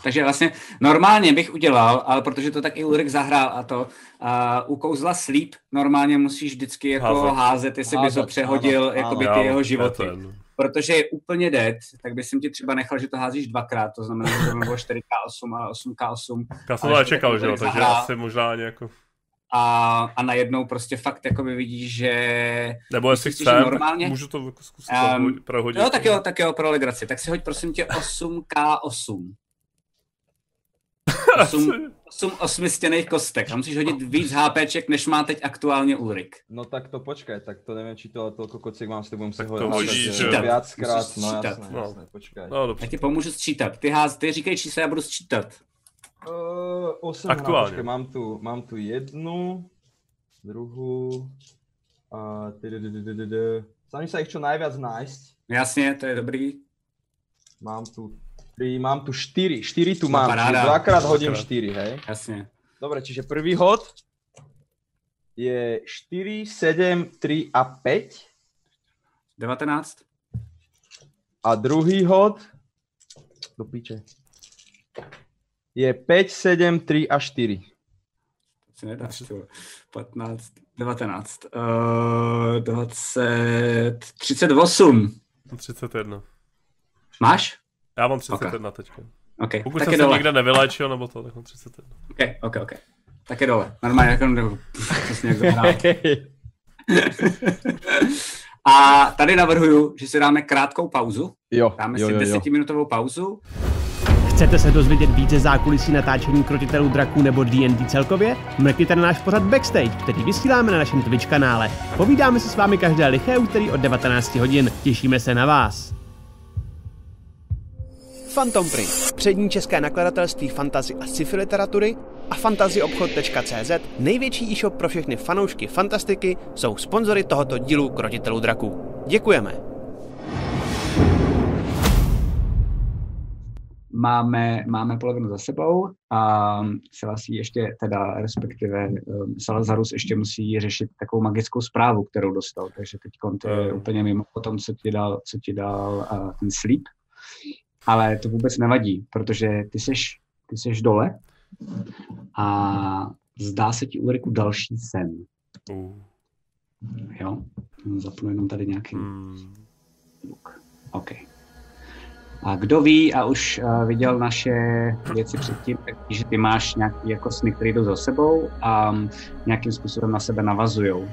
S2: Takže vlastně normálně bych udělal, ale protože to tak i Ulrik zahrál a to, uh, u kouzla Sleep normálně musíš vždycky jako
S3: Házet.
S2: házet, házet jestli bys ho
S4: Házet,
S2: přehodil
S4: ano,
S2: jakoby
S4: ano.
S2: ty jeho
S3: je
S2: životy.
S3: to jedno.
S2: Protože je úplně dead, tak bych ti třeba nechal, že to házíš dvakrát, to znamená, že to by bylo 4K8 a 8K8
S3: Já jsem to nečekal,
S2: taky
S3: že jo, takže asi možná ani jako...
S2: a, a najednou prostě fakt jakoby vidíš, že...
S3: Nebo jestli chcem,
S2: normálně?
S3: můžu to jako zkusit
S2: Um,
S3: prohodit-.
S2: Jo, tak jo, tak jo, pro legraci. Tak si hoď prosím tě 8K8. 8, 8 osmistěných kostek. A musíš hodit víc HPček, než má teď aktuálně Ulrik.
S4: no tak to počkaj, tak to neviem, či to ale toľko kociek mám, si to budem
S3: Tak
S4: si
S3: to
S4: házať,
S3: že?
S4: eh, viackrát,
S2: Musíš
S4: no
S2: sčítat.
S4: jasné,
S3: No.
S4: jasné, počkaj.
S3: No,
S2: Já
S3: dobře.
S2: ti pomůžu sčítat. Ty, ház, ty říkej čísla, já budu sčítat.
S4: Uh, 8
S3: Aktuálně.
S4: Počkej, mám tu, mám tu jednu, druhú. A Snažím sa ich čo najviac nájsť.
S2: Jasně, to je dobrý.
S4: Mám tu tri, mám tu štyri, štyri tu mám,
S2: paráda.
S4: dvakrát hodím
S3: Dvakrát.
S4: štyri, hej.
S2: Jasně.
S4: Dobre, čiže prvý hod je 4, 7, 3 a 5.
S2: 19.
S4: A druhý hod, do piče, je 5, 7, 3 a 4.
S2: To si nedáš, ty vole. 15, 19, uh, 20, 38.
S3: 31.
S2: Máš?
S3: Já mám 31 teďka.
S2: OK,
S3: Pokud
S2: tak
S3: jsem se nikde nevyléčil, nebo to, tak mám 31.
S2: OK, OK, OK. Tak je dole. Normálně jako nebo, přesně jak. A tady navrhuju, že si dáme krátkou pauzu.
S4: jo,
S2: Dáme
S4: jo,
S2: si
S4: jo, jo.
S2: desetiminutovou pauzu.
S1: Chcete se dozvědět více zákulisí natáčení krotitelů draků nebo D&D celkově? Mrkněte na náš pořad Backstage, který vysíláme na našem Twitch kanále. Povídáme si s vámi každé liché úterý od 19 hodin. Těšíme se na vás. Phantom Print, přední české nakladatelství fantasy a sci-fi literatury a fantazyobchod.cz, největší e-shop pro všechny fanoušky fantastiky, jsou sponzory tohoto dílu Krotitelů draků. Děkujeme.
S2: Máme, máme polovinu za sebou a Selassie ještě, teda respektive um, Salazarus ještě musí řešit takovou magickou zprávu, kterou dostal, takže teď je úplně mimo o tom, co ti dal, co ti dal uh, ten sleep. Ale to vůbec nevadí, protože ty seš, ty seš dole a zdá se ti Ulriku další sen.
S3: Uh.
S2: Jo? Zapnu jenom tady nějaký
S3: Hmm.
S2: Luk. OK. A kdo ví a už uh, viděl naše věci předtím, tak ví, že ty máš nějaký jako sny, které jdou za sebou a um, nějakým způsobem na sebe navazujou.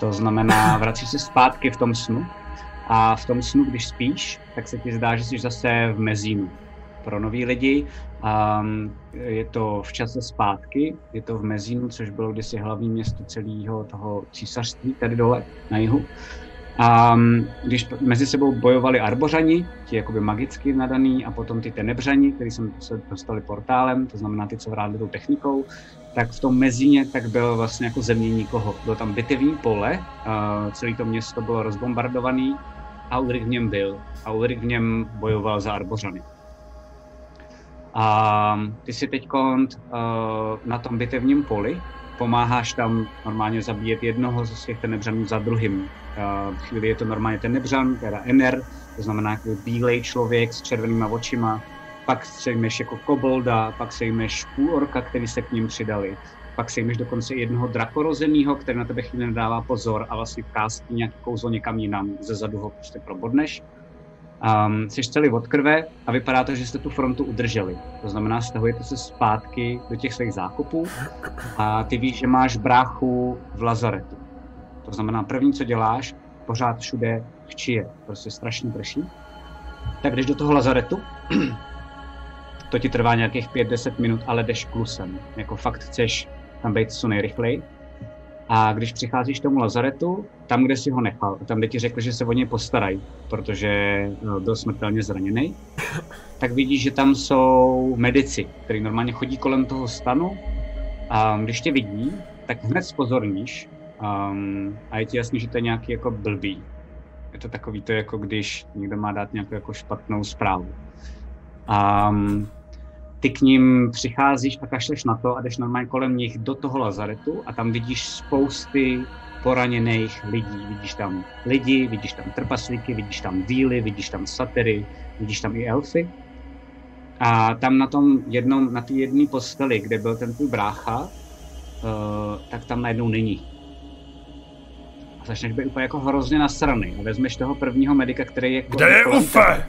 S2: To znamená, vracíš se zpátky v tom snu a v tom snu, když spíš, tak se ti zdá, že jsi zase v mezínu. Pro nový lidi um, je to v čase zpátky, je to v Mezínu, což bylo kdysi hlavní město celého toho císařství tady dole na jihu. A mm, když mezi sebou bojovali arbořani, ti jakoby magicky nadaný, a potom ty tenebřani, kteří se dostali portálem, to znamená ty, co vrádli tou technikou, tak v tom mezíně tak byl vlastně jako země nikoho. Bylo tam bitevní pole, celé to město bylo rozbombardované a Ulrich v něm byl. A Ulrich v něm bojoval za arbořany. A ty si teď na tom bitevním poli pomáháš tam normálně zabíjet jednoho z těch tenebřanů za druhým. Uh, v chvíli je to normálně tenebřan, teda Ener, to znamená jako bílej člověk s červenýma očima, pak sejmeš jako kobolda, pak sejmeš půl orka, který se k ním přidali, pak sejmeš dokonce jednoho drakorozeného, který na tebe chvíli nedává pozor a vlastně vkází nějaký kouzlo někam jinam, ze zadu ho prostě probodneš. Um, jsi celý od krve a vypadá to, že jste tu frontu udrželi. To znamená, stahujete se zpátky do těch svých zákopů a ty víš, že máš bráchu v lazaretu. To znamená, první, co děláš, pořád všude chčije, prostě strašně prší. Tak jdeš do toho lazaretu, to ti trvá nějakých 5-10 minut, ale jdeš klusem. Jako fakt chceš tam být co nejrychleji. A když přicházíš k tomu lazaretu, tam, kde si ho nechal, tam, kde ti řekl, že se o něj postarají, protože no, byl smrtelně zraněný, tak vidíš, že tam jsou medici, kteří normálně chodí kolem toho stanu a když tě vidí, tak hned spozorníš um, a je ti jasný, že to je nějaký jako blbý. Je to takový to, jako když někdo má dát nějakou jako špatnou zprávu. Um, ty k ním přicházíš a kašleš na to a jdeš normálně kolem nich do toho lazaretu a tam vidíš spousty poraněných lidí. Vidíš tam lidi, vidíš tam trpaslíky, vidíš tam díly, vidíš tam satyry, vidíš tam i elfy. A tam na tom jednom, na té jedné posteli, kde byl ten tvůj brácha, uh, tak tam najednou není. A začneš být úplně jako hrozně nasraný. A vezmeš toho prvního medika, který je...
S3: Kde je Ufe?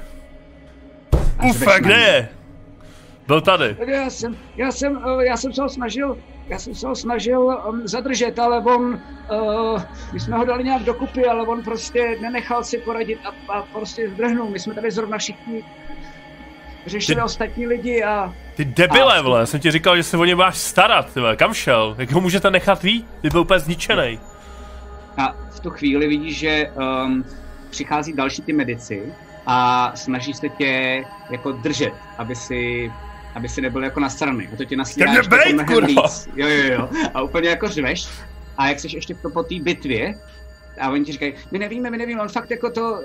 S3: Ufe, kde je? Byl tady.
S2: Tak Já jsem, já jsem, eh, já jsem se ho snažil, já jsem se ho snažil um, zadržet, ale on, uh, my jsme ho dali nějak dokupy, ale on prostě nenechal si poradit a, a prostě zdrhnul. My jsme tady zrovna všichni řešili
S3: Ty-
S2: ostatní lidi a
S3: Ty debile,
S2: A-
S3: vole, já jsem ti říkal, že se o ně máš starat, ty vole. kam šel? Jak ho můžete nechat ví? Ty byl úplně zničený.
S2: A v tu chvíli vidíš, že um, přichází další ty medici a snaží se tě jako držet, aby si, aby si nebyl jako nasraný. A to
S3: mě
S2: ještě jako
S3: bejt,
S2: mnohem
S3: kurva!
S2: víc. Jo, jo, jo. A úplně jako řveš. A jak jsi ještě po té bitvě, a oni ti říkají, my nevíme, my nevíme, on fakt jako to, uh,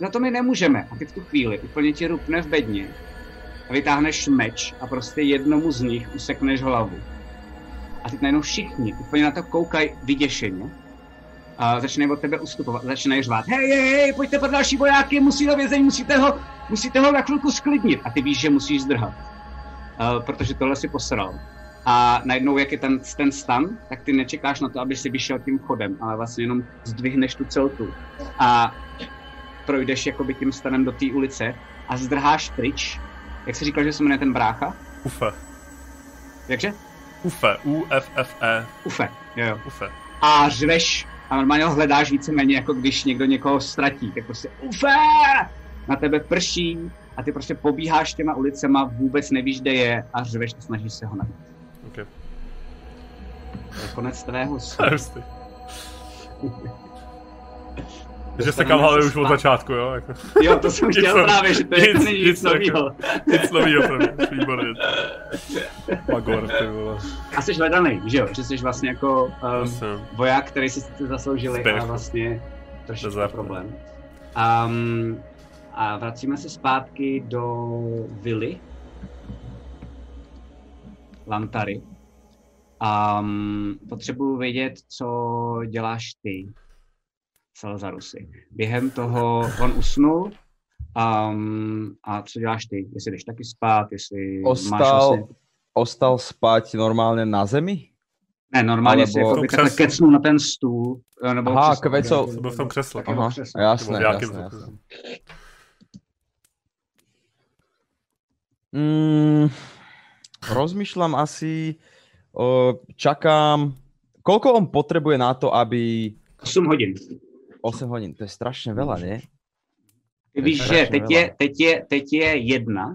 S2: na to my nemůžeme. A ty v tu chvíli úplně ti rupne v bedně a vytáhneš meč a prostě jednomu z nich usekneš hlavu. A teď najednou všichni úplně na to koukají vyděšeně a začínají od tebe ustupovat, začínají řvát, hej, hej, hej, pojďte pro další vojáky, musí do vězení, musíte ho, musíte ho na chvilku sklidnit. A ty víš, že musíš zdrhat, uh, protože tohle si posral. A najednou, jak je ten, ten stan, tak ty nečekáš na to, aby si vyšel tím chodem, ale vlastně jenom zdvihneš tu celtu a projdeš jakoby tím stanem do té ulice a zdrháš pryč. Jak jsi říkal, že se jmenuje ten brácha?
S3: Ufe.
S2: Jakže?
S3: Ufe. U-F-F-E.
S2: Ufe, jo, jo.
S3: Ufe.
S2: A řveš a normálně ho hledáš víceméně, jako když někdo někoho ztratí, tak prostě ufe! Na tebe prší a ty prostě pobíháš těma ulicema, vůbec nevíš, kde je a řveš a snažíš se ho najít.
S3: Okay.
S2: To je konec tvého
S3: To je hustý. Že se kam hlavě už od začátku, jo? Jako.
S2: Jo, to jsem
S3: Nic
S2: chtěl
S3: no-
S2: právě, že to je,
S3: nic-
S2: není nic
S3: nic
S2: novýho.
S3: Nic novýho pro mě, výborně. Magor, ty vole.
S2: A jsi hledaný, že jo? Že jsi vlastně jako um,
S3: Vlastně.
S2: voják, který si zasloužili,
S3: Zběh.
S2: ale vlastně trošičku problém. Um, a vracíme se zpátky do vily Lantary. Um, potřebuju vědět, co děláš ty, Salzarusy. Během toho on usnul um, a co děláš ty? Jestli jdeš taky spát, jestli máš
S4: Ostal,
S2: vlastně...
S4: ostal spať normálně na zemi?
S2: Ne, normálně
S4: Alebo-
S2: si jako takhle kecnul na ten stůl. Nebo
S4: Aha,
S2: křeslo,
S4: kveco-
S3: byl v tom křesle.
S2: Aha.
S4: Jasné, jasné, jasné. Mm, rozmýšľam asi, o, čakám, koľko on potrebuje na to, aby
S2: 8 hodin.
S4: 8 hodín, to je strašne veľa, nie?
S2: Ty víš, že
S4: strašně
S2: teď
S4: veľa.
S2: je, teď je, teď je jedna.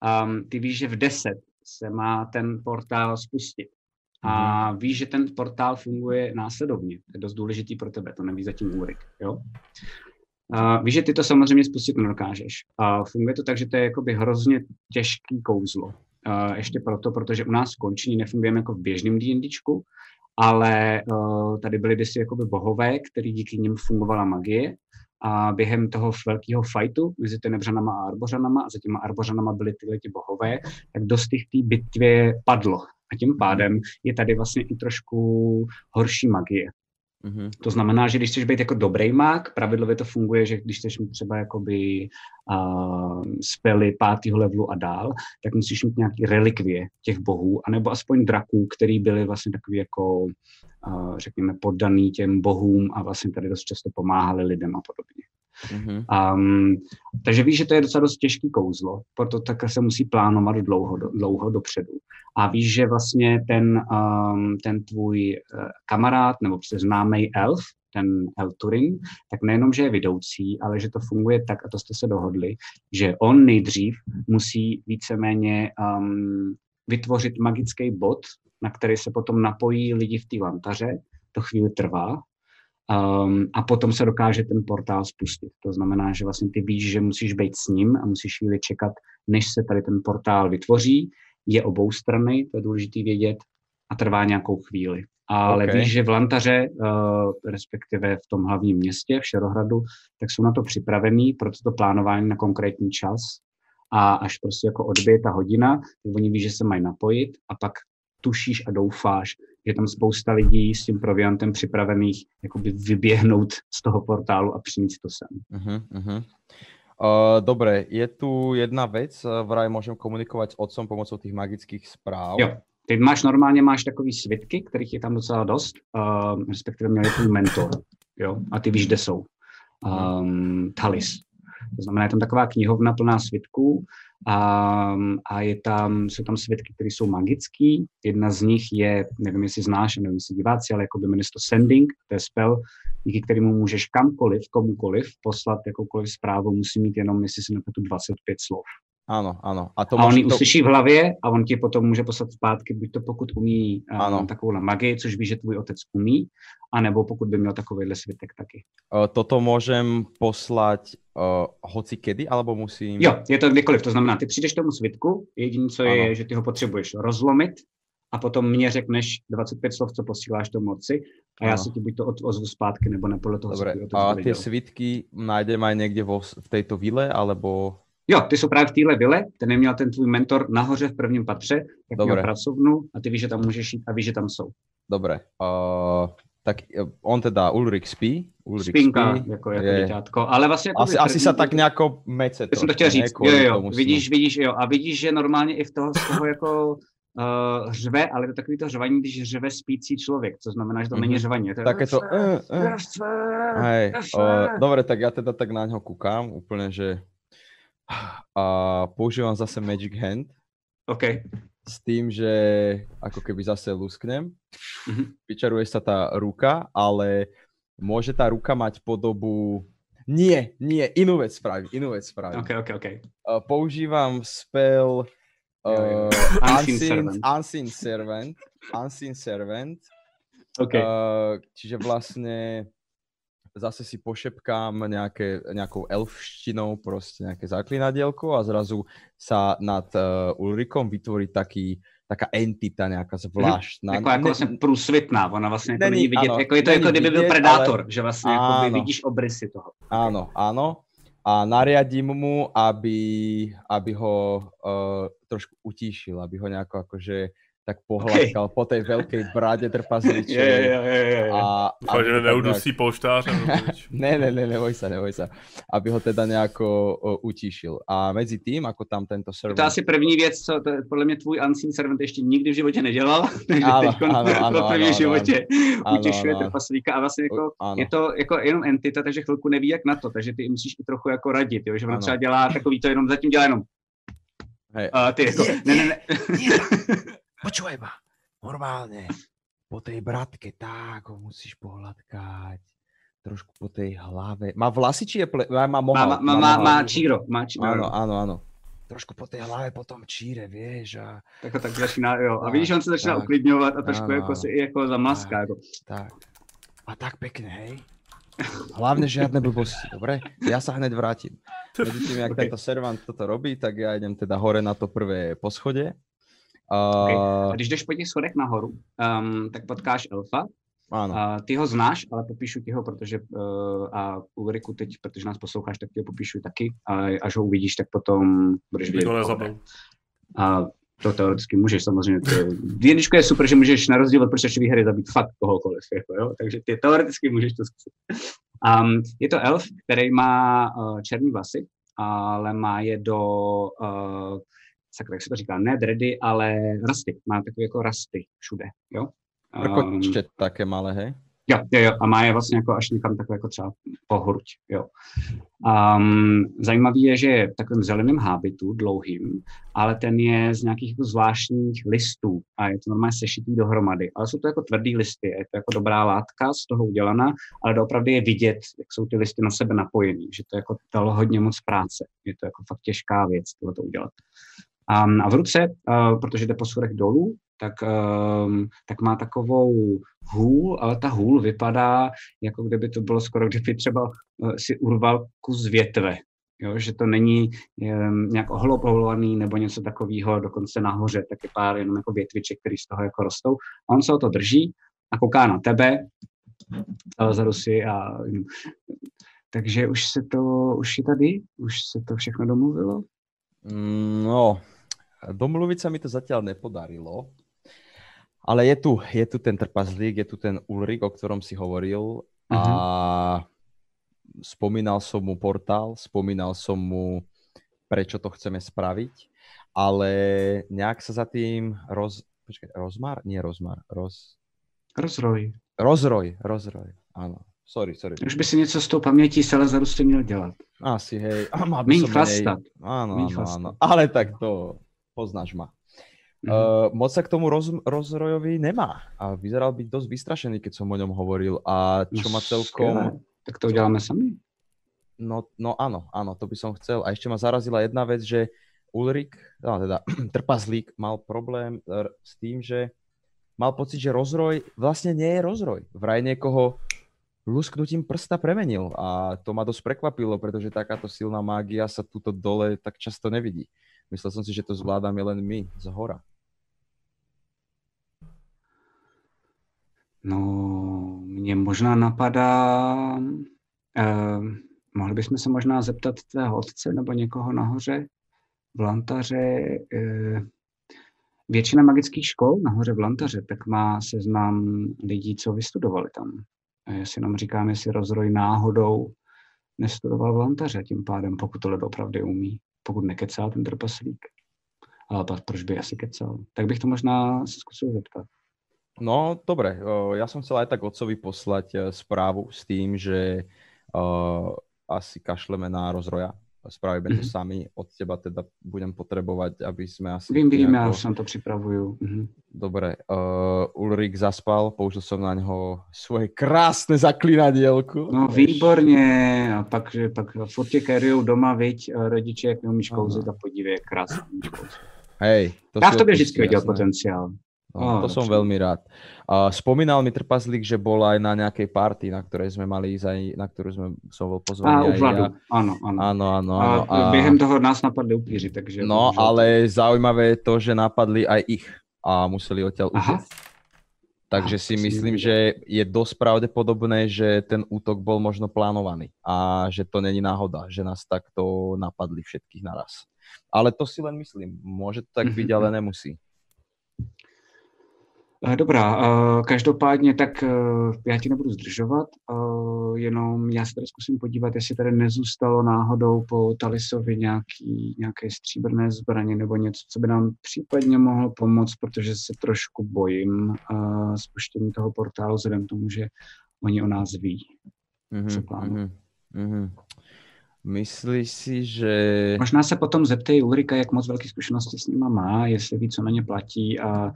S2: Um, ty víš, že v 10 se má ten portál spustit. A
S4: Mhm.
S2: víš, že ten portál funguje následovně. To je dost důležitý pro tebe, to neví zatím Úrik. Jo? Uh, víš, že ty to samozřejmě spustit nedokážeš. A funguje to tak, že to je jakoby hrozně těžký kouzlo. Uh, ještě proto, protože u nás v nefungujeme jako v běžném D&Dčku, ale uh, tady byly kdysi jakoby bohové, který díky nim fungovala magie a během toho velkého fightu mezi tenebřanama a arbořanama, a za těma arbořanama byly tyhle ti bohové, tak dost v té bitvě padlo. A tím pádem je tady vlastně i trošku horší magie.
S4: Mhm.
S2: To znamená, že když chceš být jako dobrý mák, pravidlově to funguje, že když chceš mít třeba jakoby uh, spely pátého levelu a dál, tak musíš mít nějaký relikvie těch bohů, anebo aspoň draků, který byli vlastně takový jako, uh, řekněme, poddaný těm bohům a vlastně tady dost často pomáhali lidem a podobně.
S4: Mhm.
S2: Um, takže víš, že to je docela dost těžký kouzlo, proto takhle se musí plánovat dlouho, dlouho dopředu. A víš, že vlastně ten, um, ten tvůj uh, kamarád nebo prostě známý elf, ten El Turin, tak nejenom, že je vidoucí, ale že to funguje tak, a to jste se dohodli, že on nejdřív musí víceméně um, vytvořit magický bod, na který se potom napojí lidi v té lantaře, to chvíli trvá, Um, a potom se dokáže ten portál spustit. To znamená, že vlastně ty víš, že musíš být s ním a musíš chvíli čekat, než se tady ten portál vytvoří. Je obou strany, to je důležité vědět, a trvá nějakou chvíli. Ale
S4: Ok.
S2: okay. víš, že v Lantaře, uh, respektive v tom hlavním městě, v Šerohradu, tak jsou na to připravení, proto to plánování na konkrétní čas. A až prostě jako odbije ta hodina, tak oni ví, že se mají napojit a pak tušíš a doufáš, že tam spousta lidí s tím proviantem připravených jakoby vyběhnout z toho portálu a přinést to sem.
S4: Uh-huh, uh-huh. Uh, dobre, je tu jedna vec, uh, vraj môžem komunikovať s otcom pomocou tých magických správ.
S2: Jo. Ty máš normálně máš takový svitky, kterých je tam docela dost, uh, respektive měl je tvůj mentor, jo, a ty víš, kde jsou. Um, Talis. To znamená, je tam taková knihovna plná svitků um, a je tam, jsou tam svitky, které jsou magický. Jedna z nich je, nevím, jestli znáš, nevím, jestli diváci, ale jako by to Sending, to je spell, díky kterému můžeš kamkoliv, komukoliv poslat jakoukoliv zprávu, musí mít jenom, jestli si nepletu, 25 slov.
S4: Áno, áno. A to
S2: a on ji
S4: to...
S2: uslyší v hlavě a on ti potom může poslat zpátky, buď to pokud umí
S4: Ano.
S2: um, takovou magii, což ví, že tvůj otec umí, anebo pokud by měl takovýhle svitek taky.
S4: Uh, toto môžem poslať uh, hoci kedy, alebo musím...
S2: Jo, je to kdykoliv, to znamená, ty přijdeš k tomu svitku, jediné, co je,
S4: Ano.
S2: je, že ty ho potřebuješ rozlomit a potom mě řekneš 25 slov, co posíláš tomu otci a já
S4: Ano.
S2: se ti buď to od- ozvu zpátky, nebo ne podle toho,
S4: Dobre,
S2: co ty
S4: a tie svitky nájdem aj niekde vo, v tejto vile, alebo...
S2: Jo, ty jsou právě v téhle vile, ten měl ten tvůj mentor nahoře v prvním patře, tak
S4: Dobré.
S2: měl pracovnu a ty víš, že tam můžeš jít a víš, že tam jsou.
S4: Dobre, uh, tak eh, on teda Ulrik spí. Ulrik
S2: Spinka,
S4: spí.
S2: jako, jako
S4: je-
S2: děťátko, ale vlastně... Jako
S4: Asi, asi sa tak nejako mece
S2: Já jsem to chtěl říct, jo, jo,
S4: snu.
S2: vidíš, vidíš, jo, a vidíš, že normálně i v toho, z toho jako uh, řve, ale to takový to řvaní, když řve spící člověk, co znamená, že to není
S4: Mhm.
S2: řvaní. To je
S4: Také to... Uh, uh. Hej, uh, dobre, tak ja teda tak na ňo kúkam, úplne, že... A používam zase Magic Hand
S2: OK,
S4: s tým, že ako keby zase lusknem.
S2: Mhm.
S4: Vyčaruje sa tá ruka, ale môže tá ruka mať podobu... Nie, nie, inú vec spravím, inú vec spravím.
S2: OK, OK, OK.
S4: Uh, používam spell
S2: jo.
S4: uh,
S2: Unseen
S4: Unseen,
S2: Servant.
S4: Unseen Servant. Unseen Servant.
S2: OK.
S4: Uh, čiže vlastne zase si pošepkám nejaké, nejakou elfštinou proste nejaké zaklinadielko a zrazu sa nad uh, Ulrikom vytvorí taký, taká entita nejaká zvláštna.
S2: jako, jako vlastně průsvitná, ona vlastně jako
S4: Není,
S2: není vidět,
S4: ano,
S2: jako je to jako kdyby byl predátor, že vlastně jako
S4: Áno.
S2: vidíš obrysy toho.
S4: Áno, áno. A nariadím mu, aby, aby ho uh, trošku utíšil, aby ho nejako akože tak pohľadkal po tej veľkej brade trpazličej.
S2: jo, jo,
S4: A,
S3: Doufám, že neudusí polštář. nebo nič.
S4: Ne, ne, ne, neboj sa, neboj sa. Aby ho teda nejako o, utíšil. A medzi tým, ako tam tento server...
S2: To je asi první věc, co to je podle mě tvůj unseen servant ještě nikdy v životě nedělal, takže
S4: Áno,
S2: teď
S4: áno, áno,
S2: po první v životě
S4: Áno,
S2: utěšuje
S4: áno.
S2: trpaslíka a vlastně jako
S4: Áno.
S2: je to jako jenom entita, takže chvilku neví jak na to, takže ty musíš i trochu jako radit, jo? že ona
S4: Ano.
S2: třeba dělá takový to jenom, zatím dělá jenom
S4: Hej,
S2: a ty jako, ne, ne, ne,
S4: počúvaj ma, normálne, po tej bratke, tak ho musíš pohľadkať. Trošku po tej hlave. Má vlasy, či je ple... Má, má
S2: má, má, má, má číro, má číro,
S4: Áno, áno, áno. Trošku po tej hlave, potom číre, vieš, a
S2: tak, tak začíná, jo, a vidíš, on se začíná
S4: tak.
S2: uklidňovat a trošku
S4: Áno,
S2: jako i jako zamlaská,
S4: Tak.
S2: jako,
S4: tak. A tak pekne, hej. Hlavne žiadne blbosti, dobre? Ja sa hneď vrátim. Medzi tým, jak
S2: Ok.
S4: tento servant toto robí, tak ja idem teda hore na to prvé poschodie. Uh,
S2: A když jdeš po těch schodech nahoru, um, tak potkáš elfa.
S4: Áno.
S2: A ty ho znáš, ale popíšu ti ho, protože uh, a Ulriku teď, protože nás posloucháš, tak ti ho popíšu taky. A až ho uvidíš, tak potom budeš jde. A to teoreticky můžeš samozřejmě. To je super, že můžeš na rozdíl od počítačové hry zabít fakt kohokoliv. Jako, jo? Takže ty teoreticky můžeš to zkusit. Um, je to elf, který má uh, černý vlasy, ale má je do, uh, sakra, jak se to říká, ne dredy, ale rasty. Má takové jako rasty všude. Jo? Um,
S4: Prkočte také malé, hej?
S2: Jo, jo, jo, a má je vlastně jako až někam takhle jako třeba po hruď, jo. Um, zajímavý je, že je v takovém zeleném hábitu, dlouhým, ale ten je z nějakých jako zvláštních listů a je to normálně sešitý dohromady. Ale jsou to jako tvrdý listy, je to jako dobrá látka z toho udělaná, ale doopravdy je vidět, jak jsou ty listy na sebe napojený, že to jako dalo hodně moc práce. Je to jako fakt těžká věc tohle to udělat. A v ruce, protože jde po schodech dolů, tak, tak má takovou hůl, ale ta hůl vypadá, jako kdyby to bylo skoro, kdyby třeba uh, si urval kus větve. Jo, že to není um, nějak ohlopovaný nebo něco takového, dokonce nahoře, tak je pár jenom jako větviček, které z toho jako rostou. A on se o to drží a kouká na tebe, za Rusy a takže už se to, už je tady, už se to všechno domluvilo.
S4: Mm, No, domluviť sa mi to zatiaľ nepodarilo. Ale je tu, je tu ten trpazlík, je tu ten Ulrik, o ktorom si hovoril. A spomínal som mu portál, spomínal som mu, prečo to chceme spraviť, ale nejak sa za tým roz... Počkaj, rozmar? Nie rozmar, roz...
S2: Rozroj.
S4: Rozroj, rozroj, áno. Sorry, sorry.
S2: Už by si něco s tou pamětí Salazaru jste měl dělat.
S4: Asi, hej. Mal by
S2: Míň Míň
S4: áno,
S2: chlastať.
S4: áno. Ale tak to poznáš ma.
S2: Mhm.
S4: Uh, moc sa k tomu roz, rozrojovi nemá. A vyzeral byť dosť vystrašený, keď som o ňom hovoril. A čo ma
S2: skvělé.
S4: celkom...
S2: Tak to uděláme sami.
S4: No, no áno, áno, to by som chcel. A ešte ma zarazila jedna vec, že Ulrik, no teda trpazlík, mal problém r- s tým, že mal pocit, že rozroj vlastne nie je rozroj. Vraj niekoho lusknutím prsta premenil a to ma dosť prekvapilo, pretože takáto silná mágia sa tuto dole tak často nevidí. Myslel som si, že to zvládame len my z hora.
S2: No, mě možná napadá, eh, mohli bychom se možná zeptat tvého otce nebo někoho nahoře v Lantaře. Eh, většina magických škol nahoře v Lantaře, tak má seznam lidí, co vystudovali tam. A já si jenom říkám, jestli rozroj náhodou nestudoval v Lantaře tím pádem, pokud tohle opravdu umí, pokud nekecá ten trpaslík. Ale proč by asi kecal? Tak bych to možná se zkusil zeptat.
S4: No, dobre, ja som chcel aj tak otcovi poslať e, správu s tým, že uh, asi kašleme na rozroja. Spravíme mm-hmm. to
S2: Mhm.
S4: sami. Od teba teda budem potrebovať, aby sme asi...
S2: Vím, vím, já
S4: nejako-
S2: už na to připravuju. Mhm.
S4: Dobre, uh, Ulrik zaspal, použil som na něho svoje krásne zaklinadielko.
S2: No výborně, a pak, že pak furt tě doma, viď, a rodiče, jak neumíš kouzit a podívej, kouzit.
S4: Hej, to
S2: Já v tobě vždycky viděl potenciál.
S4: No, to som
S2: dobře.
S4: veľmi rád. Uh, spomínal mi Trpazlík, že bol aj na nejakej party, na ktorej sme mali ísť aj, na ktorú sme, som bol
S2: A
S4: pozvaný aj
S2: Vladu,
S4: ja.
S2: ano, ano.
S4: Áno, áno,
S2: a,
S4: áno. A,
S2: během toho nás napadli upíři, takže...
S4: no,
S2: to-
S4: ale zaujímavé je to, že napadli aj ich a museli odtiaľ utiecť. Takže si myslím, že je dosť pravdepodobné, že ten útok bol možno plánovaný a že to není náhoda, že nás takto napadli všetkých naraz. Ale to si len myslím. Môže to tak byť,
S2: Mhm.
S4: ale nemusí.
S2: Eh, Dobrá, eh, každopádně tak eh, já ti nebudu zdržovat, jenom já se tady zkusím podívat, jestli tady nezůstalo náhodou po Talisovi nějaký, nějaké stříbrné zbraně nebo něco, co by nám případně mohlo pomoct, protože se trošku bojím spuštění toho portálu vzhledem tomu, že oni o nás ví.
S4: Mhm, mhm, mhm. Myslíš si, že...
S2: Možná se potom zeptej Ulrika, jak moc velké zkušenosti s nima má, jestli ví, co na ně platí a,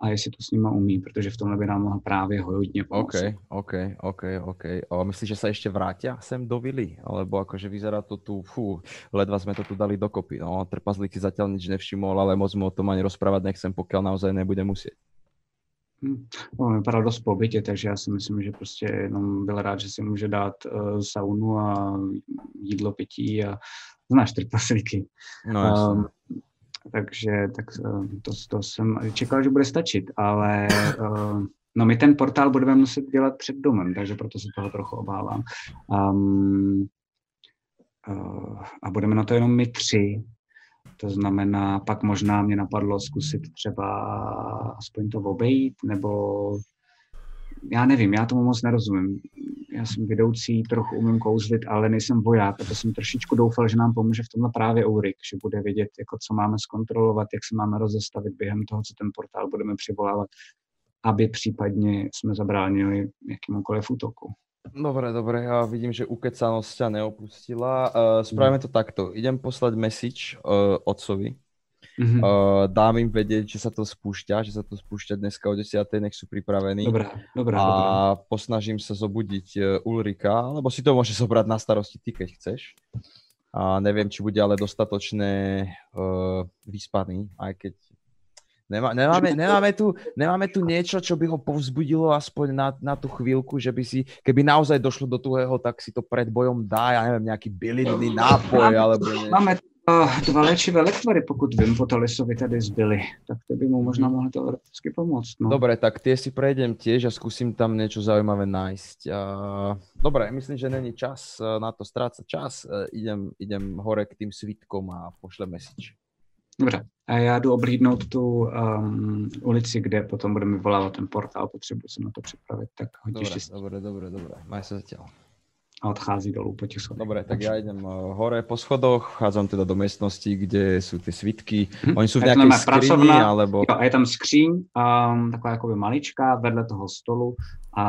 S2: a jestli to s nima umí, protože v tomhle by nám mohla právě hodně
S4: OK,
S2: pomoci.
S4: OK, OK, OK. A myslíš, že sa ešte vrátia sem do vily? Alebo akože vyzerá to tu, fú, ledva sme to tu dali dokopy. No, trpazlík si zatiaľ nič nevšimol, ale moc mu o tom ani rozprávať nechcem, pokiaľ naozaj nebude musieť.
S2: Hm, No, vypadal dost po bytě, takže já si myslím, že prostě jenom byl rád, že si může dát uh, saunu a jídlo, pití a znáš trpaslíky.
S4: No jasne.
S2: Um, takže tak, uh, to, to jsem čekal, že bude stačit, ale uh, no my ten portál budeme muset dělat před domem, takže proto se toho trochu obávám. Um, a budeme na to jenom my tři. To znamená, pak možná mě napadlo zkusit třeba aspoň to obejít, nebo já nevím, já tomu moc nerozumím. Já jsem vedoucí, trochu umím kouzlit, ale nejsem voják a to jsem trošičku doufal, že nám pomůže v tomhle právě Ulrik, že bude vědět, jako co máme zkontrolovat, jak se máme rozestavit během toho, co ten portál budeme přivolávat, aby případně jsme zabránili jakýmukoliv útoku.
S4: Dobre, dobre, ja vidím, že ukecanosť ťa neopustila. Uh, spravíme to takto. Idem poslať message uh, otcovi.
S2: Mhm.
S4: Uh, dám im vedieť, že sa to spúšťa, že sa to spúšťa dneska o 10. nech sú pripravení.
S2: Dobrá, dobrá,
S4: a
S2: dobrá.
S4: posnažím sa zobudiť e, Ulrika, alebo si to môžeš zobrať na starosti ty, keď chceš. A neviem, či bude ale dostatočne uh, vyspaný, aj keď Nemá, nemáme, nemáme, tu, nemáme tu niečo, čo by ho povzbudilo aspoň na, na tú chvíľku, že by si, keby naozaj došlo do tuhého, tak si to pred bojom dá, ja neviem, nejaký bylinný nápoj, alebo niečo.
S2: Máme uh, dva léčivé lektvary, pokud vím, po Talisovi tady zbyly, tak to by mu možná mohlo teoreticky pomoct. No.
S4: Dobre, tak tie si prejdem tiež a skúsim tam niečo zaujímavé nájsť. Uh, dobre, myslím, že není čas uh, na to strácať čas. Uh, idem, idem hore k tým svitkom a pošlem message.
S2: Dobře, a já jdu oblídnout tu um, ulici, kde potom budeme vyvolávat ten portál, potřebuji se na to připravit, tak hodně
S4: Dobre,
S2: štěstí.
S4: dobre, dobre, dobre. Maj sa zatiaľ.
S2: A odchází dolů po těch schodech.
S4: Dobre, tak ja idem uh, hore po schodoch, vchádzam teda do miestnosti, kde sú tie svitky.
S2: Hm.
S4: Oni sú v nejakej skrini,
S2: pracovna,
S4: alebo...
S2: Jo, a je tam skříň, um, taková jakoby maličká, vedle toho stolu a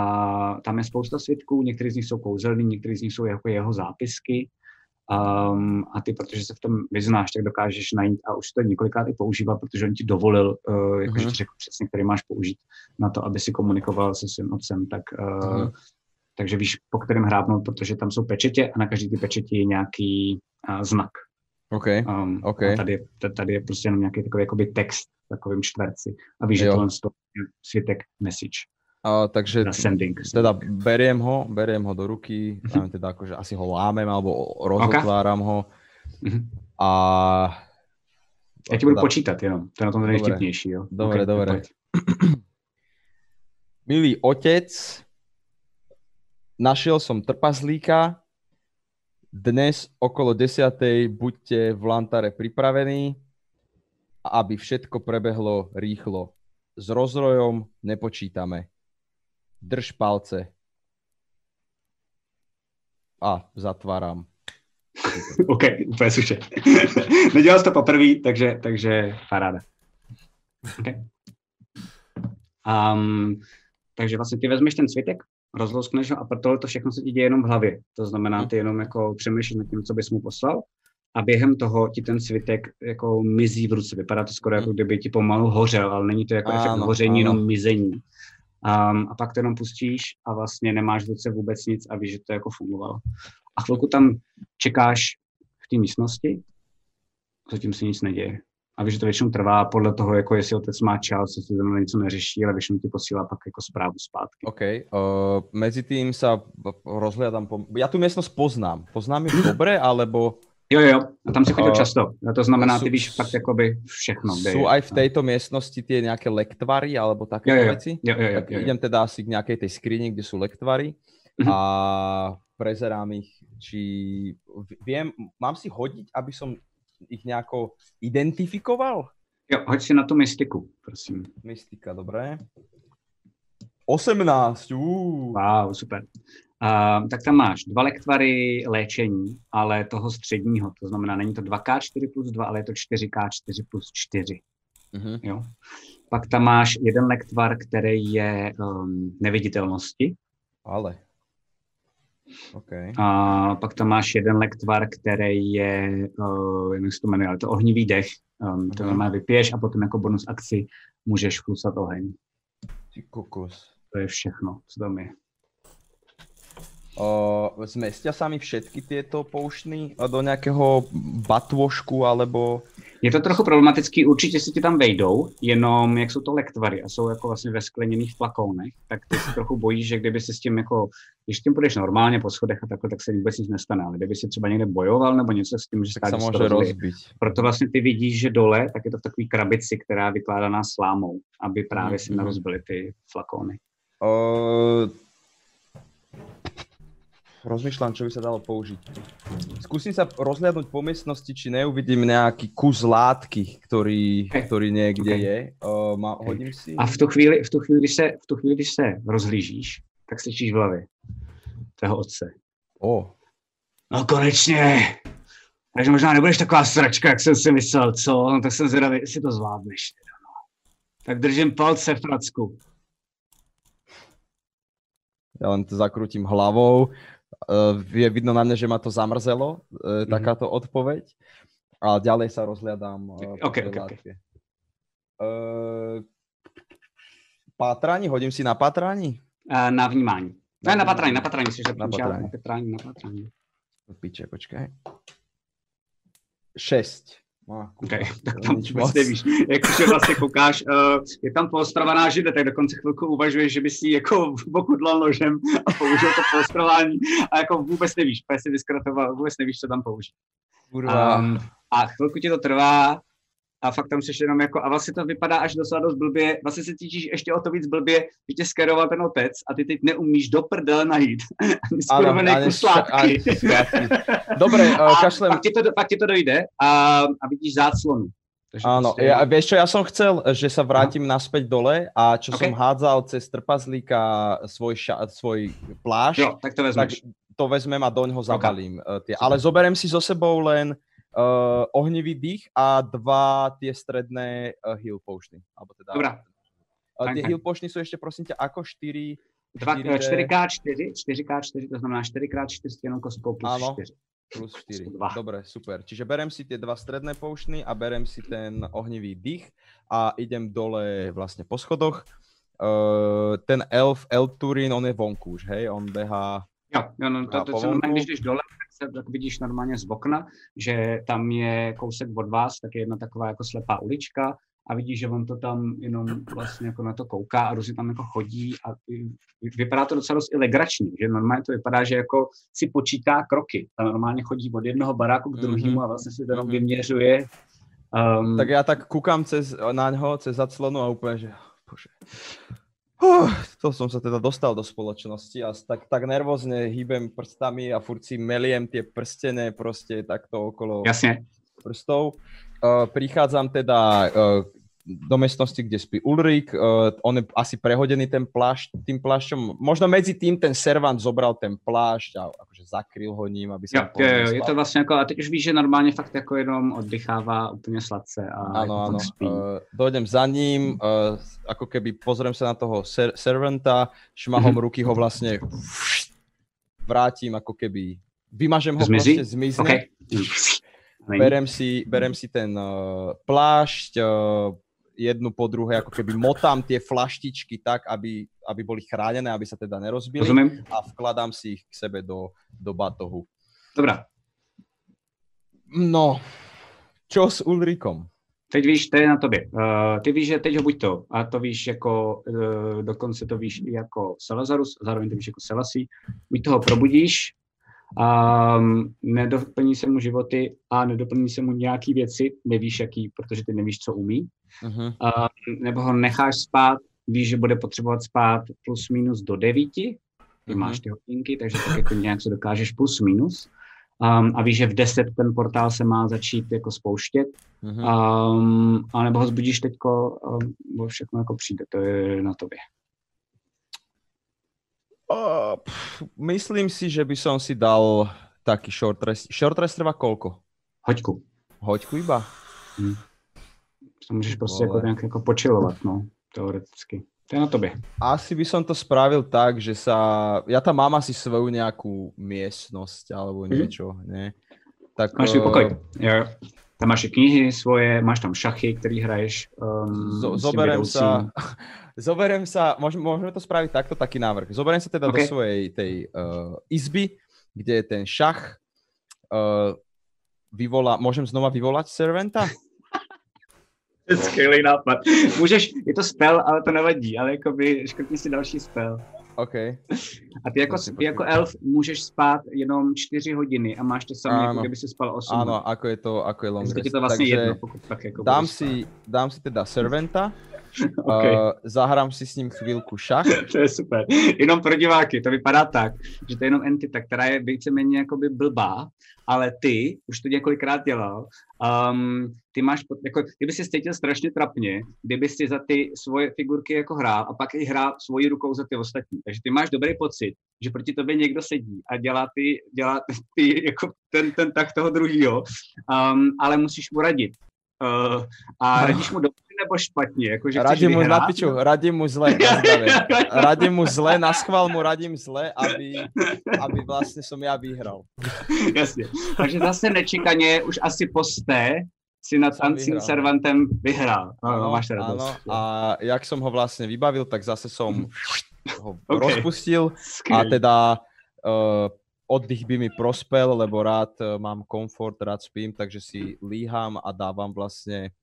S2: tam je spousta svitků, některý z nich jsou kouzelný, některý z nich jsou jako jeho zápisky. Um, a ty, protože se v tom vyznáš, tak dokážeš najít a už to několikrát i používá, protože on ti dovolil, uh, jakože ti řekl přesně, který máš použít na to, aby si komunikoval se svým otcem, tak uh,
S4: Mhm.
S2: Takže víš, po kterém hrábnout, protože tam jsou pečetě a na každý ty pečeti je nějaký uh, znak.
S4: OK,
S2: Um,
S4: OK.
S2: A tady, je- tady je prostě jenom nějaký takový jakoby text v takovým čtverci. A víš, že
S4: Jo.
S2: tohle je svitek message,
S4: a, takže
S2: na sending.
S4: teda beriem ho, beriem ho do ruky,
S2: Mhm.
S4: mm teda akože asi ho lámem alebo rozotváram ho
S2: Mhm.
S4: a...
S2: Já ti budu
S4: teda-
S2: počítat jenom, to je na tom nejvtipnější, jo.
S4: Dobre, dobre.
S2: pojď.
S4: Milý otec, našiel som trpazlíka. Dnes okolo 10. buďte v Lantare pripravení, aby všetko prebehlo rýchlo. S rozrojom nepočítame. Drž palce. A zatváram.
S2: OK, úplně suše. Nedělal jsi to poprvé, takže, takže paráda. Okay. Um, takže vlastně ty vezmeš ten svitek, rozlouskneš ho a pro tohle to všechno se ti děje jenom v hlavě. To znamená, ty jenom jako přemýšlíš nad tím, co bys mu poslal a během toho ti ten svitek jako mizí v ruce. Vypadá to skoro jako kdyby ti pomalu hořel, ale není to jako ano, efekt hoření, ano. jenom mizení. Um, a pak to jenom pustíš a vlastně nemáš v ruce vůbec nic a víš, že to jako fungovalo. A chvilku tam čekáš v té místnosti, zatím se nic neděje. A víš, že to většinou trvá podle toho, jako jestli otec má čas, jestli tam něco neřeší, ale většinou ti posílá pak jako zprávu zpátky.
S4: OK. Uh, mezi tím se rozhledám. Po... Já tu místnost poznám. Poznám ji dobře, alebo...
S2: Jo, jo, a tam si chodil uh, často. A to znamená, ty víš fakt jakoby všechno.
S4: Jsou aj v této místnosti ty nějaké lektvary, alebo také
S2: jo, jo,
S4: věci?
S2: Jo, jo, jo,
S4: tak
S2: jo, jo.
S4: idem teda asi k nějaké té skrini, kde jsou lektvary uh-huh. a prezerám ich, či viem, mám si hodiť, aby som ich nejako identifikoval?
S2: Jo, hoď si na tu mystiku, prosím.
S4: Mystika, dobré. 18, uh.
S2: Wow, super. Uh, tak tam máš dva lektvary léčení, ale toho středního, to znamená, není to 2K4 plus 2, ale je to 4K4 plus 4. Uh-huh. Jo. Pak tam máš jeden lektvar, který je um, neviditelnosti.
S4: Ale. Okay.
S2: A pak tam máš jeden lektvar, který je, uh, jak se to jmenuje, ale to ohnivý dech. Um, to znamená, vypiješ a potom jako bonus akci můžeš flusat oheň.
S4: Ty kokos.
S2: To je všechno, co tam je.
S4: Uh, zmestia sa mi všetky tieto pouštny do nějakého batvošku alebo...
S2: Je to trochu problematický, určitě si ti tam vejdou, jenom jak jsou to lektvary a jsou jako vlastně ve skleněných flakónech, tak ty si trochu bojíš, že kdyby si s tím jako, když s tím půjdeš normálně po schodech a takhle, tak se vůbec nic nestane, ale kdyby si třeba někde bojoval nebo něco s tím, že
S4: se může rozbít.
S2: Proto vlastně ty vidíš, že dole, tak je to v takové krabici, která je vykládaná slámou, aby právě mm-hmm. si nerozbily ty flakóny.
S4: Uh rozmýšľam, čo by sa dalo použiť. Skúsim sa rozhľadnúť po miestnosti, či neuvidím nejaký kus látky, ktorý, ktorý niekde okay. je. Uh, má, hodím si...
S2: A v tu chvíli, v tu chvíli, když se, v tu chvíli, když se rozhlížíš, tak slyšíš v hlavě tvého otce.
S4: O. Oh.
S2: No konečně. Takže možná nebudeš taková sračka, jak jsem si myslel, co? No tak jsem zvědavý, jestli to zvládneš. No. Tak držím palce v pracku.
S4: Ja len to zakrútim hlavou je vidno na mne, že ma to zamrzelo, mm-hmm. takáto odpoveď. A ďalej sa rozhľadám. Uh,
S2: okay, okay, okay.
S4: Uh, pátrání, hodím si na pátrání?
S2: Uh, na vnímání. Na, na pátrání, na pátrání, si na. Na pátrání, na pátrání.
S4: Piče, počkej. Šest.
S2: No, okay, tak tam vůbec nevíš. Jakože vlastně koukáš, uh, je tam poostrovaná žide, tak dokonce chvilku uvažuješ, že by si jako pokudlal nožem a použil to poostrování a jako vůbec nevíš, si vyskratoval, vůbec nevíš, co tam použít. Um, a chvilku ti to trvá, a fakt tam seš jenom jako, a vlastně to vypadá až docela dost blbě, vlastně se cítíš ještě o to víc blbě, že tě skeroval ten otec a ty teď neumíš do prdele najít. ano, ani sládky.
S4: Dobre, uh, kašlem.
S2: Pak ti, to, pak ti to dojde a, a vidíš záclonu.
S4: Takže Áno, prostě... ja, vieš čo, ja som chcel, že sa vrátim no. naspäť dole a čo okay. som hádzal cez trpazlíka svoj, ša, svoj plášť,
S2: jo, tak to vezmeš. Tak
S4: to vezmem a doň ho zabalím. Okay. Ale zoberem si so sebou len uh, ohnivý dých a dva tie stredné uh, heal potiony. Alebo teda,
S2: Dobrá.
S4: Uh, tie heal potiony sú ešte prosím ťa ako 4...
S2: 4x4, 4x4, to znamená 4x4 stěnou kostkou plus ano, 4.
S4: Plus 4. Dobre, super. Čiže berem si tie dva stredné poušny a berem si ten ohnivý dých a idem dole vlastne po schodoch. Uh, ten elf, El Turin, on je vonku už, hej? On behá...
S2: Jo, jo no, to, to, to, to když jdeš dole, se tak vidíš normálně z okna, že tam je kousek od vás, tak je jedna taková jako slepá ulička a vidíš, že on to tam jenom vlastně jako na to kouká a různě tam jako chodí a vypadá to docela dost i že normálně to vypadá, že jako si počítá kroky. A normálně chodí od jednoho baráku k druhému mm-hmm. a vlastně si to jenom mm-hmm. vyměřuje.
S4: Um, tak já tak koukám cez, na něho, cez zaclonu a úplně, že bože. Uh, to som sa teda dostal do spoločnosti a tak, tak nervózne hýbem prstami a furt si meliem tie prstené proste takto okolo
S2: Jasne.
S4: prstov. Uh, prichádzam teda uh, do miestnosti, kde spí Ulrik. Uh, on je asi prehodený ten plášť, tým plášťom. Možno medzi tým ten servant zobral ten plášť a akože zakryl ho ním, aby
S2: Jo,
S4: sa
S2: jo, jo, je to vlastně jako, a teď už víš, že normálně fakt jako jenom oddychává úplně sladce a
S4: Áno,
S2: jako fakt spí.
S4: Uh, dojdem za ním, uh, ako keby pozriem sa na toho ser- servanta, šmahom
S2: Mhm.
S4: ruky ho vlastne vrátim, ako keby vymažem ho
S2: Zmizí?
S4: proste, zmizne.
S2: OK. Není.
S4: Berem si, berem si ten uh, plášť, uh, jednu po druhé, ako keby motám tie flaštičky tak, aby, aby boli chránené, aby sa teda nerozbili
S2: Rozumím?
S4: a vkladám si ich k sebe do, do batohu.
S2: Dobrá.
S4: No, čo s Ulrikom?
S2: Teď víš, to je na tobě. Uh, ty víš, že teď ho buď to, a to víš jako, uh, dokonce to víš i jako Salazarus, zároveň to víš jako Selassie, buď toho probudíš, um, nedoplní se mu životy a nedoplní se mu nějaký věci, nevíš jaký, protože ty nevíš, co umí,
S4: Uh-huh.
S2: uh, nebo ho necháš spát, víš, že bude potřebovat spát plus minus do devíti, ty
S4: Mhm.
S2: máš ty hodinky, takže tak jako nějak se dokážeš plus minus. Um, a víš, že v 10 ten portál se má začít jako spouštět,
S4: Uh-huh.
S2: Um, a nebo ho zbudíš teďko, um, bo všechno jako přijde, to je na tobě.
S4: Uh, pff, myslím si, že by som si dal taký short rest. Short rest trvá koľko?
S2: Hoďku.
S4: Hoďku iba?
S2: To můžeš prostě jako nějak jako počilovat, no, teoreticky. To je na tobě.
S4: Asi by som to spravil tak, že sa... Ja tam mám asi svoju nejakú miestnosť alebo
S2: Mhm.
S4: niečo, ne? Tak,
S2: Máš
S4: eh,
S2: pokoj. Jo. Tam máš i knihy svoje, máš tam šachy, který hraješ. Um,
S4: Zo, zoberem sa, zoberem sa, môžeme, môžeme to spraviť takto, taký návrh. Zoberiem sa teda do
S2: OK.
S4: svojej tej uh, izby, kde je ten šach. Uh, vyvolá, môžem znova vyvolať
S2: je skvělý nápad. Můžeš, je to spell, ale to nevadí, ale jakoby škrtni si další spell.
S4: OK.
S2: A ty jako,
S4: Počkej,
S2: ty jako
S4: počkej.
S2: elf můžeš spát jenom 4 hodiny a máš to samé, jako kdyby si spal 8
S4: Áno, ako je to, ako je long rest.
S2: to vlastně
S4: Takže
S2: jedno, pokud tak jako
S4: dám si, dám si teda serventa,
S2: Okay.
S4: uh, zahrám si s ním chvíľku šach.
S2: To je super. Jenom pro diváky, to vypadá tak, že to je jenom entita, která je víceméně jakoby blbá, ale ty, už to několikrát dělal, um, ty máš, jako, kdyby si cítil strašně trapně, kdyby si za ty svoje figurky jako hrál a pak i hrál svojí rukou za ty ostatní. Takže ty máš dobrý pocit, že proti tobě někdo sedí a dělá ty, dělá ty jako ten, ten tak toho druhýho, um, ale musíš mu radit. Uh, a radíš mu dobře nebo špatně? Jako, že
S4: Radím mu na
S2: vyhrát?
S4: piču, radím mu zle. Radím mu zle, na schvál mu radím zle, aby, aby vlastne som ja vyhral.
S2: Jasně. Takže zase nečekaně, už asi posté si nad Ancím
S4: vyhrál.
S2: Servantem vyhrál. No, no, máš radost.
S4: áno, a jak som ho vlastne vybavil, tak zase som ho
S2: OK.
S4: rozpustil a
S2: Skvělý.
S4: teda uh, oddych by mi prospel, lebo rád uh, mám komfort, rád spím, takže si líham a dávam vlastne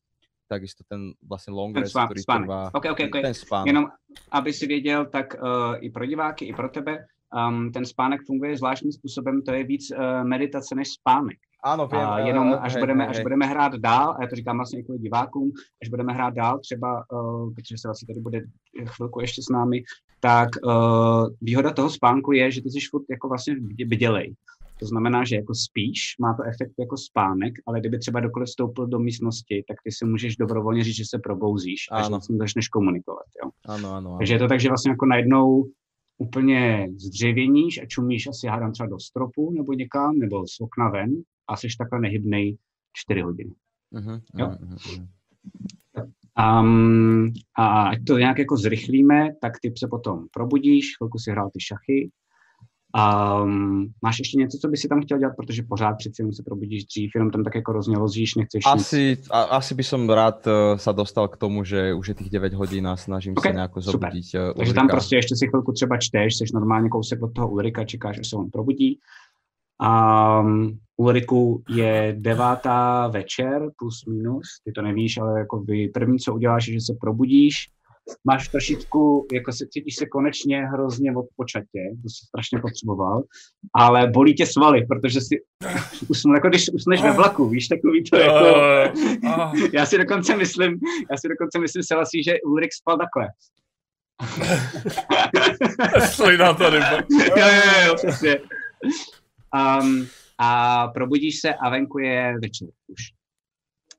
S4: takisto ten vlastne long
S2: Ten
S4: rest,
S2: spá-
S4: ktorý
S2: spánek.
S4: trvá
S2: OK, OK, OK.
S4: ten spánok.
S2: Jenom, aby si věděl, tak uh, i pro diváky, i pro tebe, um, ten spánek funguje zvláštním způsobem, to je víc uh, meditace než spánek.
S4: Áno, viem.
S2: A
S4: eh,
S2: jenom
S4: eh,
S2: až,
S4: hej,
S2: budeme,
S4: hej,
S2: až
S4: hej.
S2: budeme hrát dál, a já to říkám vlastně kvůli divákům, až budeme hrát dál, třeba, uh, protože se vlastně tady bude chvilku ještě s námi, tak uh, výhoda toho spánku je, že ty jsi furt jako vlastně bdělej. To znamená, že jako spíš, má to efekt jako spánek, ale kdyby třeba dokoliv vstoupil do místnosti, tak ty si můžeš dobrovolně říct, že se probouzíš a že ním začneš komunikovat. Jo?
S4: Áno, áno, áno.
S2: Takže je to tak, že vlastně jako najednou úplně zdřevěníš a čumíš asi hádám třeba do stropu nebo někam, nebo z okna ven a jsi takhle nehybnej 4 hodiny.
S4: Mhm,
S2: Jo.
S4: mhm, mhm.
S2: Um, a ať to nějak jako zrychlíme, tak ty se potom probudíš, chvilku si hrál ty šachy. Um, máš ještě něco, co by si tam chtěl dělat, protože pořád přeci jenom se probudíš dřív, jenom tam tak jako roznělozíš, nechceš nic.
S4: Asi, a, asi by som rád uh, sa dostal k tomu, že už je tých 9 hodín a snažím
S2: OK,
S4: sa nejako
S2: super.
S4: zobudiť uh,
S2: Takže tam prostě ještě si chvilku třeba čteš, jsi normálně kousek od toho Ulrika, čekáš, až se on probudí. A um, Ulriku je devátá večer, plus minus, ty to nevíš, ale jako by první, co uděláš, je, že se probudíš, máš trošičku, jako se cítíš se konečně hrozně od počatě, to jsi strašně potřeboval, ale bolí tě svaly, protože si usnul, jako když usneš ve vlaku, víš, takový to jako... Já si dokonce myslím, já si dokonce myslím, Selassie, že Ulrik spal takhle.
S3: Slina tady.
S2: jo, jo, jo, přesně. Um, a probudíš se a venku je večer už.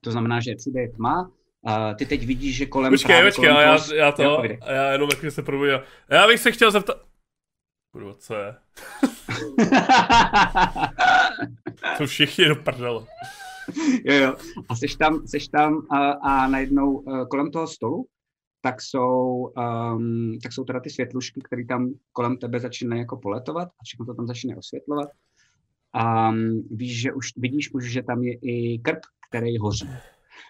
S2: To znamená, že všude je tma, Uh, ty teď vidíš, že kolem...
S3: Počkej, počkej,
S2: kolem
S3: já, já to,
S2: Jo,
S3: já jenom jak se probudím. Já bych se chtěl zeptat... Kurva, co je? Jsou všichni do prdele.
S2: jo, jo. A seš tam, seš tam a, a najednou uh, kolem toho stolu, tak jsou, um, tak jsou teda ty světlušky, které tam kolem tebe začínají jako poletovat a všechno to tam začíná osvětlovat. A um, víš, že už, vidíš už, že tam je i krb, který hoří.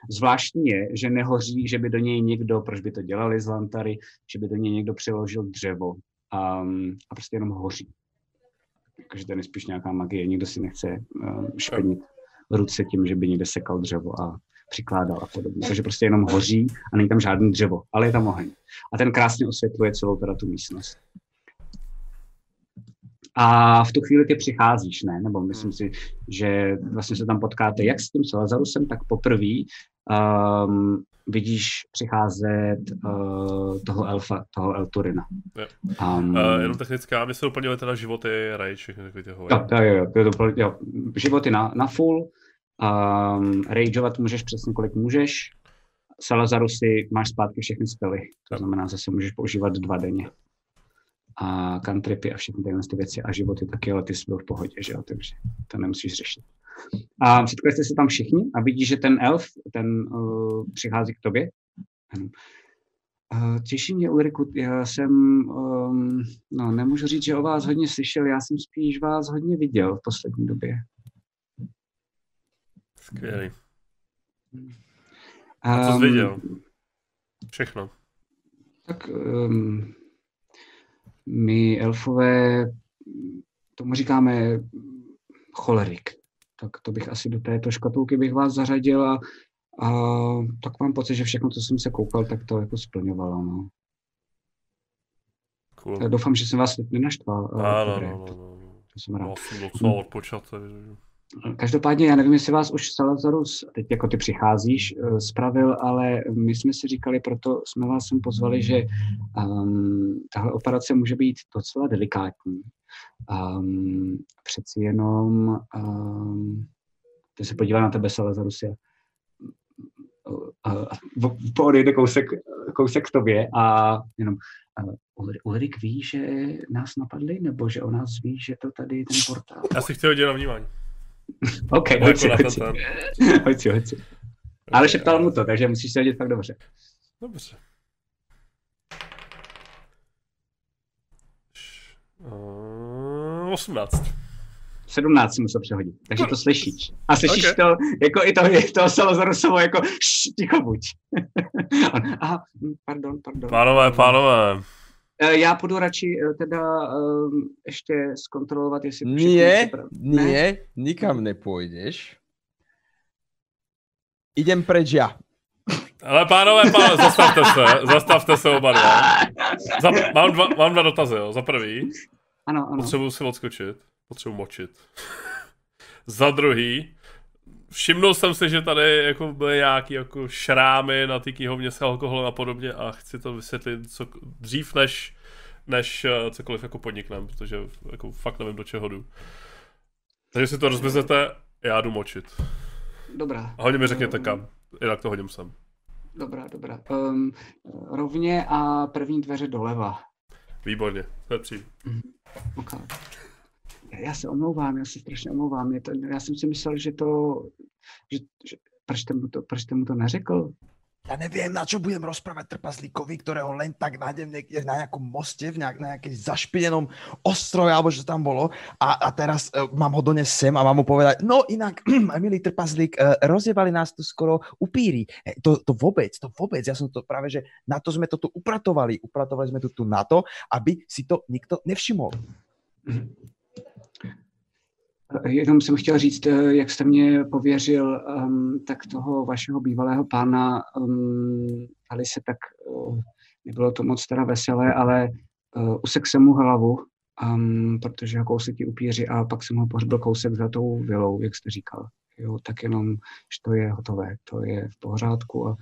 S2: Zvláštní je, že nehoří, že by do něj někdo, proč by to dělali z lantary, že by do něj někdo přiložil dřevo um, a prostě jenom hoří. Takže to je spíš nějaká magie, nikdo si nechce uh, špinit ruce tím, že by někde sekal dřevo a přikládal a podobně. Takže prostě jenom hoří a není tam žádný dřevo, ale je tam oheň. A ten krásně osvětluje celou teda tu místnost. A v tu chvíli ty přicházíš, ne? Nebo myslím si, že vlastně se tam potkáte jak s tím Salazarusem, tak poprvé. Um, vidíš přicházet uh, toho elfa, toho Elturina.
S3: Um, uh, jenom technická, my se doplnili teda životy, rage, všechny takové ty
S2: jo, jo, jo, jo, jo, jo, životy na, na full, um, rageovat můžeš přesně kolik můžeš, Salazarusy máš zpátky všechny spely, to znamená, zase můžeš používat dva denně a cantripy a všechny tyhle ty věci a životy taky, ale ty jsou v pohodě, že jo, takže to nemusíš řešit. A setkali jste se tam všichni a vidíš, že ten elf, ten uh, přichází k tobě. Uh, těší mě, Ulriku, já jsem, um, no nemůžu říct, že o vás hodně slyšel, já jsem spíš vás hodně viděl v poslední době.
S3: Skvělý. A co jsi viděl? Všechno.
S2: Tak um, my elfové tomu říkáme cholerik. Tak to bych asi do této škatulky bych vás zařadil a, a tak mám pocit, že všechno, co jsem se koukal, tak to jako splňovalo. No. Cool. Já doufám, že jsem vás nenaštval.
S3: Ano, no, no, no, no. To jsem rád. Jsem docela odpočat.
S2: Každopádně já nevím, jestli vás už Salazarus, teď jako ty přicházíš, eh, spravil, ale my jsme si říkali, proto jsme vás sem pozvali, že um, tahle operace může být docela delikátní. Um, přeci jenom, um, ty se podívá na tebe, Salazarus, je, uh, odejde kousek, kousek k tobě a jenom uh, Ulrik ví, že nás napadli, nebo že o nás ví, že to tady ten portál.
S3: Já si chci na vnímání.
S2: OK, hoď si, hoď si. hoď si, hoď si. Ale šeptal mu to, takže musíš se hodit fakt dobře.
S3: Dobře. Uh, 18.
S2: 17 si musel přehodit, takže to slyšíš. A slyšíš okay. to, jako i to, to Salazarusovo, jako š, ticho buď. Aha, hm, pardon, pardon.
S3: Pánové, pánové.
S2: Eh, já půjdu radši eh, teda um, ještě zkontrolovat, jestli...
S4: Nie, ne? nie, nikam nepůjdeš. Idem preč já.
S3: Ale pánové, pánové, zastavte se, zastavte se oba dva. Za, mám, dva, mám dva dotazy, jo. Za prvý,
S2: ano, ano.
S3: potřebuji si odskočit, potřebuji močit. Za druhý, všimnul jsem si, že tady jako byly nějaký jako šrámy na ty knihovně s alkoholem a podobně a chci to vysvětlit co, dřív, než, než uh, cokoliv jako podniknem, protože jako fakt nevím, do čeho jdu. Takže si to rozvezete, já jdu močit.
S2: Dobrá.
S3: A hodně mi řekněte kam, jinak to hodím sem.
S2: Dobrá, dobrá. Um, rovně a první dveře doleva.
S3: Výborně, to je
S2: Mm, okay já se omlouvám, já se strašně omlouvám. Je to, já jsem si myslel, že to, že, že proč, jste mu to, proč jste mu to neřekl?
S4: Ja neviem, na čo budem rozprávať trpazlíkovi, ktorého len tak nájdem niekde na nejakom moste, v nejak, na nejakej zašpinenom ostroji, alebo čo tam bolo. A, a teraz uh, mám ho dones sem a mám mu povedať, no inak, milý trpazlík, uh, rozjevali nás tu skoro upíry. E, to, to vôbec, to vôbec. Ja som to práve, že na to sme to tu upratovali. Upratovali sme to tu na to, aby si to nikto nevšimol.
S2: Jenom jsem chtěl říct, eh, jak jste mě pověřil, um, tak toho vašeho bývalého pána um, ali se tak, uh, nebylo to moc teda veselé, ale uh, usek jsem mu hlavu, um, protože ho kousek upíři a pak jsem ho pohřbil kousek za tou vilou, jak jste říkal. Jo, tak jenom, že to je hotové, to je v pořádku a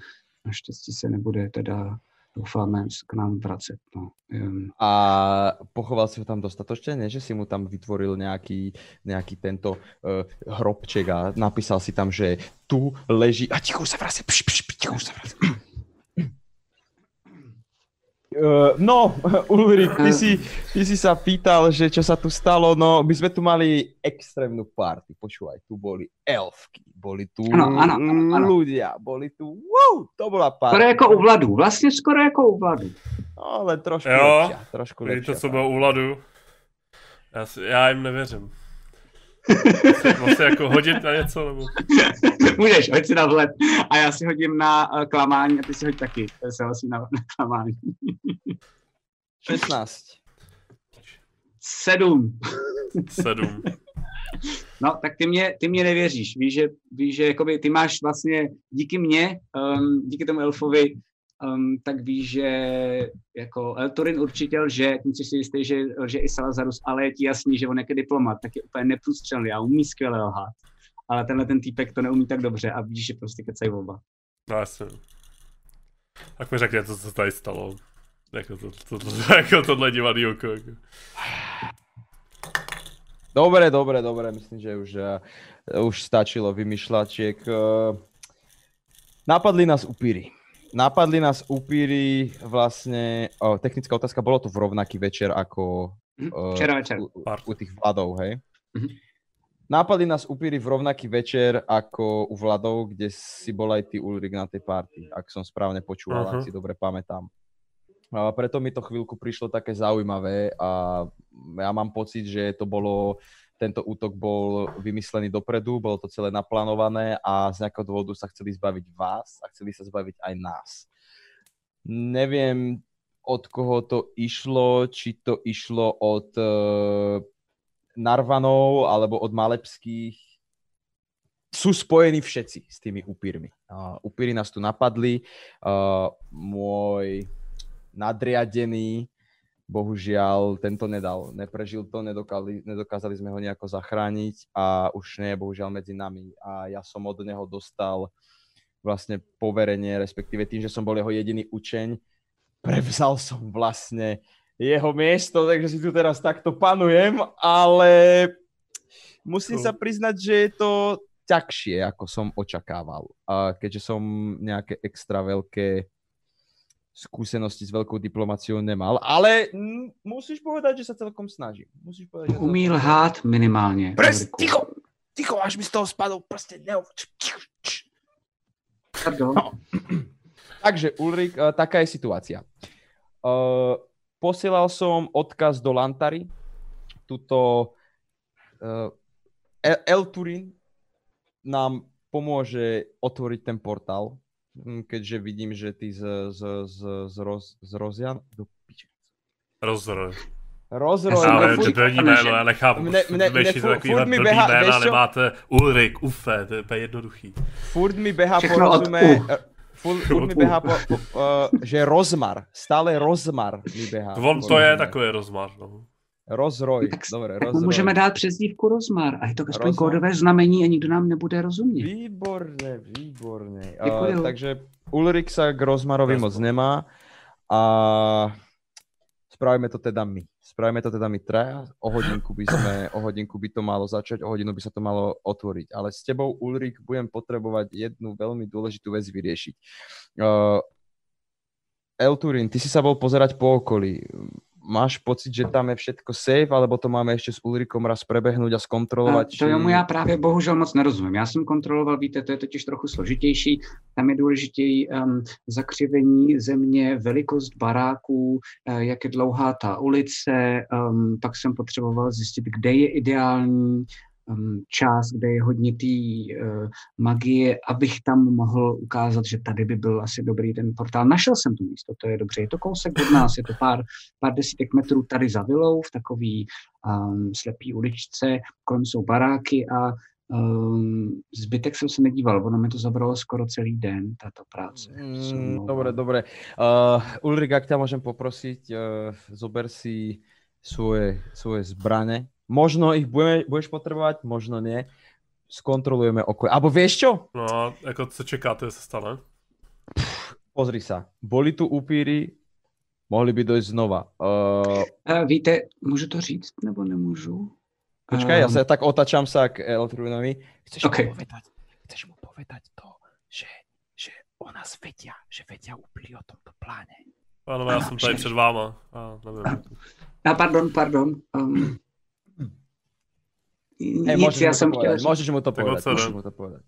S2: naštěstí se nebude teda doufáme k nám vracet. No.
S4: A pochoval si ho tam dostatočne, ne? Že si mu tam vytvoril nejaký, nejaký tento uh, hrobček a napísal si tam, že tu leží... A ticho sa vracia, pš, pš, pš, ticho sa vracia. Uh, no, Ulrik, ty si, ty si sa pýtal, že čo sa tu stalo, no my sme tu mali extrémnu party, počúvaj, tu boli elfky, boli tu
S2: Ano, ano, ano, ano.
S4: ľudia, boli tu, wow, to bola party.
S2: skoro jako u Vladu, vlastně skoro jako u Vladu.
S4: No, ale trošku
S3: Jo,
S4: lepšia, trošku lepšia.
S3: Víte, co bylo u Vladu? Já, si, já jim nevěřím. Vlastně jako hodit na něco, nebo...
S2: Můžeš, hoď si na vhled. A já si hodím na uh, klamání a ty si hoď taky. To se hlasí na, na klamání.
S4: 16.
S2: Sedm.
S3: Sedm.
S2: No, tak ty mě, ty mě nevěříš. Víš, že, víš, že jakoby ty máš vlastně díky mně, um, díky tomu elfovi, um, tak víš, že jako Elturin určitě lže, tím si jistý, že lže i Salazarus, ale je ti jasný, že on jako diplomat, tak je úplně neprůstřelný a umí skvěle lhát. Ale tenhle ten týpek to neumí tak dobře a víš, že prostě kecají oba.
S3: No jasně. Tak mi řekně, co se tady stalo. Jako, to, to, to, jako tohle divadýlko. Jako.
S4: Dobre, dobre, dobre, myslím, že už, uh, už stačilo vymýšľačiek. Uh, napadli nás upíry. Napadli nás upíry vlastne, oh, technická otázka, bolo to v rovnaký večer ako
S2: Hm,
S4: uh,
S2: Včera večer.
S4: u, u tých vladov, hej?
S2: Mhm.
S4: Napadli nás upíry v rovnaký večer ako u vladov, kde si bol aj ty Ulrik na tej party, ak som správne počúval,
S3: Mhm.
S4: ak si dobre pamätám. A preto mi to chvíľku prišlo také zaujímavé a ja mám pocit, že to bolo, tento útok bol vymyslený dopredu, bolo to celé naplánované a z nejakého dôvodu sa chceli zbaviť vás a chceli sa zbaviť aj nás. Neviem, od koho to išlo, či to išlo od uh, Narvanov alebo od Malepských. Sú spojení všetci s tými upírmi. Uh, upíry nás tu napadli. Uh, môj nadriadený, bohužiaľ, tento nedal. Neprežil to, nedokázali, nedokázali sme ho nejako zachrániť a už nie je bohužiaľ medzi nami. A ja som od neho dostal vlastne poverenie, respektíve tým, že som bol jeho jediný učeň, prevzal som vlastne jeho miesto, takže si tu teraz takto panujem, ale musím sa priznať, že je to ťažšie, ako som očakával. A keďže som nejaké extra veľké skúsenosti s veľkou diplomáciou nemal, ale musíš povedať, že sa celkom snažím. Musíš povedať, že
S2: Umí
S4: celkom
S2: lhát minimálně.
S4: Pres, ticho, ticho, až mi z toho spadol prste. Ne,
S2: Pardon.
S4: Takže Ulrik, eh, taká je situácia. Uh, posielal som odkaz do Lantary, tuto uh, El, El Turin nám pomôže otvoriť ten portál, keďže vidím, že ty z, z, z, z, roz, z Rozian... Do piče.
S3: Rozroj.
S4: Rozroj,
S2: Ale
S4: no,
S3: to první jméno, já nechápu.
S4: Mne-
S3: Mne,
S4: mne-
S3: mne,
S4: mne
S3: mne,
S4: furt-
S3: takovýhle
S4: furt mi
S3: blbý
S4: běhá-
S3: jména,
S4: víš
S3: ale máte Ulrik, Ufe, to je úplně jednoduchý.
S4: furt mi
S2: Všechno od
S4: rozume,
S2: U.
S4: eh, furt, furt mi beha po, po, uh, že rozmar, stále rozmar mi beha.
S3: On to je takový rozmar, no.
S4: Rozroj,
S2: Tak,
S4: dobre,
S2: tak
S4: rozroj.
S2: můžeme dát přezdívku Rozmar a je to aspoň
S4: Rozmar.
S2: kódové znamení a nikdo nám nebude rozumět.
S4: Výborne.
S2: Děkuju.
S4: Uh, takže Ulrik sa k Rozmarovi moc nemá a spravíme to teda my. Spravíme to teda my traja. O hodinku by sme, o hodinku by to malo začať, o hodinu by sa to malo otvoriť. Ale s tebou, Ulrik, budem potrebovať jednu veľmi dôležitú vec vyriešiť. Uh, El Turin, ty si sa bol pozerať po okolí. Máš pocit, že tam je všetko safe, alebo to máme ešte s Ulrikom raz prebehnúť a skontrolovať?
S2: A to tomu já právě bohužel moc nerozumím. Já jsem kontroloval, víte, to je totiž trochu složitější. Tam je důležitěji um, zakřivení země, velikost baráků, uh, jak je dlouhá ta ulice. Um, pak jsem potřeboval zjistit, kde je ideální část, kde je hodně té uh, magie, abych tam mohl ukázat, že tady by byl asi dobrý ten portál. Našel jsem to místo, to je dobře. Je to kousek od nás, je to pár, pár desítek metrů tady za vilou, v takový um, slepý uličce, kolem jsou baráky a um, zbytek jsem se nedíval, ono mi to zabralo skoro celý den, tato práce.
S4: Mm, dobre, dobre. Uh, Ulrik, ak ťa môžem poprosiť, uh, zober si svoje, svoje zbrane. Možno ich budeme, budeš potrebovať, možno nie. Skontrolujeme oko. Abo vieš čo?
S3: No, jako co čekáte, se stane?
S4: Pozri sa, boli tu upíry, mohli by dojít znova. Uh,
S2: Uh, víte, můžu to říct, nebo nemůžu?
S4: počkaj, ja
S2: Ehm,
S4: sa tak otačam sa k Eltruinovi. Chceš
S2: OK.
S4: mu povedať, chceš mu povedať to, že, že o nás vedia, že vedia úplne o tomto pláne.
S3: Pánové, já
S2: Ano,
S3: jsem tady před váma. A nevím.
S2: A pardon, pardon. Um,
S4: Hej,
S2: nic, já jsem chtěl říct,
S4: môžeš mu to môžeš
S3: ne?
S4: mu to povedať.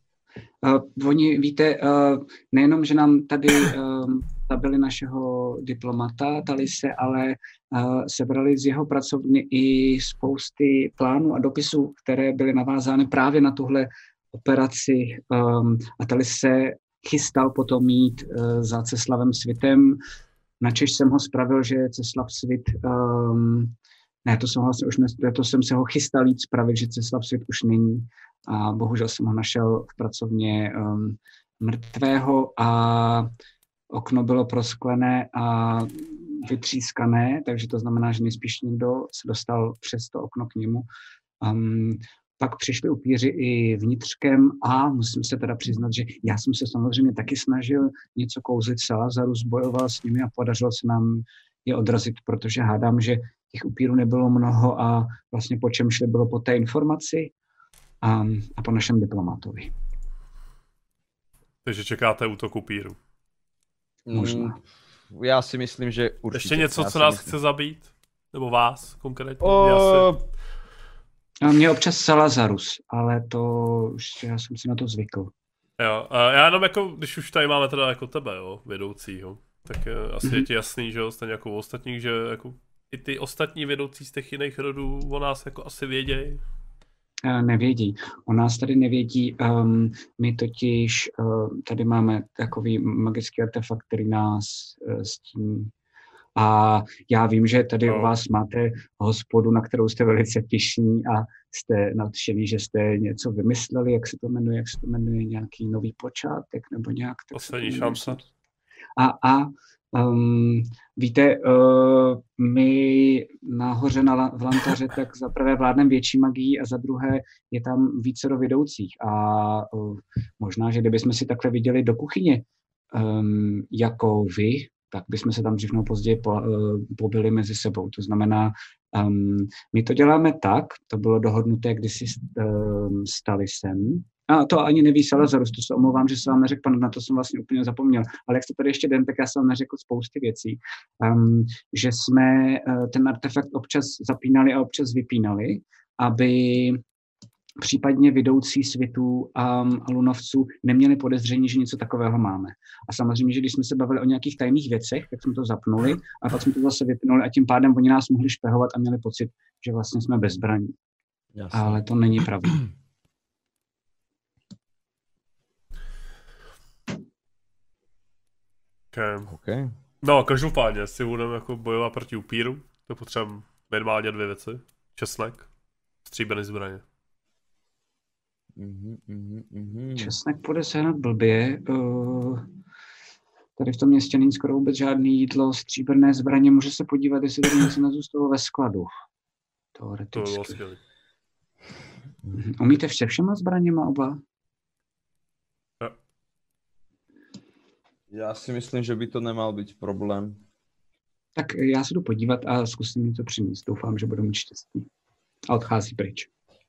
S2: Uh, oni, víte, uh, nejenom, že nám tady um, zabili našeho diplomata Talise, ale uh, sebrali z jeho pracovny i spousty plánů a dopisů, které byly navázány právě na tuhle operaci. Um, a Talis se chystal potom mít uh, za Ceslavem Svitem. Načež jsem ho spravil, že Ceslav Svit um, ne, to jsem vlastně už ne, to jsem se ho chystal jít spravit, že Ceslav Svit už není a bohužel jsem ho našel v pracovně um, mrtvého a okno bylo prosklené a vytřískané, takže to znamená, že nejspíš někdo se dostal přes to okno k němu. Um, pak přišli upíři i vnitřkem a musím se teda přiznat, že já jsem se samozřejmě taky snažil něco kouzlit Salazaru, zbojoval s nimi a podařilo se nám je odrazit, protože hádám, že těch upírů nebylo mnoho a vlastně po čem šli bylo po té informaci a, a po našem diplomatovi.
S3: Takže čekáte útok upíru.
S2: Možná.
S4: Mm, Já si myslím, že určitě.
S3: Ještě něco,
S4: Já
S3: co nás
S4: myslím.
S3: chce zabít? Nebo vás konkrétně?
S4: O,
S3: Já si...
S2: A mě občas Salazarus, ale to už já jsem si na to zvykl.
S3: Jo, a já jenom jako, když už tady máme teda jako tebe, jo, vedoucího, tak eh, asi je
S2: Mhm.
S3: ti jasný, že jo, stejně jako u ostatních, že jako i ty ostatní vedoucí z těch jiných rodů o nás jako asi vědějí.
S2: Eh, Nevědí. O nás tady nevědí. Um, my totiž uh, tady máme takový magický artefakt, který nás uh, s tím a já vím, že tady
S3: No.
S2: u vás máte hospodu, na kterou jste velice pišní a jste nadšený, že jste něco vymysleli, jak se to jmenuje, jak se to jmenuje, nějaký nový počátek nebo nějak. tak
S3: Poslední šance.
S2: A, a um, víte, uh, my nahoře na, v Lantaře tak za prvé vládnem větší magií a za druhé je tam více do vedoucích. A uh, možná, že kdybychom si takhle viděli do kuchyně um, jako vy, tak bychom se tam dřív později po, uh, pobili mezi sebou. To znamená, um, my to děláme tak, to bylo dohodnuté kdysi s, um, stali sem, a to ani neví Salazarus, to se omlouvám, že jsem vám neřekl, pan, na to jsem vlastně úplně zapomněl. Ale jak jste tady ještě den, tak já jsem vám neřekl spousty věcí. Um, že jsme uh, ten artefakt občas zapínali a občas vypínali, aby případně vedoucí světů um, a lunovců neměli podezření, že něco takového máme. A samozřejmě, že když jsme se bavili o nějakých tajných věcech, tak jsme to zapnuli a pak jsme to zase vypnuli a tím pádem oni nás mohli špehovat a měli pocit, že vlastně jsme bezbraní.
S4: Jasné.
S2: Ale to není pravda.
S3: Okay.
S4: OK.
S3: No, každopádně, jestli budeme jako bojovat proti upíru, to potřebujeme minimálně dvě věci. Česnek, stříbený zbraně.
S4: Mhm, mhm, mhm.
S2: Česnek půjde sehnat blbě. Uh, tady v tom městě není skoro vůbec žádný jídlo, stříbrné zbraně. Může se podívat, jestli tady něco nezůstalo ve skladu.
S3: To by bylo
S2: Teoreticky.
S3: skvělé.
S2: Umíte se všema zbraněma oba?
S4: Já si myslím, že by to nemal být problém.
S2: Tak já se jdu podívat a zkusím mi to přinést. Doufám, že budu mít štěstí. A odchází pryč.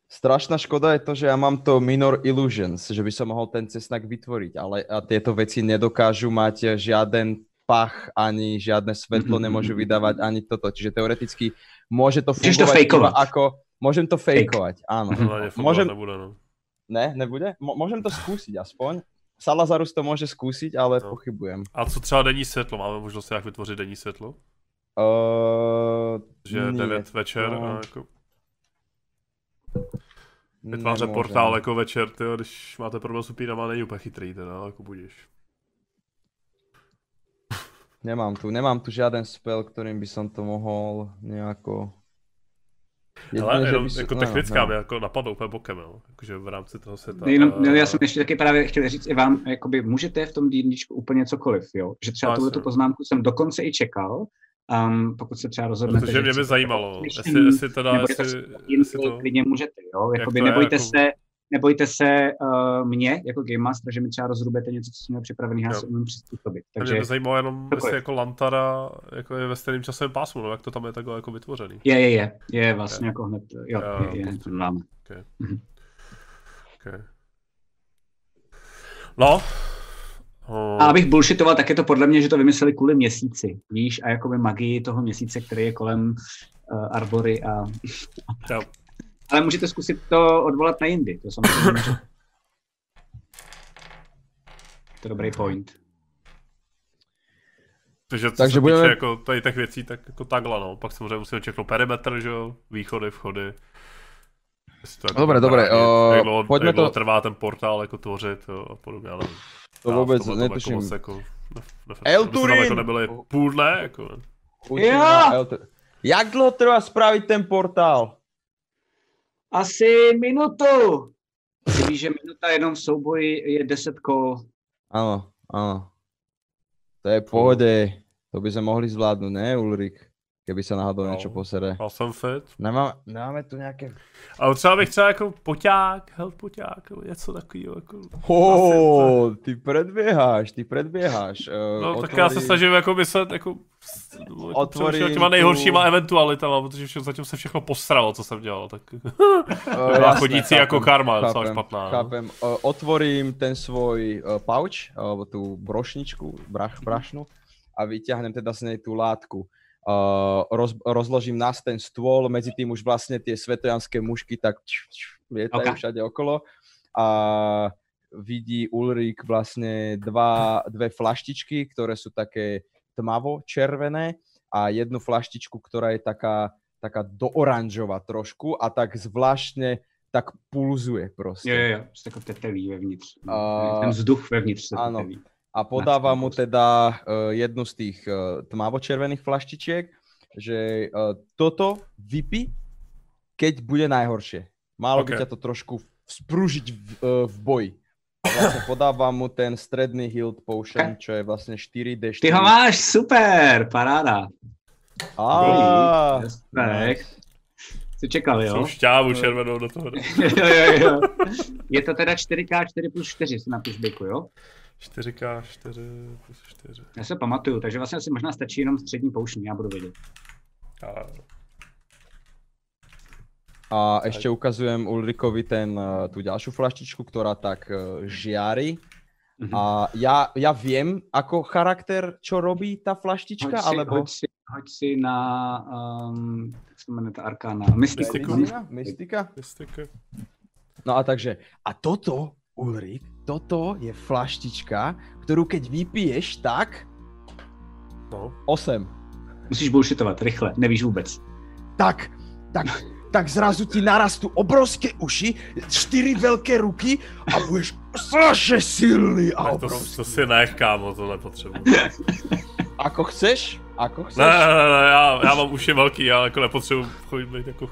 S4: Strašná škoda je to, že ja mám to Minor Illusions, že by som mohol ten cesnak vytvoriť, ale a tieto veci nedokážu mať žiaden pach, ani žiadne svetlo
S2: Mhm,
S4: nemôžu
S2: mhm.
S4: vydávať, ani toto. Čiže teoreticky môže to
S2: Můžeš to fejkovať.
S4: ako... Môžem to
S2: Fake.
S4: fejkovať, áno.
S2: Mhm.
S3: Ale
S4: Môžem-
S3: Môžem... nebude, no.
S4: Ne, nebude? Mo- môžem to skúsiť aspoň. Salazarus to môže skúsiť, ale
S3: No.
S4: pochybujem.
S3: A co třeba denní světlo? Máme možnost jak vytvořit denní světlo?
S4: Uh,
S3: Že 9 večer
S4: no.
S3: a jako vytváře portál jako večer, tyjo, když máte problém s upírama, není úplně chytrý teda, jako budíš.
S4: Nemám tu, nemám tu žiaden spell, ktorým by som to mohol
S3: Ale jenom
S4: by som-
S3: jako
S4: no,
S3: technická
S4: no.
S3: mě jako napadlo úplně bokem, jo. Jakože v rámci toho světa.
S2: Jenom,
S3: eh,
S2: no, já jsem ještě taky právě chtěl říct i vám, jakoby můžete v tom D&Dčku úplně cokoliv, jo? Že třeba
S3: No,
S2: tuhle
S3: jasně.
S2: poznámku jsem dokonce i čekal, um, pokud se třeba rozhodnete,
S3: Protože mě by zajímalo, jestli, jestli teda, jestli, jestli to...
S2: klidně můžete, jo? Jakoby nebojte
S3: jako-
S2: se, nebojte se uh, mě jako Game Master, že mi třeba rozrubete něco, co jsem měl připravený, já se umím přizpůsobit.
S3: Takže mě zajímalo jenom, jestli jako Lantara jako je ve stejném časovém pásmu, no, jak to tam je takhle jako vytvořený.
S2: je, je, je, je vlastně jako hned, jo,
S3: Jo,
S2: je, je, hned před vámi.
S3: Okay.
S2: Mhm.
S3: Okay. No.
S2: A abych bullshitoval, tak je to podle mě, že to vymysleli kvůli měsíci, víš, a jakoby magii toho měsíce, který je kolem uh, Arbory a...
S3: Jo.
S2: Ale můžete zkusit to odvolat na jindy, to samozřejmě může. To je dobrý point.
S3: Takže co
S4: Takže
S3: se
S4: budeme-
S3: týče jako tady těch věcí, tak jako takhle, no. Pak samozřejmě musíme čeknout perimetr, že jo, východy, vchody. To jako
S4: Dobré, dobré, uh,
S3: jak dlouho,
S4: pojďme
S3: jak dlouho
S4: to-
S3: trvá ten portál jako tvořit jo, a podobně, ale
S4: To vůbec
S3: tom
S4: netuším.
S3: Jako moc jako, ne, ne,
S4: El
S3: jako
S4: Turin!
S3: nebyli půl dne, jako, ne.
S4: Na LT. Jak dlouho trvá spravit ten portál?
S2: Asi minutu! Ty víš, že minuta jenom v souboji je 10 kol.
S4: Áno, áno. To je v pohode. To by sme mohli zvládnuť, ne, Ulrik? Keby sa náhodou
S3: No.
S4: niečo posere.
S3: Já jsem fit.
S4: Nemáme, nemáme tu nějaké...
S3: Ale třeba bych třeba jako poťák, health poťák, nebo něco takového, jako...
S4: Oh, ty predbieháš, ty predbieháš. Uh,
S3: No, tak já se snažím jako myslet jako, no, jako
S4: Otvorím
S3: přemýšlet těma
S4: tu-
S3: nejhoršíma eventualitama, protože vše, zatím se všechno posralo, co jsem dělal, tak
S4: Uh,
S3: byla chodící jako karma, docela
S4: chápem,
S3: špatná. no.
S4: Chápem. Uh, otvorím ten svoj uh, pouch, alebo tú brošničku, brach, brašnu a vyťahnem teda z nej tú látku. Uh, roz, rozložím nás ten stôl, medzi tým už vlastne tie svetojanské mušky tak č, č, lietajú
S2: Ok.
S4: všade okolo a vidí Ulrik vlastne dva, dve flaštičky, ktoré sú také tmavo červené a jednu flaštičku, ktorá je taká, taká dooranžová trošku a tak zvláštne tak pulzuje proste.
S2: Jo, jo, jo, prostě jako tetelí vevnitř.
S4: A-
S2: Ten vzduch vevnitř se
S4: Áno.
S2: tetelí.
S4: A podáva mu teda uh, jednu z tých uh, tmavočervených flaštičiek, že uh, toto vypi, keď bude najhoršie. Malo by
S3: Ok.
S4: ťa to trošku sprúžiť v, uh, v boji. A vlastne podávam mu ten stredný healed potion, čo je vlastne 4D4.
S2: Ty ho máš, super, paráda.
S4: Á,
S2: Respekt. Jsi čekal, jo?
S3: Jsou šťávu červenou do toho.
S2: jo, jo, jo. Je to teda 4x4 plus 4, si napiš byku, jo?
S3: 4K, 4 plus 4.
S2: Já se pamatuju, takže vlastně asi možná stačí jenom střední poušní, já budu vědět.
S3: A,
S4: A ešte ukazujem Ulrikovi ten, uh, tú ďalšiu flaštičku, ktorá tak uh, žiari.
S2: Mhm.
S4: A ja, ja viem, ako charakter, čo robí tá flaštička,
S2: Hoď si,
S4: alebo...
S2: hoď si, hoď si na, um, jak se jmenuje ta arkána, mystiku.
S3: Mystiku.
S4: Mystika? Mystika?
S3: Mystika.
S4: No a takže, a toto, Ulrik, toto je flaštička, ktorú keď vypiješ, tak
S3: No.
S4: 8.
S2: Musíš bullshitovat, rychle, nevíš vůbec.
S4: Tak, tak, tak zrazu ti narastú obrovské uši, čtyři veľké ruky a budeš strašne silný a
S3: Ne, to,
S4: obrovský.
S3: to si nech, kámo, to nepotřebuji.
S4: Ako chceš? Ako chceš?
S3: Ne, ne, ne, ne, já, já mám uši velký, já jako nepotřebuji chodit být jako...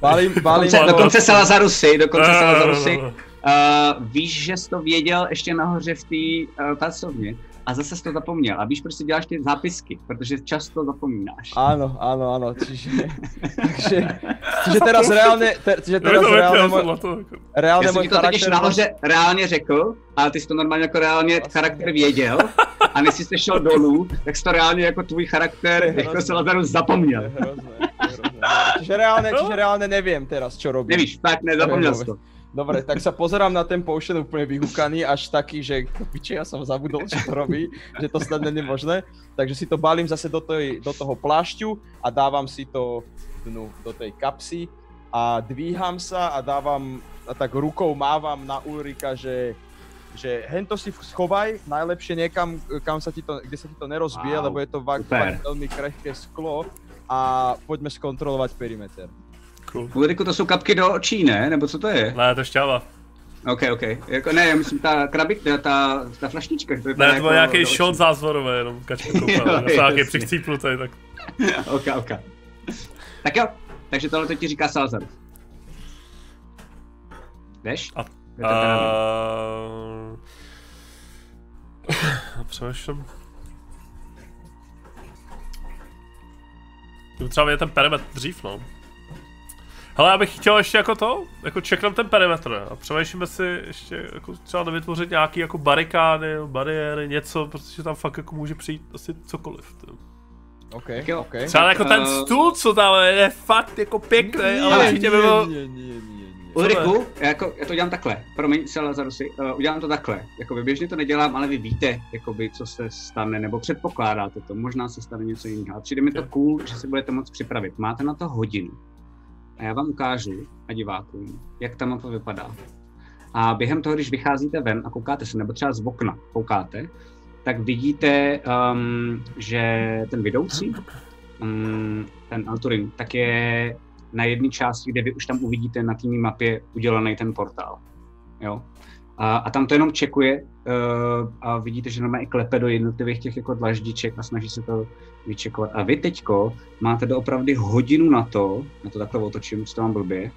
S4: Balím, balím,
S2: Dokonce, dokonce Salazarusy, dokonce
S3: ne,
S2: Uh, víš, že jsi to věděl ještě nahoře v té uh, pracovně a zase jsi to zapomněl. A víš, proč si děláš ty zápisky, protože často zapomínáš.
S4: Áno, áno, áno, čiže, takže, čiže teraz reálne, te, čiže teraz
S3: to to jako...
S4: reálne
S2: Já jsem ti to totiž nahoře reálně řekl, ale ty jsi to normálně jako reálně
S4: Vlastně.
S2: charakter věděl a než jsi šel dolů, tak jsi to reálně jako tvůj charakter jako
S4: hrozné.
S2: Salazarus zapomněl.
S4: To je hrozné, to je hrozné. Čiže reálne, čiže reálne neviem teraz, čo robím.
S2: Nevíš, fakt nezapomněl jsi to.
S4: Dobre, tak sa pozerám na ten potion úplne vyhúkaný, až taký, že piče, ja som zabudol, čo to robí, že to snad není možné. Takže si to balím zase do, tej, do toho plášťu a dávam si to dnu, do tej kapsy a dvíham sa a dávam, a tak rukou mávam na Ulrika, že že hento si schovaj, najlepšie niekam, kam sa ti to, kde sa ti to nerozbije,
S2: Wow,
S4: lebo je to fakt veľmi krehké sklo a poďme skontrolovať perimeter.
S3: Cool.
S2: Ulriku, to jsou kapky do očí, ne? Nebo co to je?
S3: Ne, to je šťáva.
S2: OK, OK. Jako, ne, já myslím ta krabika, ta, ta flaštička. To je
S3: Ne, to byl nějaký shot zázvorový, jenom kačka
S2: Jo.
S3: Já jsem nějaký přichcípnutý, tak
S2: OK, OK. Tak jo, takže tohle to ti říká Salazar. Jdeš?
S3: A-
S2: to vím.
S3: Uh... Přemýšlím. Třeba je ten perimetr dřív, no. Hele, já bych chtěl ještě jako to, jako čeknem ten perimetr a přemýšlíme si ještě jako třeba nevytvořit nějaký jako barikády, bariéry, něco, protože tam fakt jako může přijít asi cokoliv. To.
S4: OK,
S2: Tak jo.
S4: OK.
S3: Třeba jako ten
S2: Eh,
S3: stůl, co tam je, je fakt jako pěkný, ale určitě by byl...
S4: Nie, nie, nie, nie.
S2: Ulriku, já, jako, já to dělám takhle, promiň se Lazarusy, uh, udělám to takhle, jakoby běžně to nedělám, ale vy víte, jakoby, co se stane, nebo předpokládáte to, možná se stane něco jiného. A přijde mi to cool, že se budete moct připravit. Máte na to hodinu. A já vám ukážu a divákům, jak ta mapa vypadá. A během toho, když vycházíte ven a koukáte se, nebo třeba z okna koukáte, tak vidíte, um, že ten vedoucí, um, ten Alturin, tak je na jedné části, kde vy už tam uvidíte na té mapě udělaný ten portál. Jo? A, a tam to jenom čekuje uh, a vidíte, že normálně i klepe do jednotlivých těch jako dlaždiček a snaží se to vyčekovat. A vy teďko máte doopravdy hodinu na to, na to takhle otočím, co to mám blbě,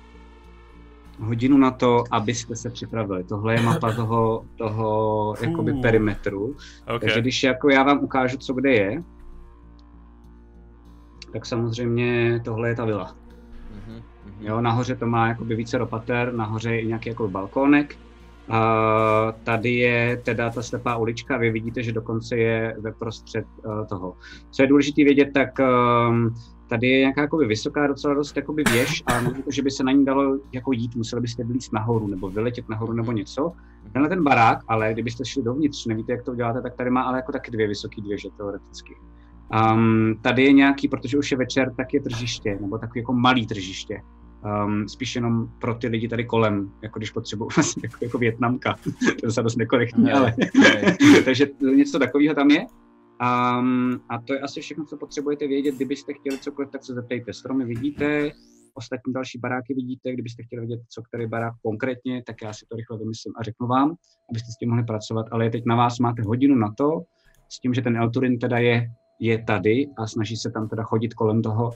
S2: hodinu na to, abyste se připravili. Tohle je mapa toho, toho jakoby perimetru.
S3: Okay.
S2: Takže když jako já vám ukážu, co kde je, tak samozřejmě tohle je ta vila.
S4: Mhm, mhm.
S2: Jo, nahoře to má jakoby více ropater, nahoře je i nějaký jako balkónek. Tady je teda ta slepá ulička, vy vidíte, že dokonce je ve prostřed uh, toho. Co je důležité vědět, tak um, tady je nějaká jakoby vysoká docela dost jakoby věž a to, že by se na ní dalo jako jít, museli byste vylít nahoru nebo vyletět nahoru nebo něco. Tenhle ten barák, ale kdybyste šli dovnitř, nevíte, jak to uděláte, tak tady má ale jako taky dvě vysoké věže teoreticky. Um, tady je nějaký, protože už je večer, tak je tržiště, nebo takový jako malý tržiště. Um, spíš jenom pro ty lidi tady kolem, jako když potřebují vlastně jako, jako Větnamka. to je se dost nekorektní,
S4: Ne,
S2: ale...
S4: ne.
S2: Takže něco takového tam je. Um, a to je asi všechno, co potřebujete vědět. Kdybyste chtěli cokoliv, tak se zeptejte. Stromy vidíte, ostatní další baráky vidíte. Kdybyste chtěli vědět, co který barák konkrétně, tak já si to rychle vymyslím a řeknu vám, abyste s tím mohli pracovat. Ale je teď na vás, máte hodinu na to, s tím, že ten Elturin teda je, je tady a snaží se tam teda chodit kolem toho.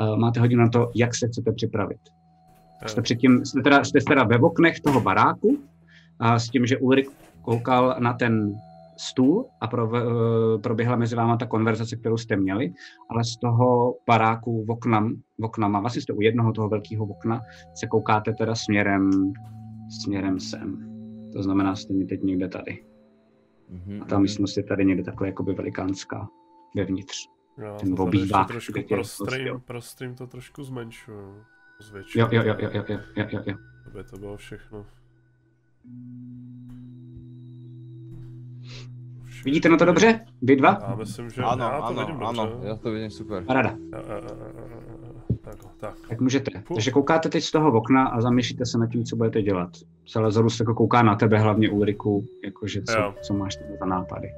S2: Uh, máte hodinu na to, jak se chcete připravit. Jste, předtím, jste, teda, jste teda ve oknech toho baráku a s tím, že Ulrik koukal na ten stůl a pro, eh, proběhla mezi váma ta konverzace, kterou jste měli, ale z toho baráku v oknam, v oknama, vlastně jste u jednoho toho velkého okna, se koukáte teda směrem, směrem sem. To znamená, jste mi teď někde tady.
S4: Mhm,
S2: A ta
S4: mhm.
S2: místnost je tady někde takhle jakoby velikánská vevnitř.
S3: Jo,
S2: ten
S3: to tady ještě
S2: obývák,
S3: trošku pro
S2: prostě-
S3: stream, pro stream to trošku zmenšuju. Zvětšuju.
S2: Jo, jo, jo, jo, jo, jo, jo, jo, jo.
S3: Aby to bylo všechno. všechno.
S2: Vidíte na to dobře? Vy dva?
S3: Já myslím, že
S4: Ano,
S3: já to
S4: ano,
S3: vidím
S4: ano,
S3: dobře.
S4: já to vidím super.
S2: Parada.
S3: Tak, tak.
S2: Tak můžete.
S3: Fuh.
S2: Takže koukáte teď z toho okna a zamýšlíte se nad tím, co budete dělat. Salazarus jako kouká na tebe, hlavně Ulriku, jakože co,
S3: Jo.
S2: co máš tam za nápady.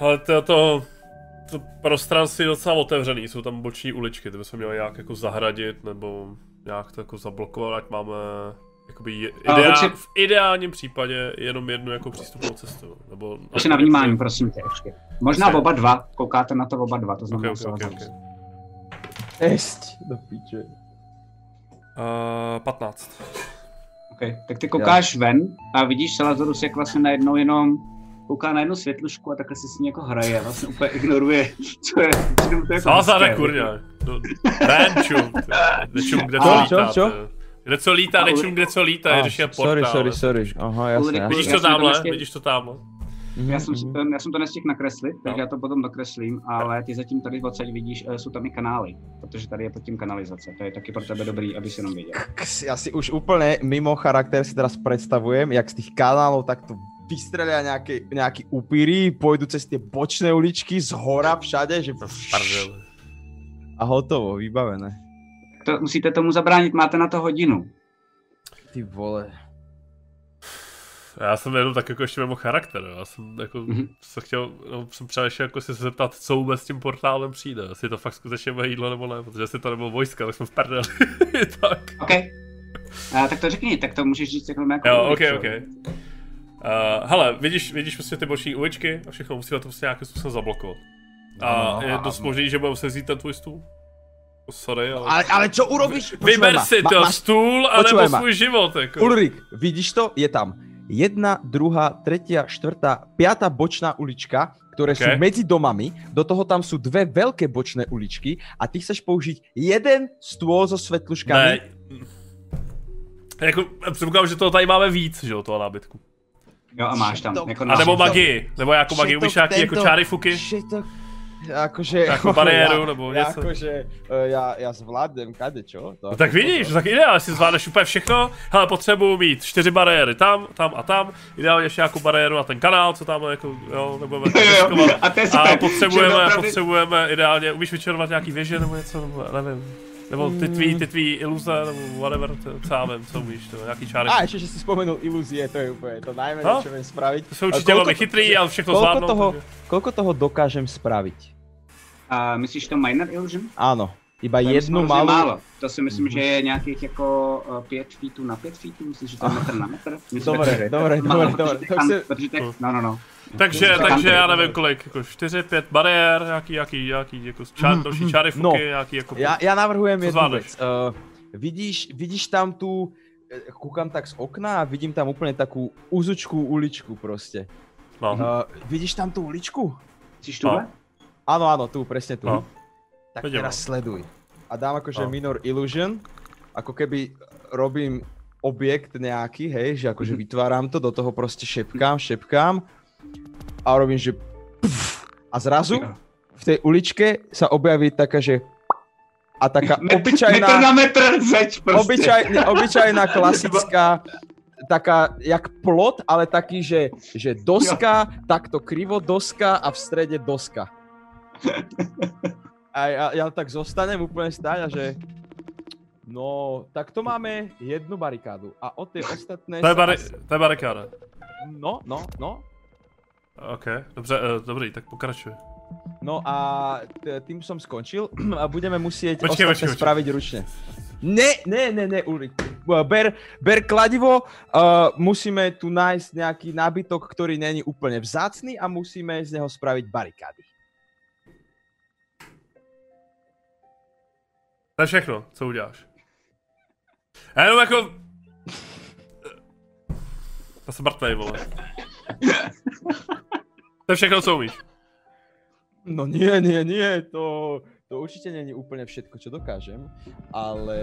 S3: Ale to, to, to prostranství je docela otevřený, jsou tam boční uličky, ty bychom měli nějak jako zahradit, nebo nějak to jako zablokovat, ať máme jakoby
S2: A
S3: ideál,
S2: určitě-
S3: v ideálním případě jenom jednu jako přístupnou cestu, nebo...
S2: Ještě na vnímání, prosím tě, ještě. Možná
S3: Jasně.
S2: oba dva, koukáte na to oba dva, to znamená
S3: ok, ok,
S2: Salazarus.
S3: ok.
S4: Esť, do piče.
S3: Uh, 15.
S2: Okay. Tak ty koukáš ven a vidíš Salazarus, jak vlastně najednou jenom kouká na jednu světlušku a takhle si s ní jako hraje a vlastně úplně ignoruje, co je. to jako
S3: Salazare,
S2: hezké.
S3: kurňa. To-. Nečum, kde
S4: čo,
S3: lítá.
S4: čo?
S3: Kde co lítá, nečum, kde co lítá, je řešil portál.
S4: sorry, sorry,
S3: ne?
S4: sorry. Aha, jasné.
S2: Ulrik,
S4: jasné.
S3: Vidíš
S2: Já
S3: to
S2: to
S3: tamhle? Vidíš to tamhle?
S2: Já jsem, si
S4: mhm.
S2: to, já jsem to nestihl nakreslit, takže
S3: No.
S2: já to potom dokreslím, ale ty zatím tady odsaď vidíš, eh, jsou tam i kanály, protože tady je pod tím kanalizace, to je taky pro tebe dobrý, aby si jenom věděl.
S4: Ks, Ja si už úplne mimo charakter si teraz predstavujem, jak z tých kanálov takto vystrelia nejaké, nejaký upíry, pôjdu cez tie bočné uličky, z hora všade, že... A hotovo, vybavené.
S2: To, musíte tomu zabránit, máte na to hodinu.
S4: Ty vole.
S3: Já jsem jenom tak jako ještě mimo charakter, já jsem jako
S2: Mhm.
S3: se chtěl, no, jsem třeba ještě jako si se zeptat, co vůbec s tím portálem přijde, jestli to fakt skutečně bude jídlo nebo ne, protože jestli to nebylo vojska, tak jsme v prdeli. tak.
S2: OK. A, tak to řekni, tak to můžeš říct jako jako
S3: Jo, ok, ok. Uh, hele, vidíš, vidíš prostě ty boční uličky a všechno musíme to prostě nějakým způsobem zablokovat. A
S4: No,
S3: je dost možný, že budeme muset vzít ten tvůj stůl. Oh, Sorry, ale...
S4: Ale, ale čo urobíš?
S3: Vyber
S4: ma,
S3: si
S4: ma-
S3: to
S4: máš-
S3: stůl, anebo
S4: ma.
S3: svůj život, jako.
S4: Ulrik, vidíš to? Je tam jedna, druhá, tretia, štvrtá, piata bočná ulička, ktoré
S3: Okay.
S4: sú medzi domami, do toho tam sú dve veľké bočné uličky a ty chceš použiť jeden stôl so svetluškami.
S3: Ne. Jako, předpokládám, že toho tady máme víc, že jo, toho nábytku.
S2: Jo, a máš tam.
S4: To-
S2: Jako
S3: A nebo magii, nebo jako magii, umíš nějaký jako čáry fuky?
S4: Že to, akože,
S3: Jako bariéru nebo
S4: ja,
S3: něco?
S4: Akože, eh, ja, ja zvládnem kade, čo? To,
S3: No tak vidíš, tak ideálně si zvládneš úplně všechno. Hele, potřebuju mít čtyři bariéry tam, tam a tam. Ideálně ještě nějakou bariéru na ten kanál, co tam jako, jo, nebudeme
S2: Jo, jo,
S3: riskovat.
S2: a to je
S3: A potřebujeme,
S2: opravdu-
S3: potřebujeme ideálně, umíš vyčerovat nějaký věže nebo něco, nebo nevím. Nebo ty tvý, ty tvý iluze, nebo whatever, to, co já vím, co umíš, to, nějaký čáry.
S4: A ešte, že si spomenul ilúzie, to je úplne to najmenej,
S3: No.
S4: čo viem spraviť.
S3: To jsou
S4: A
S3: určitě velmi chytrý, ale všechno
S4: koľko
S3: zvládnou.
S4: toho,
S3: takže-
S4: koľko toho dokážem spraviť?
S2: A myslíš to minor illusion?
S4: Áno, iba
S2: To je
S4: jednu malú...
S2: málo. To si myslím, že je nějakých jako uh, pět feetů na pět feetů, myslíš, že to je metr na metr? Myslím,
S4: Dobre,
S2: že-
S4: dobre,
S2: Málo,
S4: dobre,
S2: protože
S4: Tak
S2: těch, no, no, no.
S3: Takže, takže já nevím kolik, jako 4, 5 bariér, nějaký, jaký, jaký, jako čár, další čáry fuky,
S4: No.
S3: nějaký jako...
S4: Ja, ja navrhujem jednu vec. Uh, vidíš, vidíš tam tu, eh, kúkam tak z okna a vidím tam úplne takú úzučkú uličku proste.
S3: No,
S4: Uh, vidíš tam tú uličku?
S2: Myslíš tuhle?
S4: Áno, áno, tu, presne tu.
S3: No.
S4: Tak
S3: Vidím,
S4: teraz sleduj. A dám akože
S3: No.
S4: minor illusion, ako keby robím objekt nejaký, hej, že akože vytváram to, do toho proste šepkám, šepkám a robím, že pf, a zrazu v tej uličke sa objaví taká, že a taká
S2: Metr, metr
S4: obyčajná,
S2: na metr zeď prostě.
S4: obyčaj, ne, obyčajná klasická taká, jak plot, ale taký, že, že doska, takto krivo doska a v strede doska. A ja, ja tak zostanem úplne stáť a že no, tak to máme jednu barikádu a o tie ostatné
S3: to je, bari,
S4: asi-
S3: to je barikáda.
S4: No, no, no.
S3: OK, dobře, uh, dobrý, tak pokračuj.
S4: No a t- tým som skončil a budeme musieť
S3: Počkej,
S4: ostatné
S3: počkej, počkej.
S4: spraviť ručne. Ne, ne, ne, ne, Ulrik. Ber, ber kladivo, uh, musíme tu nájsť nejaký nábytok, ktorý není úplne vzácný a musíme z neho spraviť barikády.
S3: To je všechno, co uděláš. Já jenom jako... Já jsem mrtvej, vole. To je všechno, co umíš.
S4: No nie, nie, nie, to, to určite není úplne všetko, čo dokážem, ale...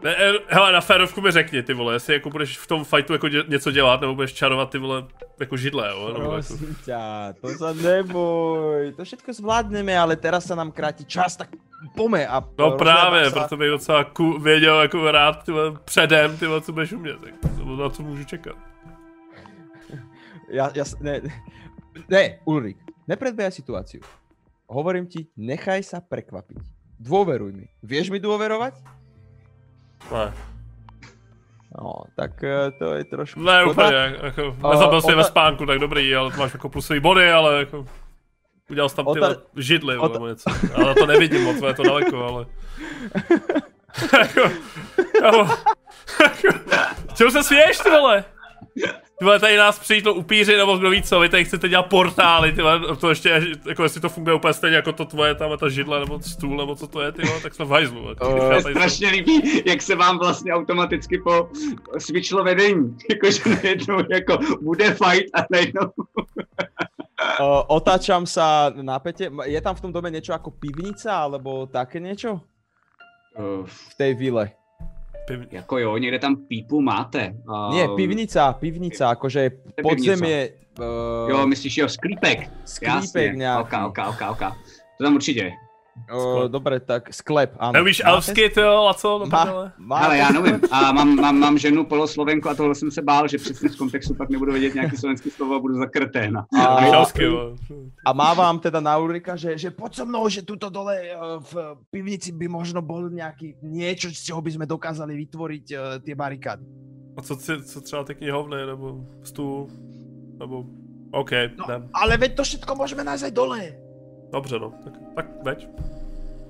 S3: Ne, eh, hele, na férovku mi řekni, ty vole, jestli jako budeš v tom fightu jako dě, něco dělat, nebo budeš čarovat ty vole, jako židle, jo? Nebo jako...
S4: Prosím ťa, to sa neboj, to všetko zvládneme, ale teraz sa nám kráti čas, tak pome a...
S3: No právě,
S4: sa.
S3: proto bych docela ku, věděl jako rád ty vole, předem, ty vole, co budeš umět, tak to- na co můžu čekat.
S4: Ja, s- ne, ne, Ulrik, nepredbiehaj situáciu. Hovorím ti, nechaj sa prekvapiť. Dôveruj mi. Vieš mi dôverovať?
S3: Ne,
S4: No, tak eh, to je trošku
S3: ne
S4: škoda.
S3: úplně, jako, nezabil si je ve spánku, tak dobrý, ale máš jako plusový body, ale jako... Udělal jsi tam ty
S4: Ota-
S3: židly,
S4: ota-
S3: nebo něco. Ale to nevidím moc, je to daleko, ale... jako, jako, jako, čemu se směješ, ty vole? Ty vole, tady nás přijdou upíři, nebo kdo ví co, vy tady chcete dělat portály, ty vole, to ještě, jako jestli to funguje úplně stejně jako to tvoje, tam ta židle, nebo stůl, nebo co to je, ty vole, tak jsme v hajzlu. jsem-
S2: strašně líbí, jak se vám vlastně automaticky po switchlo vedení. Jakože najednou jako bude fight a najednou...
S4: Uh, otáčam sa na pete. Je tam v tom dome niečo ako pivnica, alebo také niečo?
S2: Uh,
S4: V tej vile.
S3: Piv-
S2: jako jo, někde tam pípu máte. Uh,
S4: Nie, pivnica, pivnica, akože podzemie, uh,
S2: Jo, myslíš, jo, sklípek.
S4: sklípek
S2: Jasně.
S4: nejaký.
S2: Ok, ok, ok, ok. To tam určitě je.
S4: Uh, dobre, tak sklep.
S3: Neumíš
S4: Máte-
S3: elfsky, ty jo, a co? No,
S4: Má,
S2: Ale já nevím. A mám, mám, mám ženu poloslovenku a tohle jsem se bál, že přesně z kontextu pak nebudu vědět nějaký slovenský slovo a budu za kreténa.
S4: A-
S3: elfsky, vole.
S4: A mávam teda na Ulrika, že, že poď so mnou, že tuto dole eh, v pivnici by možno bol nejaký niečo, z čoho by sme dokázali vytvoriť uh, tie barikády.
S3: A co, co, třeba ty knihovny, nebo stůl, nebo... OK,
S4: No, ale veď to všetko môžeme nájsť aj dole.
S3: Dobře, no. Tak, tak veď.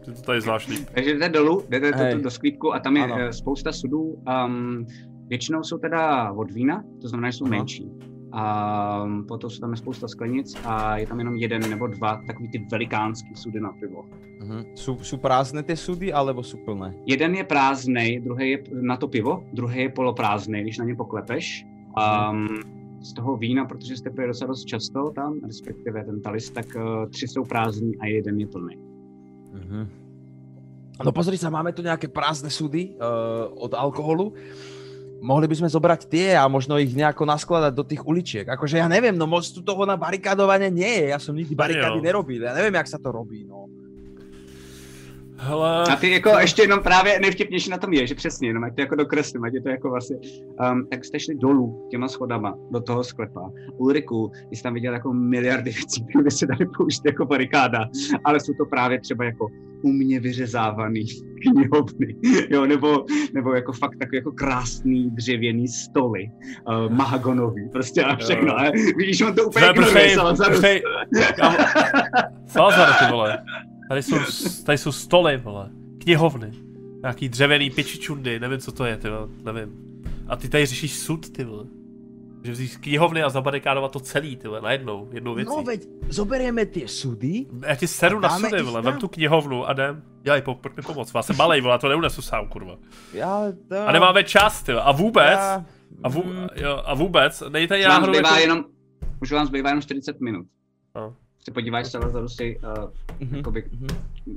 S3: Ty to tady znáš líp.
S2: Takže jdete dolů, jdete to, to do sklípku a tam je
S4: Ano.
S2: ano. spousta sudů. Um, většinou jsou teda od vína, to znamená, že jsou
S4: Aha.
S2: menší. A potom jsou tam spousta sklenic a je tam jenom jeden nebo dva takový ty velikánský sudy na pivo.
S4: Uh-huh. Sú, sú prázdne tie súdy, alebo sú plné?
S2: Jeden je prázdnej, druhý je na to pivo, druhý je poloprázdnej, když na ně poklepeš. Um, z toho vína, protože jste pili docela dost často tam, respektive ten talis, tak uh, tři jsou prázdní a jeden je plný.
S4: Mhm. No pozri sa, máme tu nejaké prázdne súdy uh, od alkoholu. Mohli by sme zobrať tie a možno ich nejako naskladať do tých uličiek. Akože ja neviem, no moc tu toho na barikádovanie nie je. Ja som nikdy barikády
S3: jo.
S4: nerobil. Ja neviem, jak sa to robí, no.
S3: Hele,
S2: A ty jako ještě jenom právě nejvtipnější na tom je, že přesně, jenom ať to jako dokreslím, ať je to jako vlastně, um, tak jste šli dolů těma schodama do toho sklepa. Ulriku, jsi tam viděl jako miliardy věcí, které se dali použít jako barikáda, ale jsou to právě třeba jako umně vyřezávaný knihovny, jo, nebo, nebo jako fakt takový jako krásný dřevěný stoly, uh, mahagonový, prostě a všechno,
S3: Jo.
S2: ale vidíš, on to úplně ignoruje.
S3: Kámo, Salazar, ty vole. Tady jsou, tady jsou stoly, vole. Knihovny. Nějaký dřevěný pičičundy, nevím, co to je, ty vole, nevím. A ty tady řešíš sud, ty vole. Že vzít knihovny a zabarikádovat to celý, ty vole, najednou, jednou věcí.
S4: No veď, zoberieme tie súdy.
S3: Já ti seru na sudy, vole, vem tu knihovnu a jdem. Dělej, po, pojď mi pomoct, já jsem malej, vole, já to neunesu sám, kurva.
S4: Ja, to...
S3: A nemáme čas, ty vole, a vůbec,
S4: Ja,
S3: a, vů, jo, a vůbec,
S2: vám
S3: náhodou
S2: zbývá
S3: jako...
S2: jenom, už vám zbývá jenom 40 minut.
S3: No.
S2: Se podíváš Salazaru si, uh,
S4: Mhm,
S2: jakoby,
S4: mhm.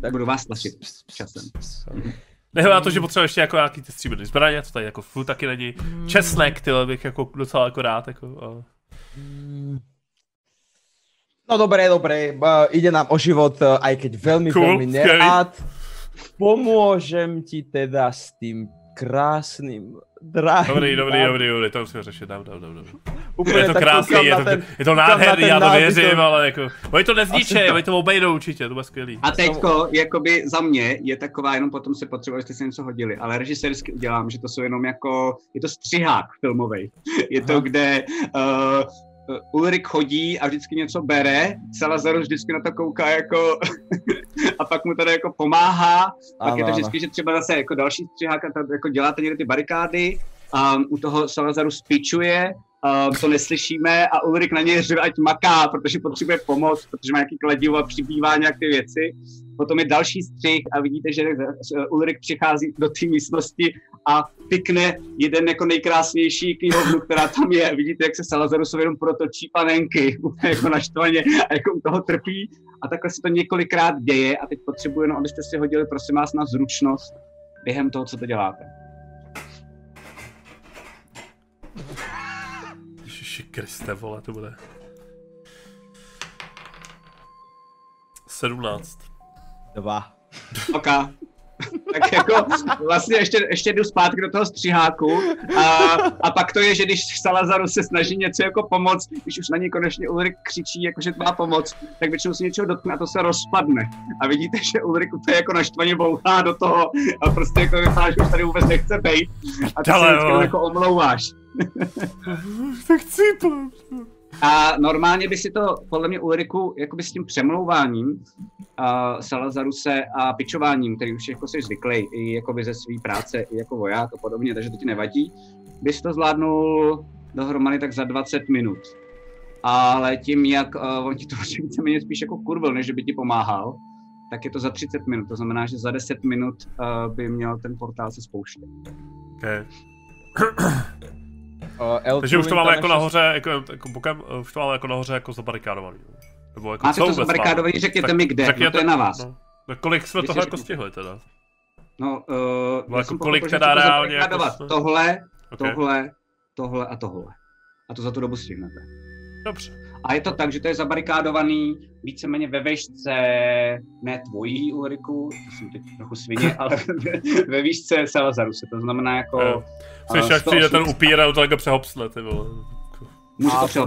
S2: tak budu vás tlačit časem.
S3: Nehledá na to, že potřebuje ještě jako nějaký ty stříbrný zbraně, to tady jako furt taky není. Česnek, ty bych jako docela jako rád, jako, a...
S4: No dobre, dobre, uh, ide nám o život, uh, aj keď veľmi,
S3: Cool,
S4: veľmi
S3: skvelý.
S4: nerád. Pomôžem ti teda s tým krásnym, drahým.
S3: Dobrý, dobrý, dobrý, dobrý, to musíme řešit, dám, dám, dám, dám.
S4: Úplne
S3: Je to
S4: tak
S3: krásný, je to,
S4: ten-
S3: je to nádherný, já to věřím, ale jako, oni to nezničej,
S4: to-
S3: oni to obejdou určitě, to bude skvělý.
S2: A teďko, jakoby za mě, je taková, jenom potom se potřebuje, abyste si něco hodili, ale režisérsky udělám, že to jsou jenom jako, je to střihák filmový. Je to,
S4: Aha.
S2: kde uh, Ulrik chodí a vždycky něco bere, Salazar vždycky na to kouká jako a pak mu tady jako pomáhá. Pak je to vždycky, že třeba zase jako další střihák a tam jako děláte někde ty barikády a u toho Salazaru spičuje, a to neslyšíme a Ulrik na něj řve, ať maká, protože potřebuje pomoc, protože má nějaký kladivo a přibývá nějak ty věci. Potom je další střih a vidíte, že Ulrik přichází do té místnosti a pikne jeden jako nejkrásnější knihovnu, která tam je. Vidíte, jak se Salazarusovi jenom protočí panenky, jako naštvaně a jako u toho trpí. A takhle se to několikrát děje a teď potřebuji jenom, abyste si hodili, prosím vás, na zručnost během toho, co to děláte.
S3: Ježiši Kriste, vole, to bude. 17.
S4: Dva.
S2: OK. tak jako vlastně ještě, ještě jdu zpátky do toho střiháku a, a pak to je, že když Salazaru se snaží něco jako pomoct, když už na něj konečně Ulrik křičí, jako že má pomoc, tak většinou si něčeho dotkne a to se rozpadne. A vidíte, že Ulrik to jako naštvaně bouchá do toho a prostě jako vypadá, že už tady vůbec nechce být. A ty se
S3: Ale
S2: vždycky
S3: jo.
S2: jenom jako omlouváš.
S3: tak cípl.
S2: A normálně by si to, podle mě Ulriku, jakoby s tím přemlouváním uh, Salazaruse a pičováním, který už jako jsi zvyklý i jakoby ze své práce, i jako voják a podobně, takže to ti nevadí, bys to zvládnul dohromady tak za 20 minut. Ale tím, jak uh, on ti to víceméně spíš jako kurvil, než by ti pomáhal, tak je to za 30 minut. To znamená, že za 10 minut uh, by měl ten portál se spouštět.
S3: Okay.
S4: Uh,
S3: Takže už to máme jako nahoře, jako, jako bokem, uh, už to máme jako nahoře jako zabarikádovaný. no. Nebo jako
S2: Máte to zabarikádovaný,
S3: máme?
S2: řekněte
S3: Tak
S2: mi kde, no to je na vás.
S3: No. Tak kolik jsme
S2: Vy
S3: toho jako
S2: řekněte.
S3: stihli teda?
S2: No, uh,
S3: No, jako kolik teda reálně jako jsme-
S2: Tohle,
S3: Okay.
S2: tohle, tohle a tohle. A to za tu dobu stihnete.
S3: Dobře.
S2: A je to tak, že to je zabarikádovaný víceméně ve vešce, ne tvojí Ulriku, to jsem teď trochu svině, ale ve, ve výšce Salazaruse, to znamená jako... Eh,
S3: Slyš, až přijde ten
S2: 180.
S3: upír a to jako přehopsle, ty vole.
S2: Může to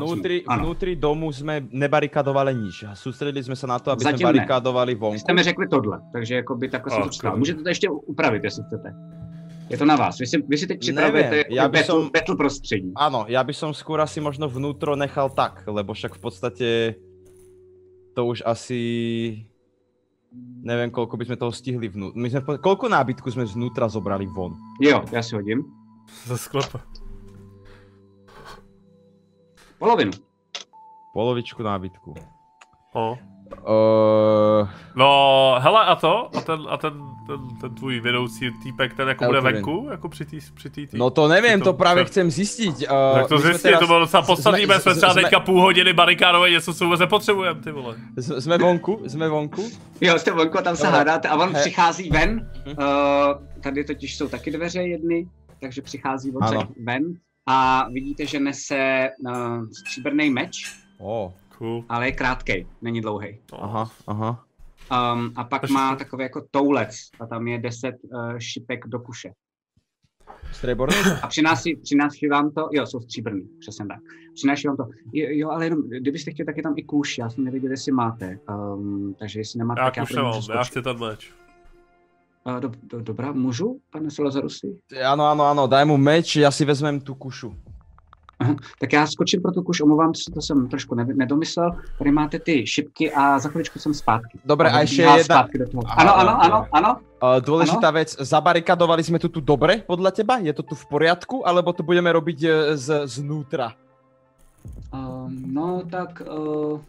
S4: A vnútri, domu sme nebarikadovali nič. Sústredili sme sa na to, aby
S2: Zatím
S4: sme
S2: ne.
S4: barikádovali
S2: Vy
S4: vonku.
S2: jste mi řekli tohle, takže jako by takhle jsem to. Můžete to ještě upravit, jestli chcete. Je to na vás. Vy si, vy si teď připravujete
S4: Neviem,
S2: jako
S4: ja by
S2: battle,
S4: som-
S2: battle prostředí.
S4: Áno, ja by som skôr asi možno vnútro nechal tak, lebo však v podstate to už asi neviem, koľko by sme toho stihli vnútro. My sme, koľko nábytku sme zvnútra zobrali von?
S2: Jo, já si hodím.
S3: Ze sklepa.
S2: Polovinu.
S4: Polovičku nábytku.
S3: O.
S4: Uh,
S3: No, hele, a to? A ten, a ten, ten, ten tvůj vedoucí týpek, ten jako bude venku? Jako při té při tý, tý,
S4: no to neviem,
S3: to-
S4: to práve
S3: to-
S4: chcem zistiť. Uh,
S3: Tak to
S4: sme
S3: zjistě, to bylo docela podstatný,
S4: sme-
S3: jsme, jsme třeba teďka půl hodiny barikádové něco, co vůbec nepotřebujeme, ty vole.
S4: s- Sme vonku, sme vonku.
S2: Jo, jste vonku a tam se hádáte a on
S4: He-
S2: přichází ven. Uh, tady totiž jsou taky dveře jedny, takže přichází od
S4: Ano.
S2: ven a vidíte, že nese uh, stříbrný meč,
S4: Oh,
S3: Cool.
S2: ale je krátkej, není dlouhý.
S3: No.
S4: aha, aha.
S2: Um, a pak
S3: Takže
S2: má takový jako toulec a tam je 10 uh, šipek do kuše.
S4: Streborný?
S2: A přináší, přináší vám to, jo, jsou stříbrný, přesně tak. Přináší vám to, jo, jo, ale jenom, kdybyste chtěli, tak je tam i kůš, já jsem nevěděl, jestli máte, um, takže jestli nemáte,
S3: Já
S2: tak já můžu
S3: já chci ten meč.
S2: Uh, do, do, dobrá, můžu, pane Salazarusy?
S4: Áno, áno, áno, daj mu meč, ja si vezmem tú kušu.
S2: Tak já skočím pro tu kuš, omlouvám se, to jsem trošku ne- nedomyslel. Tady máte ty šipky a za chviličku jsem zpátky.
S4: Dobre, a ešte
S2: dobíhá
S4: jedna... Aha,
S2: Ano, ano, ano, ano.
S4: Uh, dôležitá vec, zabarikadovali sme tu tu dobre, podľa teba? Je to tu v poriadku, alebo to budeme robiť e, z, znútra?
S2: Uh, no, tak... Uh,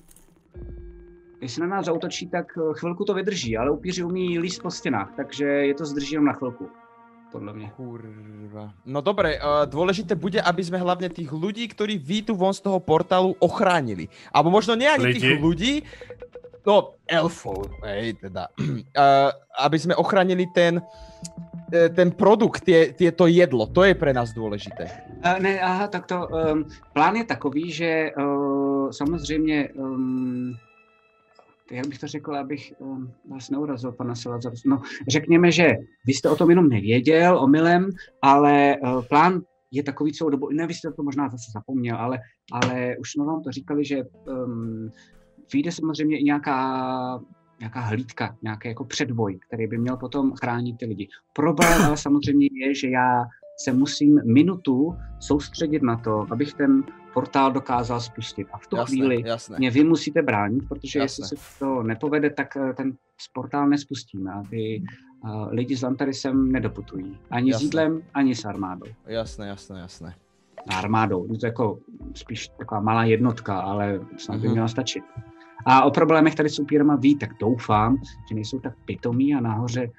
S2: jestli na nás zautočí, tak eh, chvilku to vydrží, ale upíři umí líst po stěnách, takže je to zdrží jenom na chvilku. Podle mě.
S4: Kurva. No dobre, uh, dôležité bude, aby sme hlavne tých ľudí, ktorí výjdu von z toho portálu, ochránili. Alebo možno nie ani
S3: Lidi?
S4: tých ľudí, no elfov, hej, teda. Uh, aby sme ochránili ten, eh, ten produkt, tie, tie, to jedlo, to je pre nás dôležité.
S2: Uh, ne, aha, tak to, um, plán je takový, že uh, samozřejmě, um, jak bych to řekl, abych um, vás neurazil, pana Salazar. No, řekněme, že vy jste o tom jenom nevěděl, omylem, ale uh, plán je takový celou dobu, ne, vy jste to možná zase zapomněl, ale, ale už jsme vám to říkali, že um, vyjde samozřejmě i nějaká nějaká hlídka, nějaký jako předvoj, který by měl potom chránit ty lidi. Problém ale samozřejmě je, že já se musím minutu soustředit na to, abych ten portál dokázal spustit. A v tu
S4: Jasné,
S2: chvíli
S4: jasné.
S2: mě vy musíte bránit, protože
S4: Jasné.
S2: jestli se to nepovede, tak eh, ten portál nespustíme a ty uh, lidi s Lantarisem nedoputují. Ani
S4: Jasné.
S2: s jídlem, ani s armádou.
S4: Jasné, jasné, jasné.
S2: Armádou, no to je jako spíš taková malá jednotka, ale snad by
S4: Mhm.
S2: měla stačit. A o problémech tady s upírama ví, tak doufám, že nejsou tak pitomí a nahoře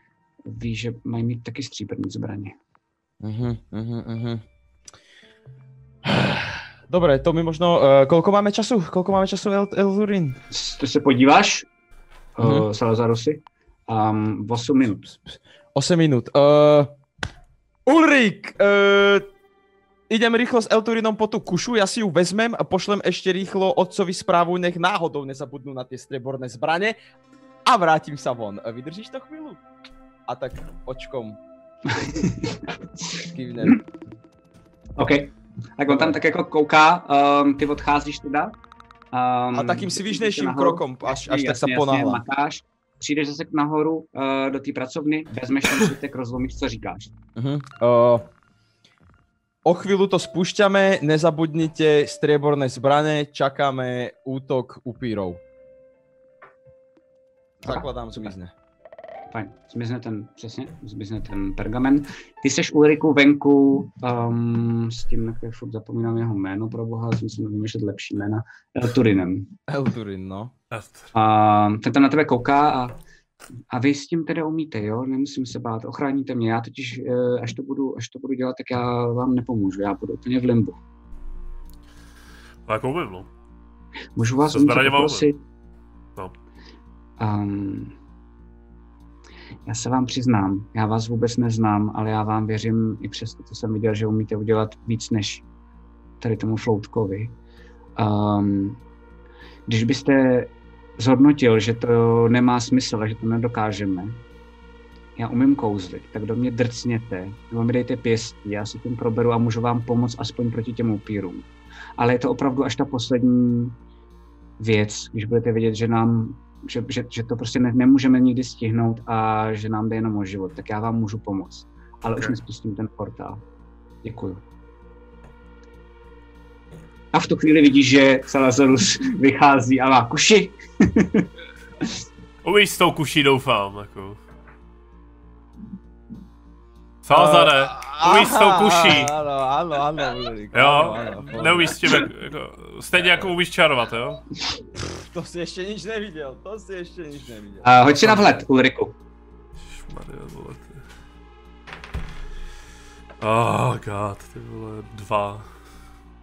S2: ví, že mají mít taky stříbrný zbraně.
S4: Mhm, mhm, mhm. Dobre, to mi možno... Uh, koľko máme času? Koľko máme času, El Elzurin?
S2: To se podíváš,
S4: Mhm.
S2: uh, Salazarusy? Um, 8 minut.
S4: 8 minút. Uh, Ulrik! Uh, idem rýchlo s Elturinom po tú kušu, ja si ju vezmem a pošlem ešte rýchlo otcovi správu, nech náhodou nezabudnú na tie streborné zbrane a vrátim sa von. Vydržíš to chvíľu? A tak očkom kývnem.
S2: OK. Tak on tam tak jako kouká, um, ty odcházíš teda. Um,
S4: A takým svižnejším
S2: nahoru.
S4: krokom, až, až tak sa
S2: Jasně,
S4: ponáhľam.
S2: makáš, přijdeš zase nahoru uh, do té pracovny, vezmeš ten svitek, rozlomíš, co říkáš.
S4: Uh-huh. Uh, o chvíľu to spúšťame, nezabudnite strieborné zbrane, čakáme útok upírov. Zakladám zmizne.
S2: Fajn, zmizne ten, přesně, zmizne ten pergamen. Ty seš Ulriku venku um, s tím, jak je furt zapomínám jeho jméno, pro boha, musím vymýšlet lepší jména, uh, Turinem.
S4: Eldurin, no.
S2: A ten tam na tebe kouká a, a vy s tím teda umíte, jo? Nemusím se bát, ochráníte mě. Já totiž, eh, až to budu, až to budu dělat, tak já vám nepomůžu. Já budu úplně v limbu.
S3: Tak umím, no.
S2: Můžu vás něco poprosit?
S3: No.
S2: Um, já se vám přiznám, já vás vůbec neznám, ale já vám věřím i přesto, co jsem viděl, že umíte udělat víc než tady tomu floutkovi. Um, když byste zhodnotil, že to nemá smysl a že to nedokážeme, já umím kouzlit, tak do mě drcněte, nebo mi dejte pěstí, já si tím proberu a můžu vám pomoct aspoň proti těm upírům. Ale je to opravdu až ta poslední věc, když budete vědět, že nám že, že, že to prostě ne, nemůžeme nikdy stihnout a že nám jde jenom o život, tak já vám můžu pomoct. Ale už
S3: Ok.
S2: nespustím ten portál. Děkuju. A v tu chvíli vidíš, že Salazarus vychází a má kuši.
S3: Umíš s tou kuší, doufám, jako. Salazare, umíš s tou kuší.
S4: Ano, ano, ano, Ulrik.
S3: Jo,
S4: ano,
S3: neumíš s tím, jak- jako, stejně jako umíš čarovat, jo?
S4: To si ještě nič neviděl, to si ještě nič neviděl.
S2: Uh, hoď si na vhled, Ulriku.
S3: Šmarja, vole, ty. Oh god, ty vole, dva.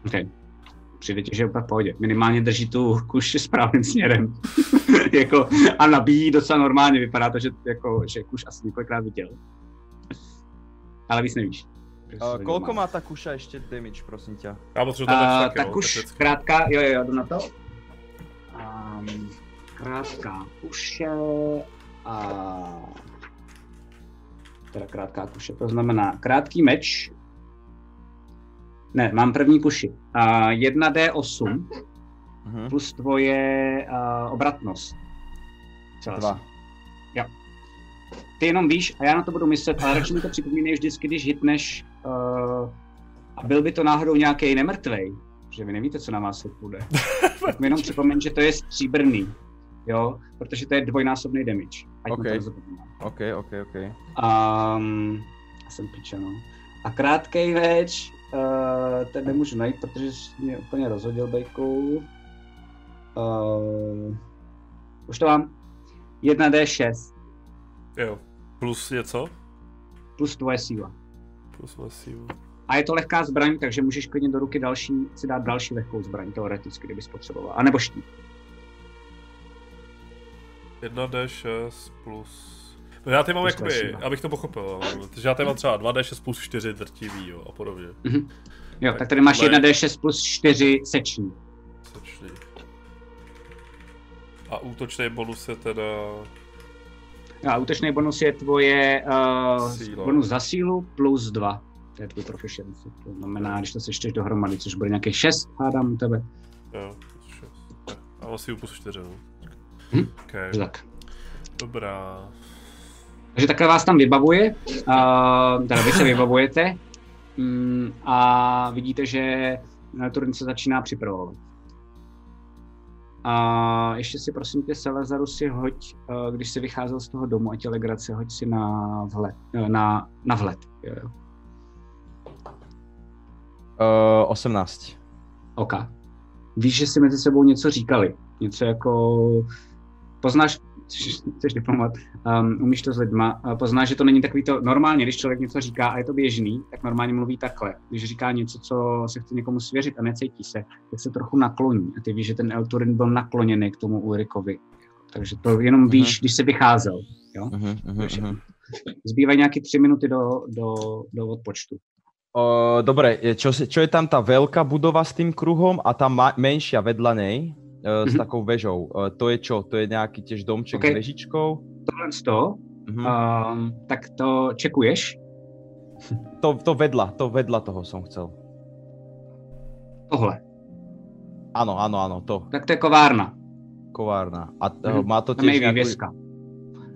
S2: Okay. Přijde ti, že je úplně v pohodě. Minimálně drží tu kuši správným směrem. jako, a nabíjí docela normálně. Vypadá to, že, jako, že kuš asi několikrát viděl. Ale víc nevíš.
S4: Uh, kolko má ta kuša ještě damage, prosím tě?
S3: Já potřebuji to
S2: Uh,
S3: jo,
S2: už krátká, jo, jo, jo, jdu na to. Um, krátká kuše a... Teda krátká kuše, to znamená krátký meč. Ne, mám první kuši. Uh, 1D8
S4: Mhm.
S2: plus tvoje uh, obratnost. Celá
S4: Dva.
S2: Ty jenom víš a já na to budu myslet, ale radši mi to připomínej vždycky, když hitneš uh, a byl by to náhodou nějaký nemrtvej, že vy nevíte, co na vás se půjde. tak mi jenom připomeň, že to je stříbrný, jo, protože to je dvojnásobný damage. Ať
S4: Ok.
S2: okay. to.
S4: OK, OK, OK.
S2: Um, já jsem piče, no. A krátkej meč, uh, ten nemůžu najít, protože jsi mě úplně rozhodil bejkou. Uh, už to mám. 1D6
S3: Jo. Plus něco?
S2: plus tvoje síla.
S3: Plus má sílu.
S2: A je to lehká zbraň, takže můžeš klidně do ruky další, si dát další lehkou zbraň, teoreticky, kdybys potřeboval. A nebo štít.
S3: 1d6 plus... No já tady mám
S2: Plus
S3: jakoby,
S2: síla.
S3: abych to pochopil, takže já tady mám třeba 2d6 plus 4 drtivý, jo, a podobně.
S2: Jo,
S3: Tak
S2: tak tady máš
S3: tohle je-
S2: 1d6 plus 4 seční.
S3: Sečný. A útočný bonus je teda...
S2: A útočný bonus je tvoje uh, bonus za sílu plus 2. To je tvůj proficiency. To znamená, když to sečteš dohromady, což bude nějaký 6, hádám u tebe.
S3: Jo, plus 6. Ne, A mám sílu plus 4, no.
S2: Hm.
S3: Okay.
S2: Tak.
S3: Dobrá.
S2: Takže takhle vás tam vybavuje, uh, teda vy se vybavujete mm, a vidíte, že Turin se začíná připravovat. A ještě si prosím tě, Selezaru, si hoď, uh, když jsi vycházel z toho domu a tě legrace, hoď si na vhled. eh, Na, na vhled. Jo, jo.
S4: Uh, 18.
S2: OK. Víš, že si mezi sebou něco říkali. Něco jako... Poznáš, jsi diplomat, um, umíš to s lidma, uh, poznáš, že to není takový to... Normálně, když člověk něco říká a je to běžný, tak normálně mluví takhle. Když říká něco, co se chce někomu svěřit a necítí se, tak se trochu nakloní. A ty víš, že ten Elturin byl nakloněný k tomu Ulrikovi. Takže to jenom víš, když jsi vycházel. Jo?
S4: Uh-huh,
S2: všechno. Zbývají nějaké tři minuty do, do, do odpočtu.
S4: Uh, dobre, je- čo, čo je tam tá veľká budova s tým kruhom a tá ma- menšia vedľa nej uh, s
S2: Mhm.
S4: takou vežou? Uh, to je čo? To je nejaký tiež domček
S2: Ok.
S4: s vežičkou?
S2: Tohle z toho,
S4: Mhm.
S2: um, tak to čekuješ.
S4: To, to vedľa, to vedľa toho som chcel.
S2: Tohle.
S4: Áno, áno, áno, to,
S2: Tak to je kovárna.
S4: kovárna. A uh,
S2: Mhm.
S4: má to tiež nejakú...
S2: vývězka.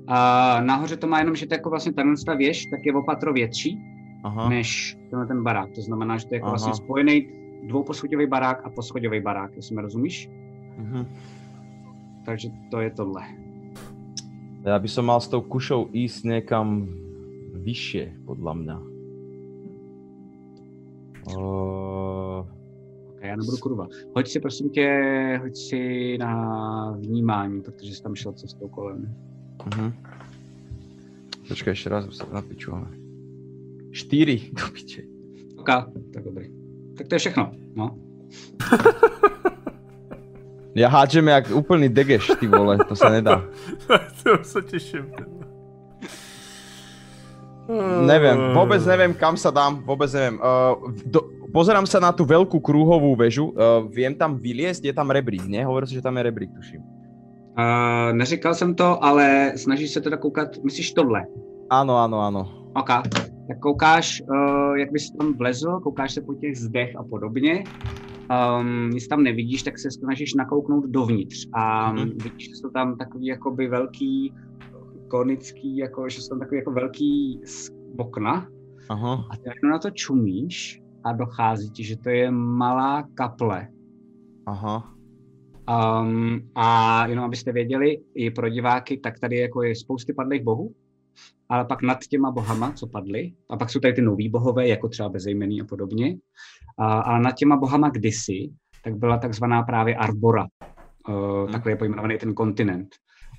S2: A nahoře to má jenom, že to je jako vlastně tahle ta věž, tak je opatro větší
S4: Aha,
S2: než tenhle ten barák. To znamená, že to je jako
S4: Aha.
S2: vlastně spojený dvouposchodový barák a poschodový barák, jestli mi rozumíš?
S4: Mhm.
S2: Takže to je tohle.
S4: Ja by som mal s tou kušou ísť niekam vyššie, podľa mňa. Uh,
S2: Ok, já nebudu kurva. Hoď si prosím tě, hoď si na vnímání, protože jsi tam šel cestou kolem.
S4: uh-huh. Počkaj, ešte raz sa napičujeme. 4, do piče.
S2: Ok, tak dobrý. Tak to je všechno, no.
S4: Ja hádžem jak úplný degeš, ty vole, to sa nedá.
S3: to se těším.
S4: Neviem, vôbec neviem, kam sa dám, vôbec neviem. Uh, do, pozerám sa na tú veľkú krúhovú väžu, uh, viem tam vyliesť, je tam rebrík, nie? Hovorí sa, že tam je rebrík, tuším.
S2: Uh, neříkal jsem to, ale snažíš se teda koukat, myslíš tohle?
S4: Áno, áno, áno.
S2: Ok, tak koukáš, uh, jak bys tam vlezl, koukáš se po těch zdech a podobně. Um, nic tam nevidíš, tak se snažíš nakouknout dovnitř a
S4: Mhm.
S2: mm-hmm. vidíš, že jsou tam takový jakoby velký, konický, jako, že jsou tam takový jako velký okna
S4: Aha.
S2: a ty na to čumíš a dochází ti, že to je malá kaple.
S4: Aha.
S2: Um, a jenom abyste věděli, i pro diváky, tak tady jako je spousty padlých bohů, ale pak nad těma bohama, co padly, a pak jsou tady ty noví bohové, jako třeba bezejmený a podobně, a, ale nad těma bohama kdysi, tak byla takzvaná právě Arbora, uh, takhle je pojmenovaný ten kontinent.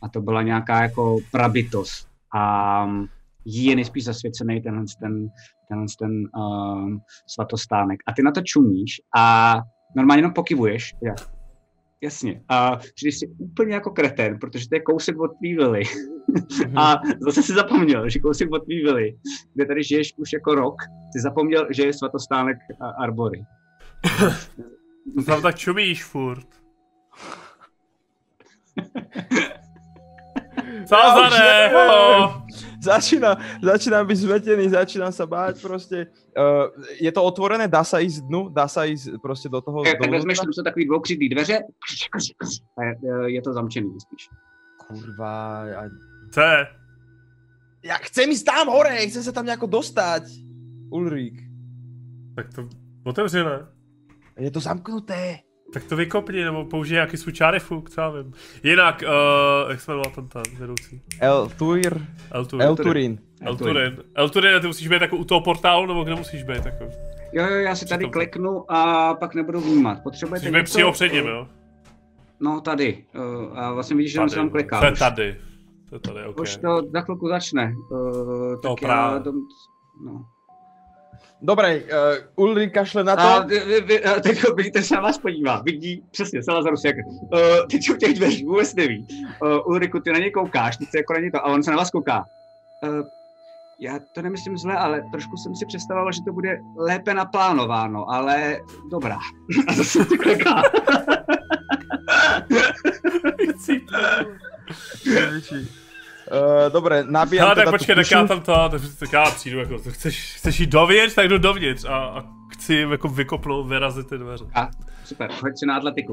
S2: A to byla nějaká jako prabytost. A jí je nejspíš zasvěcený tenhle ten, tenhle ten uh, svatostánek. A ty na to čumíš a normálně jenom pokivuješ. Ja. Jasně. A když jsi úplně jako kreten, protože to je kousek od tvý vily. Mm-hmm. A zase si zapomněl, že kousek od tvý vily, kde tady žiješ už jako rok, si zapomněl, že je svatostánek Arbory.
S3: Tam tak čumíš furt. Zázare!
S4: Začínam, začínam byť zmetený, začínam sa báť proste. Uh, je to otvorené, dá sa ísť dnu, dá sa ísť proste do toho...
S2: Tak, tak vezmeš, tam sú takový dvoukřídlý dveře a je, je to zamčený spíš.
S4: Kurva, a...
S3: Co
S4: Ja chcem ísť tam hore, chcem sa tam nejako dostať. Ulrík.
S3: Tak to otevři, ne?
S4: Je to zamknuté.
S3: Tak to vykopni, nebo použij nějaký svůj čárifuk, co já vím. Jinak, uh, jak se jmenoval ten tam vedoucí?
S4: El Tuir.
S3: El Turin.
S4: El Turin.
S3: El Turin. El Turin, ty musíš být jako u toho portálu, nebo kde musíš být? Jako?
S2: Jo, jo, já si tady
S3: to-
S2: kliknu a pak nebudu vnímat. Potřebujete
S3: Musíš být přímo před ním, jo?
S2: No tady. Uh, a vlastně vidíš, že tam se tam kliká.
S3: To je tady. To je tady, ok.
S2: Už to za chvilku začne. Uh,
S3: To
S2: tak já
S3: právě.
S2: dom, no.
S4: Dobre, uh, Ulrik kašle na to.
S2: A vy, vy, vy, a teď vidíte, se na vás podívá, vidí přesně, se Lazarus jak, uh, teď u těch dveří vůbec neví. Uh, Ulriku, ty na něj koukáš, teď se jako na něj to, a on se na vás kouká. Uh, já to nemyslím zle, ale trošku jsem si představoval, že to bude lépe naplánováno, ale dobrá. A zase se kliká.
S4: Uh, dobre, nabíjam
S3: Ale tak
S4: teda
S3: počkej, tak já tam to, tak, já přijdu, jako, to chceš, chceš jít dovnitř, tak jdu dovnitř a, a chci jako vykopnout, vyrazit ty dveře.
S2: A super, hoď si na atletiku.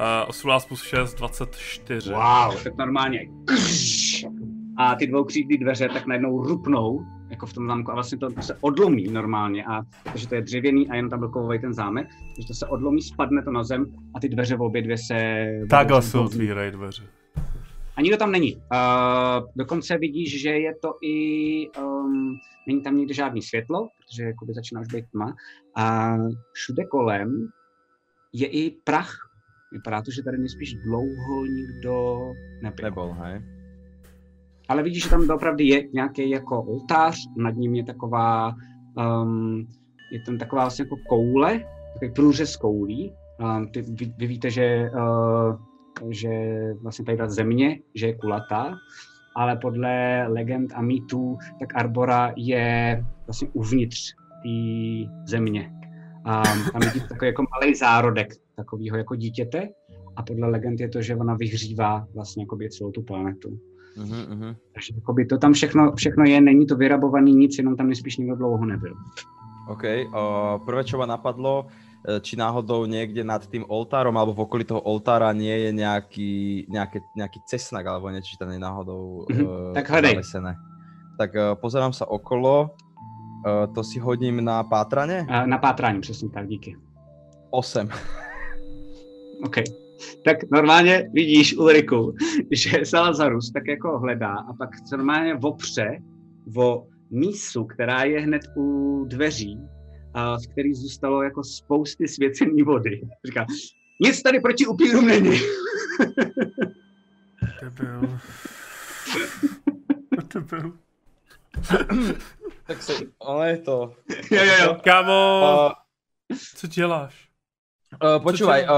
S3: Uh, 18 plus 6, 24.
S2: Wow, tak normálně. A ty dvoukřídlý dveře tak najednou rupnou, jako v tom zámku, a vlastně to se odlomí normálně, a protože to je dřevěný a jenom tam byl kovový ten zámek, takže to se odlomí, spadne to na zem a ty dveře v obě dvě se...
S3: Takhle se otvírají dveře.
S2: A nikdo tam není. Uh, dokonce vidíš, že je to i... Um, není tam nikde žádný světlo, protože jakoby začíná už být tma. A všude kolem je i prach. Vypadá to, že tady nejspíš dlouho nikdo nebyl.
S4: Nebol, hej?
S2: Ale vidíš, že tam opravdu je nějaký jako oltář, nad ním je taková, um, je tam taková vlastně jako koule, takový průřez koulí. Um, ty, vy, vy víte, že, uh, že vlastně tady ta země, že je kulatá, ale podle legend a mýtů, tak Arbora je vlastně uvnitř té země. A tam vidíte takový jako malý zárodek takového jako dítěte a podle legend je to, že ona vyhřívá vlastně celou tu planetu.
S4: Uh-huh, uh-huh.
S2: Takže jakoby to tam všechno, všechno je, není to vyrabovaný nic, jenom tam nejspíš nikdo dlouho nebyl.
S4: OK, uh, prvé, čo ma napadlo, eh, či náhodou niekde nad tým oltárom alebo v okolí toho oltára nie je nejaký, nejaké, nejaký cesnak alebo niečo, či tam je náhodou
S2: Mhm,
S4: uh,
S2: tak
S4: zalesené. Tak uh, pozerám sa okolo, uh, to si hodím na pátranie?
S2: A na pátrání, přesně tak, díky.
S4: 8.
S2: OK. Tak normálně vidíš Ulriku, že Salazarus tak jako hledá a pak se normálně opře o mísu, která je hned u dveří, a v který zůstalo jako spousty svěcený vody. Říká, nic tady proti upírům není.
S3: Debil. Debil.
S4: tak si, ale je to...
S2: jo, jo, jo.
S3: Kámo,
S4: Uh,
S3: co děláš?
S4: Uh, počúvaj, uh,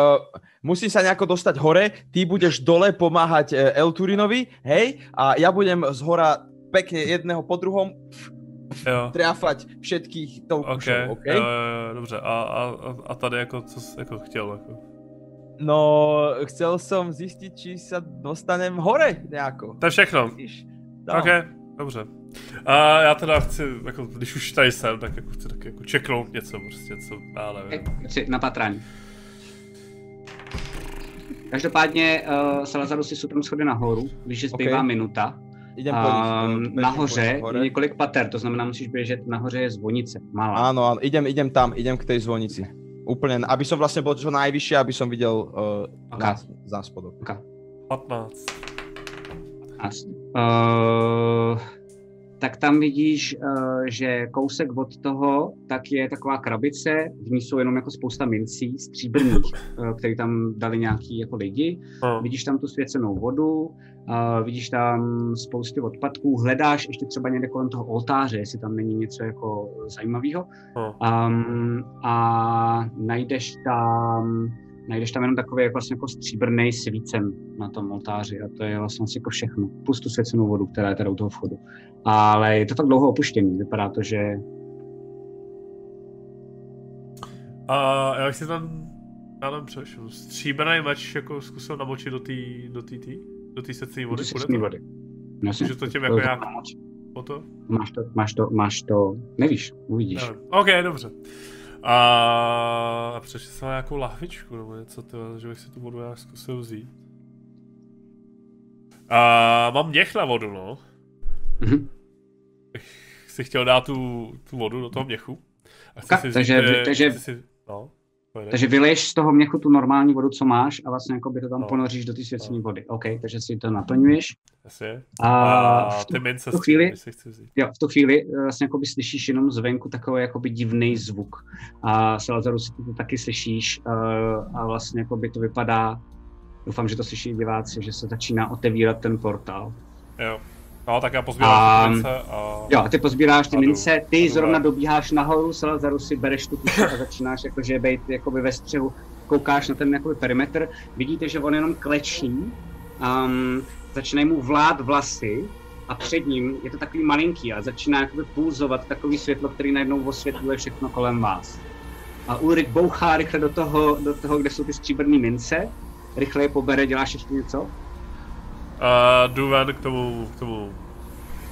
S4: musím sa nejako dostať hore, ty budeš dole pomáhať uh, El Turinovi, hej, a ja budem z hora pekne jedného po druhom
S3: Jo.
S4: triafať všetkých tou
S3: OK,
S4: kušou, OK?
S3: jo, jo, jo, dobře. A, a, a- tady jako, co jsi jako chtěl? Jako?
S4: No, chcel som zistiť, či sa dostanem hore nejako.
S3: To je všechno.
S4: No.
S3: OK, dobře. A já teda chci, jako, když už tady jsem, tak jako chci tak jako čeknout něco prostě, co, já nevím.
S2: Na patrání. Každopádně uh, Salazarus si super schody nahoru, že zbývá
S4: OK.
S2: minuta.
S4: Idem po nich. Uh, bežím
S2: nahoře je několik pater, to znamená, musíš běžet, nahoře je zvonice, malá.
S4: Áno, áno, idem, idem tam, idem k tej zvonici. Úplne, aby som vlastne bol čo najvyššie, aby som videl uh,
S2: Ok.
S4: nás, záspodok.
S3: 15.
S2: Uh, tak tam vidíš, uh, že kousek od toho, tak je taková krabice, v ní jsou jenom jako spousta mincí stříbrných, uh, které tam dali nějaký jako lidi. Uh. Vidíš tam tu svěcenou vodu, vidíš tam spousty odpadků, hledáš ještě třeba někde kolem toho oltáře, jestli tam není něco jako zajímavého. Um, a najdeš tam najdeš tam jenom takový jako, vlastně jako stříbrný svícen na tom oltáři a to je vlastně jako všechno. Plus tu svěcenou vodu, která je teda u toho vchodu. Ale je to tak dlouho opuštěný, vypadá to, že...
S3: A já si tam, já tam přešel, stříbrný meč jako zkusil namočit do té do tý, tý, do svěcené vody.
S2: Do té vody.
S3: Jasně. Že to tím jako nějak...
S2: Po to? Máš to, máš to, máš to, nevíš, uvidíš.
S3: Nevím. OK, dobře. A přečte se nějakou lahvičku nebo něco, tyhle, že bych si tu vodu nějak zkusil vzít. A mám měch na vodu, no. Mm-hmm. Si chtěl dát tu, tu vodu do toho měchu.
S2: A chci si takže, vzít, takže, si, no, takže vyleješ z toho měchu tu normální vodu, co máš a vlastně jako by to tam no. ponoříš do té svěcené no. vody. OK, takže si to naplňuješ.
S3: Jasně. A, a ty mince
S2: v tu chvíli, si chci vzít. Jo, v tu chvíli eh, vlastně jako by slyšíš jenom zvenku takový jako by divný zvuk. A Salazaru si to taky slyšíš a, eh, a vlastně jako by to vypadá, doufám, že to slyší diváci, že se začíná otevírat ten portál.
S3: Jo. No, tak já pozbírám um, mince a...
S2: Jo, a ty pozbíráš ty mince, ty zrovna dobíháš nahoru, Salazaru si bereš tu kusu a začínáš jakože být jakoby ve střehu, koukáš na ten jakoby perimetr, vidíte, že on jenom klečí, um, začínají mu vlád vlasy a před ním je to takový malinký a začíná jakoby pulzovat takový světlo, který najednou osvětluje všechno kolem vás. A Ulrik bouchá rychle do toho, do toho, kde jsou ty stříbrné mince, rychle je pobere, děláš ještě něco?
S3: A jdu ven k tomu, k tomu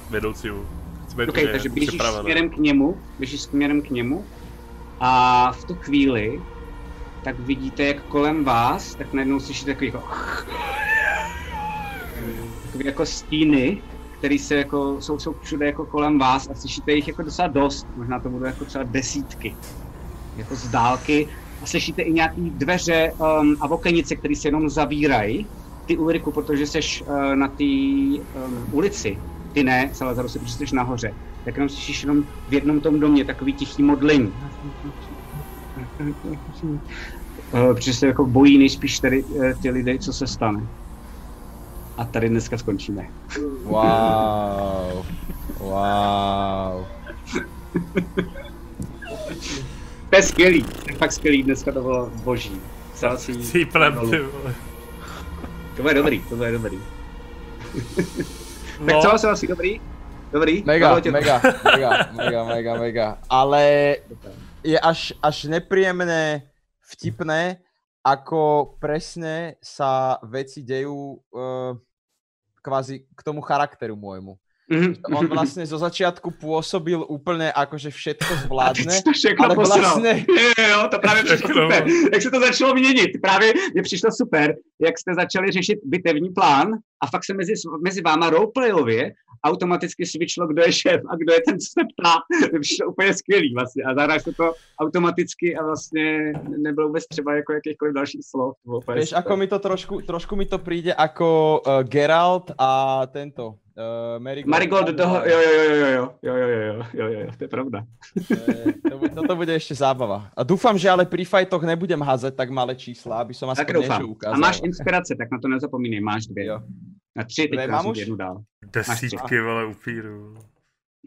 S3: vedoucímu.
S2: okay, takže běžíš směrem k němu, běžíš směrem k němu. A v tu chvíli tak vidíte, jak kolem vás, tak najednou slyšíte takový jako, takový jako stíny, který se jako, jsou, jsou všude jako kolem vás a slyšíte jich jako docela dost, možná to budou jako třeba desítky, jako z dálky. A slyšíte i nějaký dveře um, a okenice, které se jenom zavírají ty Ulriku, protože jsi uh, na té um, ulici, ty ne, Salazaru, si, protože jsi nahoře, tak jenom slyšíš jenom v jednom tom domě takový tichý modlení. Uh, protože se jako bojí nejspíš tady uh, ty lidé, co se stane. A tady dneska skončíme.
S4: Wow. Wow.
S2: to je skvělý, to je fakt skvělý, dneska to bylo boží.
S3: Celý ty vole.
S2: To bude dobrý, to bude dobrý. tak co, jsem asi dobrý? Dobrý?
S4: Mega, mega, mega, mega, mega, mega. Ale je až, až nepríjemné, vtipné, ako presne sa veci dejú uh, kvázi k tomu charakteru môjmu. Mm-hmm. On vlastne zo začiatku pôsobil úplne ako, že všetko zvládne, ale vlastne...
S2: Jo, jo, to právě přišlo super. Jak se to začalo měnit, právě mě přišlo super, jak jste začali řešit bitevní plán a fakt se mezi, mezi váma roleplayově automaticky switchlo, kdo je šéf a kdo je ten, co se ptá. To přišlo úplně skvělý vlastně a zahráš se to automaticky a vlastně nebylo vůbec třeba jako jakýchkoliv dalších slov.
S4: Víš, ako mi to trošku, trošku mi to přijde jako uh, Geralt a tento Uh, Marigold,
S2: Marigold do toho, jo, jo, jo, jo, jo, jo, jo, jo, jo, jo, jo, to je pravda.
S4: to, toto bude ještě zábava. A doufám, že ale pri fightoch nebudem házet tak malé čísla, aby som aspoň niečo ukázal.
S2: A máš inspirace, tak na to nezapomínej, máš dvě. Jo. Na tři, teď mám už jednu dál.
S3: Desítky, vole, upíru.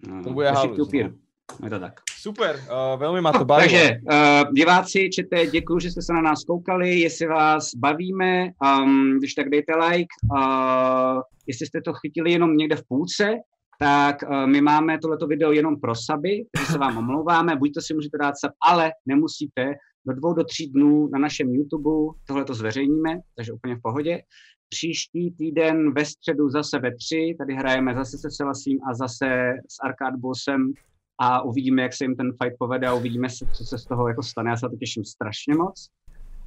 S4: No, to bude halus.
S2: Upíru. No. Je to tak.
S4: Super, uh, velmi má to bavilo.
S2: Takže uh, diváci, čete, děkuji, že jste se na nás koukali, jestli vás bavíme, um, když tak dejte like, uh, jestli jste to chytili jenom někde v půlce, tak uh, my máme tohleto video jenom pro saby, takže se vám omlouváme, buď to si můžete dát sub, ale nemusíte, do dvou, do tří dnů na našem YouTube tohle to zveřejníme, takže úplně v pohodě. Příští týden ve středu zase ve tři, tady hrajeme zase se Selasím a zase s Arcade Bossem a uvidíme, jak se jim ten fight povede a uvidíme, co se z toho jako stane. Já se to těším strašně moc.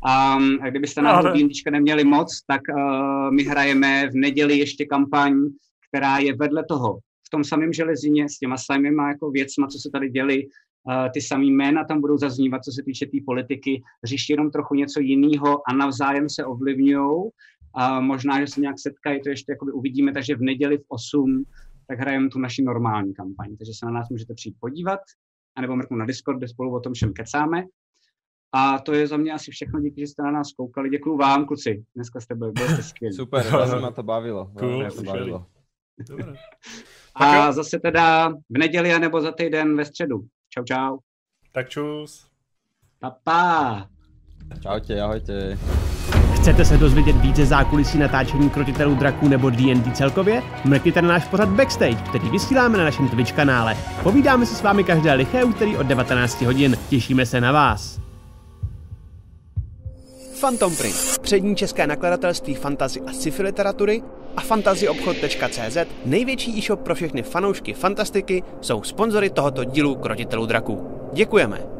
S2: Um, a kdybyste na to D&Dčka neměli moc, tak uh, my hrajeme v neděli ještě kampaň, která je vedle toho, v tom samém železině, s těma samýma jako věcma, co se tady děli, uh, ty samý jména tam budou zaznívat, co se týče té tý politiky, řeší jenom trochu něco jiného a navzájem se ovlivňují a možná, že se nějak setkají, to ještě jakoby uvidíme, takže v neděli v 8 tak hrajeme tu naši normální kampaň, takže se na nás můžete přijít podívat, anebo mrknout na Discord, kde spolu o tom všem kecáme. A to je za mě asi všechno, díky, že jste na nás koukali. Děkuji vám, kluci. Dneska jste byli, byli jste skvělí.
S4: Super, velmi mě to bavilo.
S3: Cool,
S4: Velmi to bavilo.
S2: A zase teda v neděli nebo za týden ve středu. Čau, čau.
S3: Tak čus.
S2: Pa, pa.
S4: Čaute, ahojte.
S1: Chcete se dozvědět více zákulisí natáčení krotitelů draků nebo D&D celkově? Mrkněte na náš pořad Backstage, který vysíláme na našem Twitch kanále. Povídáme se s vámi každé liché úterý od 19 hodin. Těšíme se na vás. Phantom Print, přední české nakladatelství fantazy a sci-fi literatury a fantazyobchod.cz, největší e-shop pro všechny fanoušky fantastiky, jsou sponzory tohoto dílu Krotitelů draků. Děkujeme!